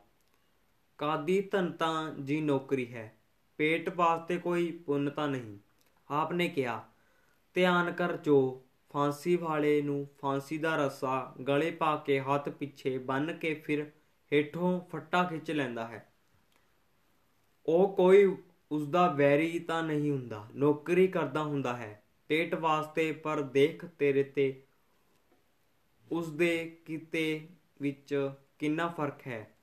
ਕਾਦੀ ਧਨਤਾ ਜੀ ਨੌਕਰੀ ਹੈ, ਪੇਟ ਵਾਸਤੇ ਕੋਈ ਪੁੰਨਤਾ ਨਹੀਂ। ਆਪ ਨੇ ਕਿਹਾ ਧਿਆਨ ਕਰ ਜੋ। ਫਾਂਸੀ ਵਾਲੇ ਨੂੰ ਫਾਂਸੀ ਦਾ ਰੱਸਾ ਗਲੇ ਪਾ ਕੇ ਹੱਥ ਪਿੱਛੇ ਬੰਨ ਕੇ ਫਿਰ ਹੇਠੋਂ ਫੱਟਾ ਖਿੱਚ ਲੈਂਦਾ ਹੈ। ਉਹ ਕੋਈ ਉਸਦਾ ਵੈਰੀ ਤਾਂ ਨਹੀਂ ਹੁੰਦਾ, ਨੌਕਰੀ ਕਰਦਾ ਹੁੰਦਾ ਹੈ। ਪੇਟ ਵਾਸਤੇ, ਪਰ ਦੇਖ ਤੇਰੇ ਤੇ ਉਸਦੇ ਕਿਤੇ ਵਿੱਚ ਕਿੰਨਾ ਫ਼ਰਕ ਹੈ।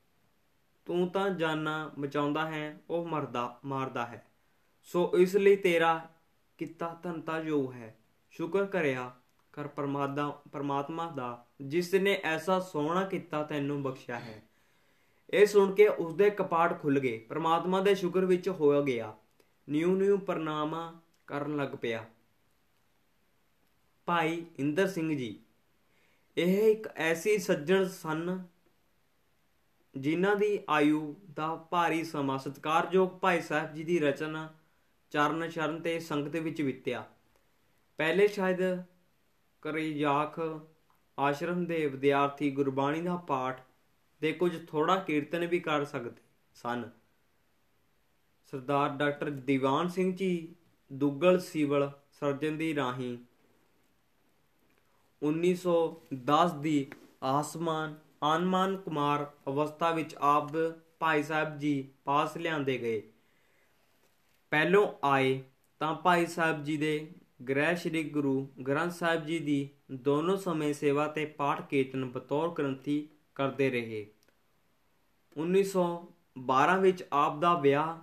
ਤੂੰ ਤਾਂ ਜਾਨਾਂ ਬਚਾਉਂਦਾ ਹੈ, ਉਹ ਮਰਦਾ, ਮਾਰਦਾ ਹੈ। ਸੋ ਇਸ ਲਈ ਤੇਰਾ ਕਿੱਤਾ ਧੰਤਾ ਜੋ ਹੈ। ਸ਼ੁਕਰ ਕਰਿਆ ਕਰ ਪਰਮਾਦਾ, ਪਰਮਾਤਮਾ ਦਾ ਜਿਸ ਨੇ ਐਸਾ ਸੋਹਣਾ ਕੀਤਾ ਤੈਨੂੰ ਬਖਸ਼ਿਆ ਹੈ। ਇਹ ਸੁਣ ਕੇ ਉਸਦੇ ਕਪਾਟ ਖੁੱਲ ਗਏ। ਪਰਮਾਤਮਾ ਦੇ ਸ਼ੁਕਰ ਵਿੱਚ ਹੋ ਗਿਆ। ਨਿਊ ਨਿਊ ਪ੍ਰਣਾਮਾ ਕਰਨ ਲੱਗ ਪਿਆ। ਭਾਈ ਇੰਦਰ ਸਿੰਘ ਜੀ, ਇਹ ਇੱਕ ਐਸੀ ਸੱਜਣ ਸਨ ਜਿਨ੍ਹਾਂ ਦੀ ਆਯੂ ਦਾ ਭਾਰੀ ਸਮਾਂ। ਸਤਕਾਰਯੋਗ ਭਾਈ ਸਾਹਿਬ ਜੀ ਦੀ ਰਚਨਾ ਚਰਨ ਸ਼ਰਨ ਤੇ ਸੰਗਤ ਵਿੱਚ ਵਿਤਿਆ ਪਹਿਲੇ ਸ਼ਾਇਦ ਕਰਿਆਖ ਆਸ਼ਰਮ ਦੇ ਵਿਦਿਆਰਥੀ ਗੁਰਬਾਣੀ ਦਾ ਪਾਠ ਦੇ ਕੁਝ ਥੋੜਾ ਕੀਰਤਨ ਵੀ ਕਰ ਸਕਦੇ ਸਨ। ਸਰਦਾਰ ਡਾਕਟਰ ਦੀਵਾਨ ਸਿੰਘ ਜੀ ਦੁੱਗਲ ਸਿਵਲ ਸਰਜਨ ਦੀ ਰਾਹੀਂ 1910 ਦੀ ਆਸਮਾਨ ਆਨਮਾਨ ਕੁਮਾਰ ਅਵਸਥਾ ਵਿੱਚ ਆਪ ਭਾਈ ਸਾਹਿਬ ਜੀ ਪਾਸ ਲਿਆਂਦੇ ਗਏ। ਪਹਿਲੋਂ ਆਏ ਤਾਂ ਭਾਈ ਸਾਹਿਬ ਜੀ ਦੇ ਗ੍ਰਹਿ ਸ੍ਰੀ ਗੁਰੂ ਗ੍ਰੰਥ ਸਾਹਿਬ ਜੀ ਦੀ ਦੋਨੋਂ ਸਮੇਂ ਸੇਵਾ ਤੇ ਪਾਠ ਕੀਰਤਨ ਬਤੌਰ ਗ੍ਰੰਥੀ ਕਰਦੇ ਰਹੇ। 1912 ਵਿੱਚ ਆਪ ਦਾ ਵਿਆਹ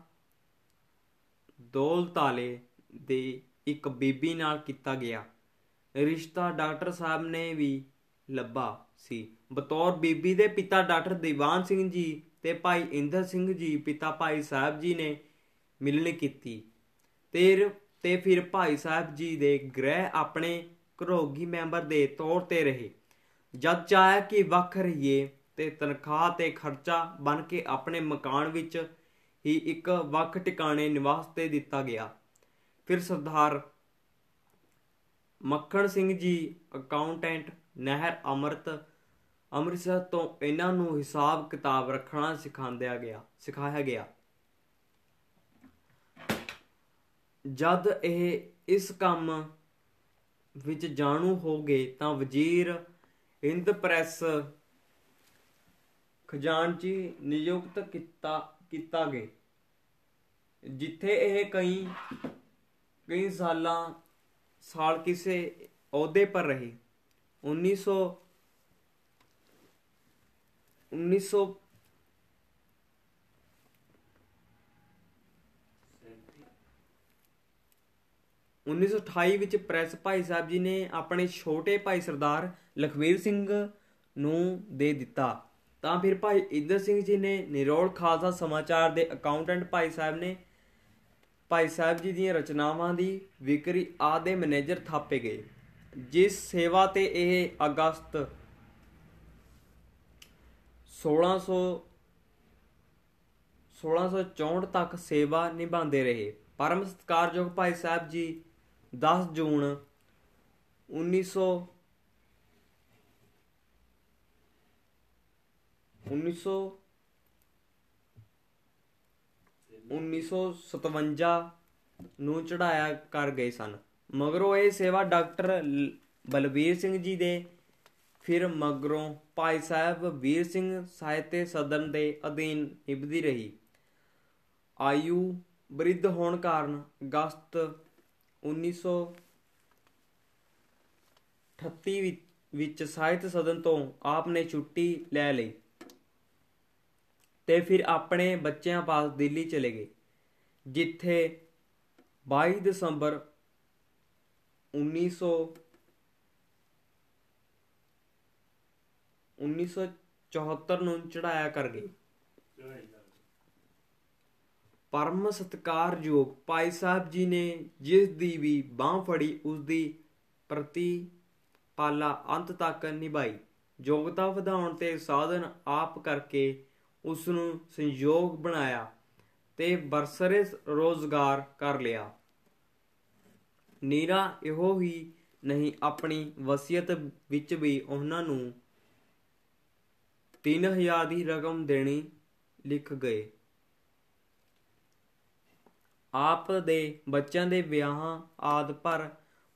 ਦੌਲਤਾਲੇ ਦੇ ਇੱਕ ਬੀਬੀ ਨਾਲ ਕੀਤਾ ਗਿਆ। ਰਿਸ਼ਤਾ ਡਾਕਟਰ ਸਾਹਿਬ ਨੇ ਵੀ ਲੱਭਾ ਸੀ। ਬਤੌਰ ਬੀਬੀ ਦੇ ਪਿਤਾ ਡਾਕਟਰ ਦੀਵਾਨ ਸਿੰਘ ਜੀ ਤੇ ਭਾਈ ਇੰਦਰ ਸਿੰਘ ਜੀ, ਪਿਤਾ ਭਾਈ ਸਾਹਿਬ ਜੀ ਨੇ ਮਿਲਣੀ ਕੀਤੀ। ਤੇ ਤੇ ਫਿਰ ਭਾਈ ਸਾਹਿਬ ਜੀ ਦੇ ਗ੍ਰਹਿ ਆਪਣੇ ਘਰੋਗੀ ਮੈਂਬਰ ਦੇ ਤੌਰ ਤੇ ਰਹੇ। ਜਦ ਚਾਹਿਆ ਕਿ ਵੱਖ ਰਹੀਏ ਤੇ ਤਨਖਾਹ ਤੇ ਖਰਚਾ ਬਣ ਕੇ ਆਪਣੇ ਮਕਾਨ ਵਿੱਚ ਹੀ ਇੱਕ ਵੱਖ ਟਿਕਾਣੇ ਨਿਵਾਸ ਤੇ ਦਿੱਤਾ ਗਿਆ। ਫਿਰ ਸਰਦਾਰ ਮੱਖਣ ਸਿੰਘ ਜੀ ਅਕਾਊਂਟੈਂਟ ਨਹਿਰ, ਅਮਰਤ, ਅੰਮ੍ਰਿਤਸਰ ਤੋਂ ਇਹਨਾਂ ਨੂੰ ਹਿਸਾਬ ਕਿਤਾਬ ਰੱਖਣਾ ਸਿਖਾਉਂਦਿਆ ਗਿਆ, ਸਿਖਾਇਆ ਗਿਆ। ਜਦ ਇਹ ਇਸ ਕੰਮ ਵਿੱਚ ਜਾਣੂ ਹੋ ਗਏ ਤਾਂ ਵਜ਼ੀਰ ਹਿੰਦ ਪ੍ਰੈਸ ਖਜ਼ਾਨਚੀ ਨਿਯੁਕਤ ਕੀਤਾ ਕੀਤਾ ਗਏ। ਜਿੱਥੇ ਇਹ ਕਈ ਕਈ ਸਾਲਾਂ, ਸਾਲ ਕਿਸੇ ਅਹੁਦੇ ਪਰ ਰਹੇ। 1900 1900 1928 ਵਿੱਚ ਪ੍ਰੈਸ ਭਾਈ ਸਾਹਿਬ ਜੀ ਨੇ ਆਪਣੇ ਛੋਟੇ ਭਾਈ ਸਰਦਾਰ ਲਖਵੀਰ ਸਿੰਘ ਨੂੰ ਦੇ ਦਿੱਤਾ। ਤਾਂ ਫਿਰ ਭਾਈ ਇੰਦਰ ਸਿੰਘ ਜੀ ਨੇ ਨਿਰੋਲ ਖਾਲਸਾ ਸਮਾਚਾਰ ਦੇ ਅਕਾਊਂਟੈਂਟ ਭਾਈ ਸਾਹਿਬ ਨੇ ਭਾਈ ਸਾਹਿਬ ਜੀ ਦੀਆਂ ਰਚਨਾਵਾਂ ਦੀ ਵਿਕਰੀ ਆਦੇ ਮੈਨੇਜਰ ਥਾਪੇ ਗਏ, ਜਿਸ ਸੇਵਾ ਤੇ ਇਹ ਅਗਸਤ 1600 1664 ਤੱਕ ਸੇਵਾ ਨਿਭਾਉਂਦੇ ਰਹੇ। ਪਰਮ ਸਤਕਾਰਯੋਗ ਭਾਈ ਸਾਹਿਬ ਜੀ 10 ਜੂਨ 1900 1900 1957 ਨੂੰ ਚੜਾਇਆ ਕਰ ਗਏ ਸਨ। ਮਗਰੋਂ ਇਹ ਸੇਵਾ ਡਾਕਟਰ ਬਲਬੀਰ ਸਿੰਘ ਜੀ ਦੇ, ਫਿਰ ਮਗਰੋਂ ਭਾਈ ਸਾਹਿਬ ਵੀਰ ਸਿੰਘ ਸਾਹਿਤਯ ਸਦਨ ਦੇ ਅਧੀਨ ਨਿਭਦੀ ਰਹੀ। ਆਯੂ ਬ੍ਰਿਧ ਹੋਣ ਕਾਰਨ ਅਗਸਤ 1938 ਵਿੱਚ ਸਾਹਿਤ ਸਦਨ ਤੋਂ ਆਪ ਨੇ ਛੁੱਟੀ ਲੈ ਲਈ ਤੇ ਫਿਰ ਆਪਣੇ ਬੱਚਿਆਂ ਪਾਸ ਦਿੱਲੀ ਚਲੇ ਗਏ, ਜਿੱਥੇ 22 ਦਸੰਬਰ 1900 1974 ਨੂੰ ਚੜਾਇਆ ਕਰ ਗਏ। ਪਰਮ ਸਤਕਾਰਯੋਗ ਭਾਈ ਸਾਹਿਬ ਜੀ ਨੇ ਜਿਸ ਦੀ ਵੀ ਬਾਹ ਫੜੀ, ਉਸ ਦੀ ਪ੍ਰਤੀ ਪਾਲਾ ਅੰਤ ਤੱਕ ਨਿਭਾਈ। ਯੋਗਤਾ ਵਧਾਉਣ ਤੇ ਸਾਧਨ ਆਪ ਕਰਕੇ ਉਸ ਨੂੰ ਸੰਯੋਗ ਬਣਾਇਆ ਤੇ ਬਰਸਰੇ ਰੋਜ਼ਗਾਰ ਕਰ ਲਿਆ। ਨੀਰਾ ਇਹੋ ਹੀ ਨਹੀਂ, ਆਪਣੀ ਵਸੀਅਤ ਵਿੱਚ ਵੀ ਉਹਨਾਂ ਨੂੰ 3000 ਦੀ ਰਕਮ ਦੇਣੀ ਲਿਖ ਗਏ। ਆਪ ਦੇ ਬੱਚਿਆਂ ਦੇ ਵਿਆਹਾਂ ਆਦ ਪਰ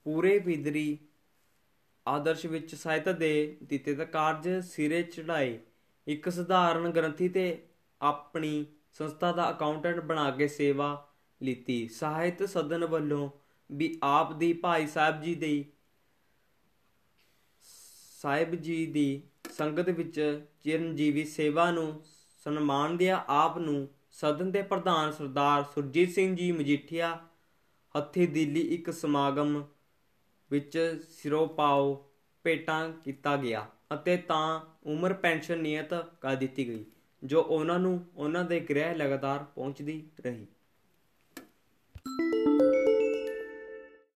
ਪੂਰੇ ਵਿਦਰੀ ਆਦਰਸ਼ ਵਿੱਚ ਸਾਹਿਤ ਦੇ ਦਿੱਤੇ ਤਾਂ ਕਾਰਜ ਸਿਰੇ ਚੜਾਏ ਇੱਕ ਸਧਾਰਨ ਗ੍ਰੰਥੀ ਤੇ ਆਪਣੀ ਸੰਸਥਾ ਦਾ ਅਕਾਊਂਟੈਂਟ ਬਣਾ ਕੇ ਸੇਵਾ ਲੀਤੀ। ਸਾਹਿਤ ਸਦਨ ਵੱਲੋਂ ਵੀ ਆਪ ਦੀ ਭਾਈ ਸਾਹਿਬ ਜੀ ਦੀ ਸਾਹਿਬ ਜੀ ਦੀ ਸੰਗਤ ਵਿੱਚ ਚਿਰੰਜੀਵੀ ਸੇਵਾ ਨੂੰ ਸਨਮਾਨ ਦਿਆ, ਆਪ ਨੂੰ ਸਦਨ ਦੇ ਪ੍ਰਧਾਨ ਸਰਦਾਰ ਸੁਰਜੀਤ ਸਿੰਘ ਜੀ ਮਜੀਠੀਆ ਹੱਥੀ ਦਿੱਲੀ ਇੱਕ ਸਮਾਗਮ ਵਿੱਚ ਸਿਰੋਪਾਓ ਭੇਟਾਂ ਕੀਤਾ ਗਿਆ ਅਤੇ ਤਾਂ ਉਮਰ ਪੈਨਸ਼ਨ ਨਿਯਤ ਕਰ ਦਿੱਤੀ ਗਈ, ਜੋ ਉਹਨਾਂ ਨੂੰ, ਉਹਨਾਂ ਦੇ ਗ੍ਰਹਿ ਲਗਾਤਾਰ ਪਹੁੰਚਦੀ ਰਹੀ।